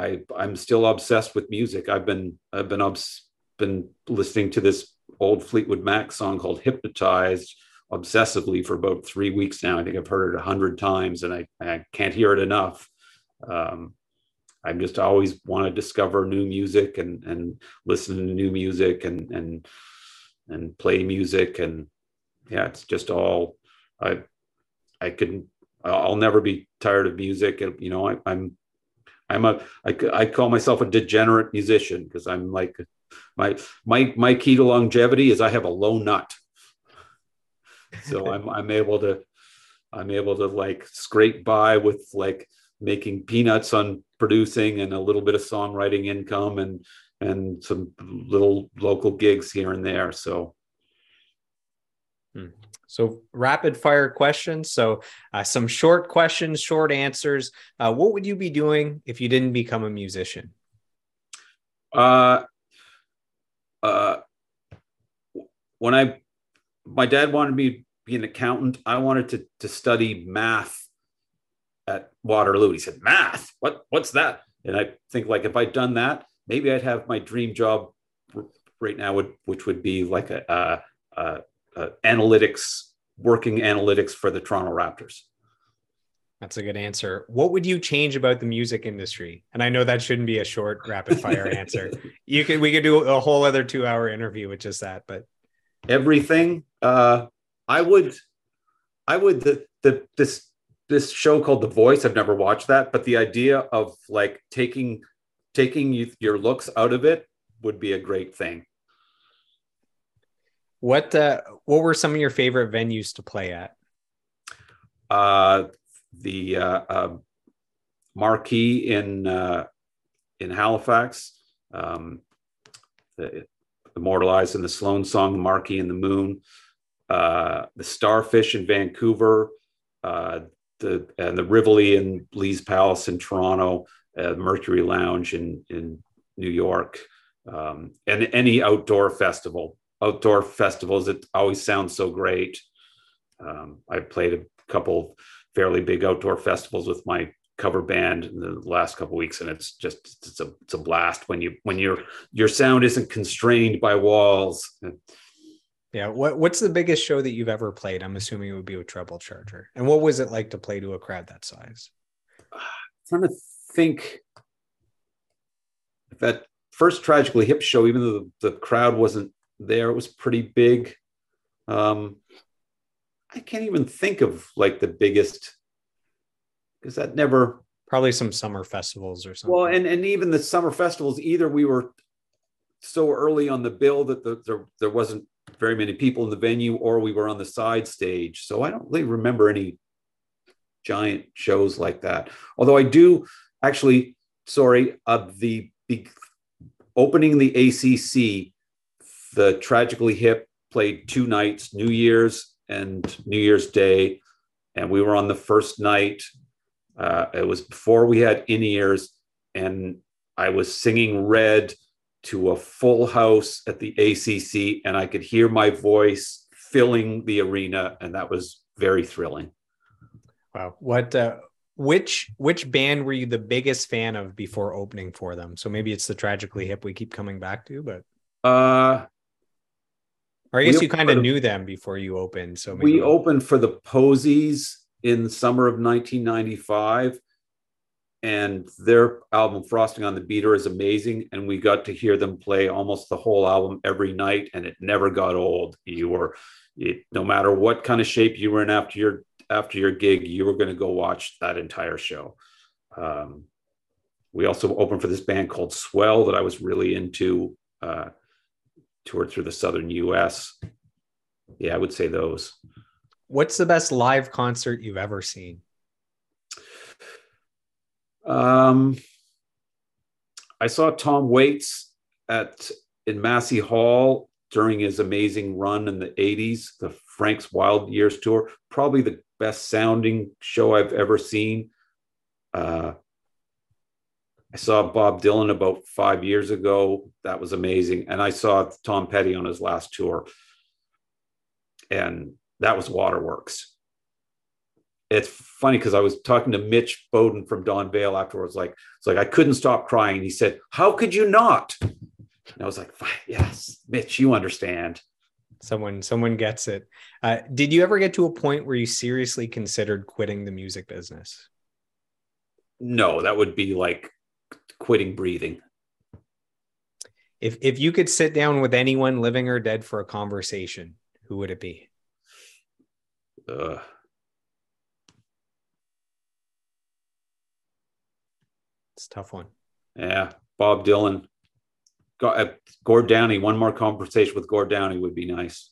I, I'm still obsessed with music. I've been, I've been, obs- been listening to this old Fleetwood Mac song called Hypnotized obsessively for about three weeks now. I think I've heard it a hundred times and I, I can't hear it enough. Um, I'm just always want to discover new music and, and listen to new music and, and, and play music. And yeah, it's just all, I, I can, I'll never be tired of music. You know, I, I'm, I'm a, I, I call myself a degenerate musician because I'm like, my, my, my key to longevity is I have a low nut so I'm I'm able to I'm able to like scrape by with like making peanuts on producing and a little bit of songwriting income and and some little local gigs here and there. So. So rapid fire questions. So uh, some short questions, short answers. Uh, what would you be doing if you didn't become a musician? Uh, uh, when I my dad wanted me to be an accountant. I wanted to, to study math at Waterloo. He said, math, what, what's that? And I think like, if I'd done that, maybe I'd have my dream job right now, would, which would be like a, a, analytics, working analytics for the Toronto Raptors. That's a good answer. What would you change about the music industry? And I know that shouldn't be a short rapid fire answer. You could we could do a whole other 2-hour interview with just that, but everything. Uh, I would, I would the the this this show called The Voice. I've never watched that, but the idea of like taking taking you, your looks out of it would be a great thing. What uh, what were some of your favorite venues to play at? Uh, the uh, uh, Marquee in uh, in Halifax. Um, the, immortalized in the Sloan song Marquee and the Moon, uh, the Starfish in Vancouver, uh, the and the Rivoli in Lee's Palace in Toronto, uh, Mercury Lounge in in New York, um, and any outdoor festival. Outdoor festivals, it always sounds so great. Um, I played a couple fairly big outdoor festivals with my cover band in the last couple weeks and it's just it's a it's a blast when you when your your sound isn't constrained by walls. Yeah what what's the biggest show that you've ever played? I'm assuming it would be with treble charger. And what was it like to play to a crowd that size? I'm trying to think. That first tragically hip show even though the, the crowd wasn't there it was pretty big um i can't even think of like the biggest because that never probably some summer festivals or something. Well, and and even the summer festivals, either we were so early on the bill that the, there there wasn't very many people in the venue, or we were on the side stage. So I don't really remember any giant shows like that. Although I do actually, sorry, uh, the, the opening the ACC, the Tragically Hip played two nights, New Year's and New Year's Day, and we were on the first night uh, it was before we had in ears, and I was singing Red to a full house at the ACC, and I could hear my voice filling the arena, and that was very thrilling. Wow. What, uh, which, which band were you the biggest fan of before opening for them? So maybe it's the Tragically Hip we keep coming back to, but. Uh, or I guess you kind of knew them before you opened. So maybe. we opened for the Posies in the summer of 1995 and their album frosting on the beater is amazing and we got to hear them play almost the whole album every night and it never got old you were it, no matter what kind of shape you were in after your after your gig you were going to go watch that entire show um, we also opened for this band called swell that i was really into uh, toured through the southern us yeah, I would say those. What's the best live concert you've ever seen? Um, I saw Tom Waits at in Massey Hall during his amazing run in the 80s, the Frank's Wild Years tour. Probably the best sounding show I've ever seen. Uh, I saw Bob Dylan about five years ago. That was amazing. And I saw Tom Petty on his last tour. And that was Waterworks. It's funny because I was talking to Mitch Bowden from Don Vail afterwards. Like, it's like I couldn't stop crying. He said, How could you not? And I was like, Yes, Mitch, you understand. Someone, someone gets it. Uh, did you ever get to a point where you seriously considered quitting the music business? No, that would be like quitting breathing. If if you could sit down with anyone living or dead for a conversation, who would it be? Uh, it's a tough one. Yeah, Bob Dylan. Uh, Gord Downie. One more conversation with Gord Downie would be nice.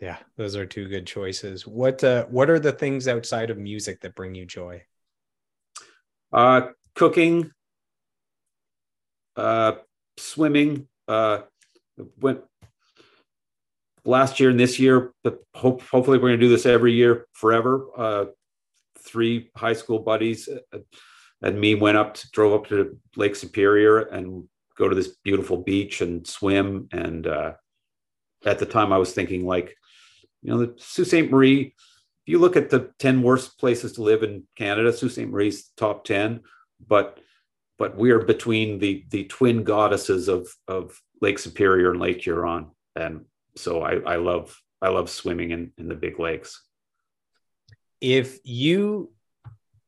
Yeah, those are two good choices. What uh, what are the things outside of music that bring you joy? Uh, cooking, uh, swimming. Uh, went last year and this year, but hope, hopefully we're going to do this every year forever. Uh, three high school buddies uh, and me went up, to, drove up to Lake Superior and go to this beautiful beach and swim. And uh, at the time, I was thinking like, you know, the Sault Ste. Marie. If you look at the ten worst places to live in Canada, Sault Ste. Marie's top ten, but but we are between the the twin goddesses of of Lake Superior and Lake Huron, and so I, I love I love swimming in in the big lakes. If you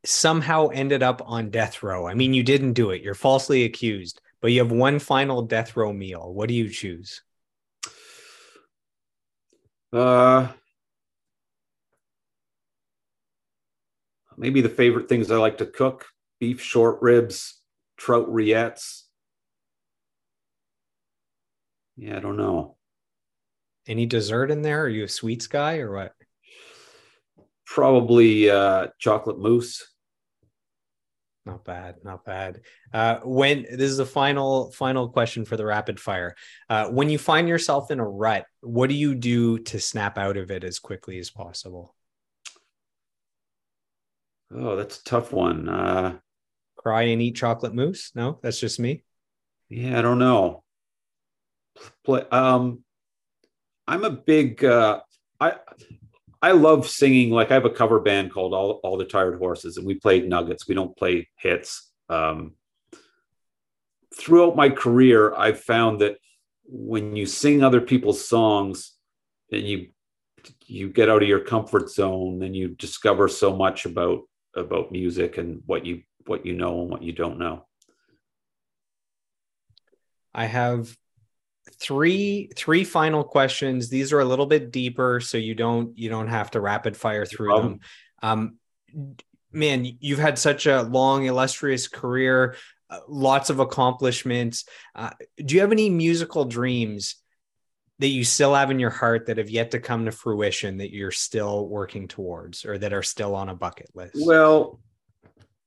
somehow ended up on death row, I mean, you didn't do it. You're falsely accused, but you have one final death row meal. What do you choose? Uh, maybe the favorite things I like to cook: beef short ribs, trout rillettes. Yeah, I don't know. Any dessert in there? Are you a sweets guy or what? Probably uh, chocolate mousse. Not bad, not bad. Uh, when this is the final final question for the rapid fire. Uh, when you find yourself in a rut, what do you do to snap out of it as quickly as possible? Oh, that's a tough one. Uh, cry and eat chocolate mousse? No, that's just me. Yeah, I don't know. Play, um, I'm a big. Uh, I I love singing. Like I have a cover band called All All the Tired Horses, and we play nuggets. We don't play hits. Um, throughout my career, I've found that when you sing other people's songs, and you you get out of your comfort zone, and you discover so much about about music and what you what you know and what you don't know. I have three three final questions. These are a little bit deeper, so you don't you don't have to rapid fire through no them. Um, man, you've had such a long, illustrious career, uh, lots of accomplishments. Uh, do you have any musical dreams that you still have in your heart that have yet to come to fruition that you're still working towards or that are still on a bucket list? Well,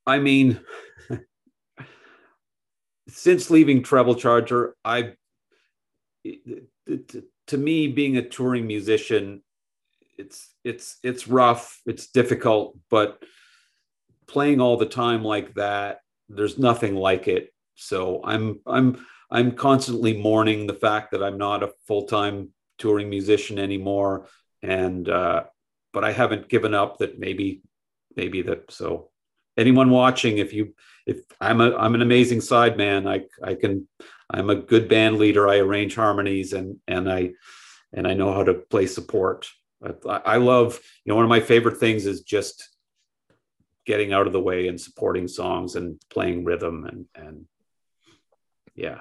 I mean, since leaving Treble Charger, I've to me being a touring musician it's it's it's rough it's difficult but playing all the time like that there's nothing like it. So i'm i'm i'm constantly mourning the fact that i'm not a full-time touring musician anymore. And uh but i haven't given up that maybe maybe that so anyone watching if you if i'm a i'm an amazing side man i i can I'm a good band leader. I arrange harmonies and and I and I know how to play support. I, I love you know one of my favorite things is just getting out of the way and supporting songs and playing rhythm and and yeah.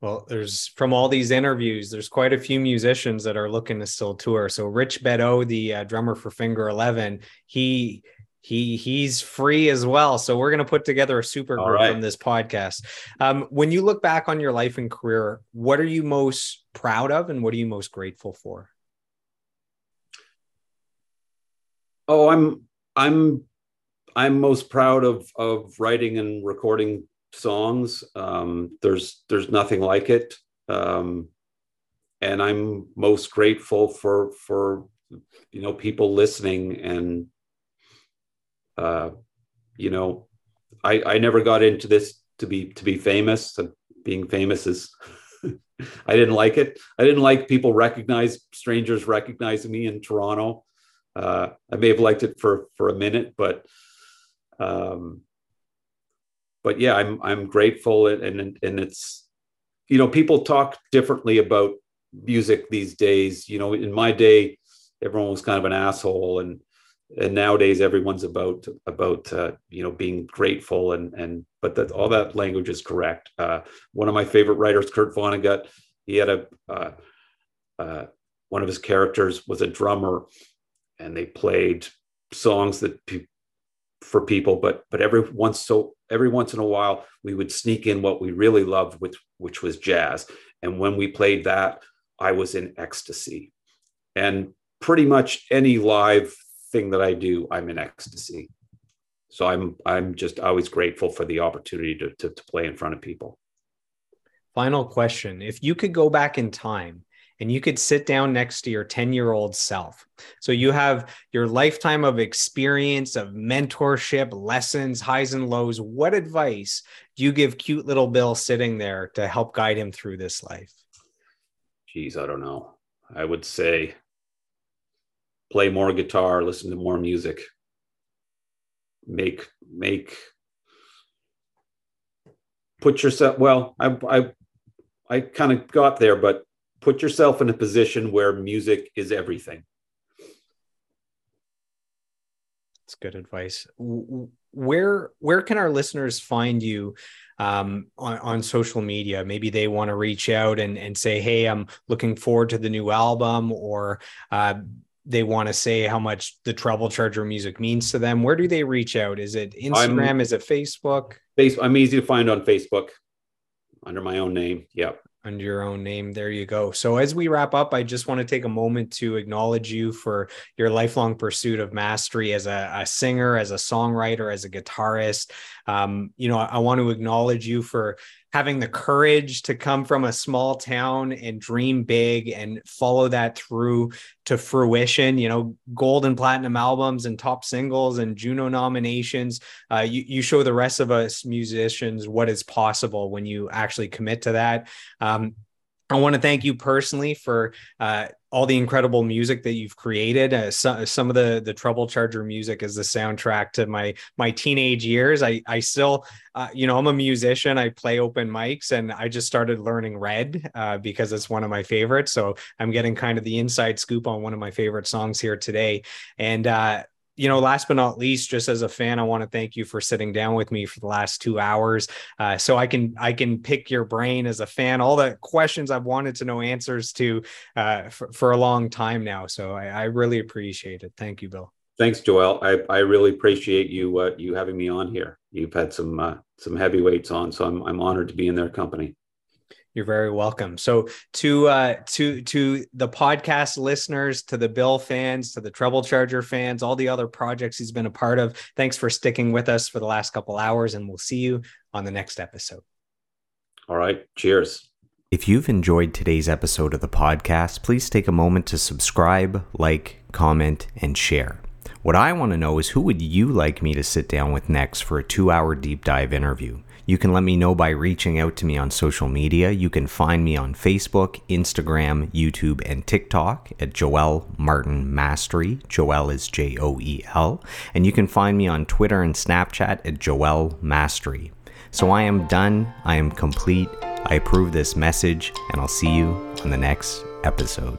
Well, there's from all these interviews, there's quite a few musicians that are looking to still tour. So Rich Beddoe, the uh, drummer for Finger Eleven, he he he's free as well. So we're going to put together a super group right. from this podcast. Um, when you look back on your life and career, what are you most proud of, and what are you most grateful for? Oh, I'm I'm I'm most proud of of writing and recording songs. Um, there's there's nothing like it, um, and I'm most grateful for for you know people listening and uh, you know I I never got into this to be to be famous. Being famous is I didn't like it. I didn't like people recognize strangers recognizing me in Toronto. Uh, I may have liked it for for a minute, but um, but yeah, I'm I'm grateful and and, and it's you know people talk differently about music these days. You know, in my day, everyone was kind of an asshole, and and nowadays everyone's about about uh, you know being grateful and and but that all that language is correct. Uh, one of my favorite writers, Kurt Vonnegut, he had a uh, uh one of his characters was a drummer, and they played songs that pe- for people, but but every once so every once in a while we would sneak in what we really loved, which which was jazz. And when we played that, I was in ecstasy. And pretty much any live thing that I do, I'm in ecstasy. So I'm I'm just always grateful for the opportunity to, to, to play in front of people. Final question. If you could go back in time and you could sit down next to your 10 year old self. So you have your lifetime of experience, of mentorship, lessons, highs and lows. What advice do you give cute little Bill sitting there to help guide him through this life? Geez, I don't know. I would say play more guitar, listen to more music, make, make, put yourself, well, I, I, I kind of got there, but put yourself in a position where music is everything. That's good advice. Where where can our listeners find you um, on, on social media? Maybe they want to reach out and, and say, "Hey, I'm looking forward to the new album," or uh, they want to say how much the Treble Charger music means to them. Where do they reach out? Is it Instagram? I'm, is it Facebook? Face, I'm easy to find on Facebook under my own name. Yep under your own name. There you go. So, as we wrap up, I just want to take a moment to acknowledge you for your lifelong pursuit of mastery as a, a singer, as a songwriter, as a guitarist. Um, you know, I, I want to acknowledge you for having the courage to come from a small town and dream big and follow that through to fruition you know gold and platinum albums and top singles and juno nominations. Uh, you, you show the rest of us musicians what is possible when you actually commit to that. Um, I want to thank you personally for uh, all the incredible music that you've created. Uh, so, some of the the Treble Charger music is the soundtrack to my my teenage years. I I still, uh, you know, I'm a musician. I play open mics, and I just started learning Red uh, because it's one of my favorites. So I'm getting kind of the inside scoop on one of my favorite songs here today. And uh, you know, last but not least, just as a fan, I want to thank you for sitting down with me for the last two hours, uh, so I can I can pick your brain as a fan. All the questions I've wanted to know answers to uh, for, for a long time now. So I, I, really appreciate it. Thank you, Bill. Thanks, Joel. I, I really appreciate you uh, you having me on here. You've had some uh, some heavyweights on, so I'm I'm honored to be in their company. You're very welcome. So to uh, to to the podcast listeners, to the Bill fans, to the Treble Charger fans, all the other projects he's been a part of. Thanks for sticking with us for the last couple hours, and we'll see you on the next episode. All right. Cheers. If you've enjoyed today's episode of the podcast, please take a moment to subscribe, like, comment, and share. What I want to know is who would you like me to sit down with next for a two hour deep dive interview? You can let me know by reaching out to me on social media. You can find me on Facebook, Instagram, YouTube, and TikTok at Joel Martin Mastery. Joel is J O E L. And you can find me on Twitter and Snapchat at Joel Mastery. So I am done. I am complete. I approve this message, and I'll see you on the next episode.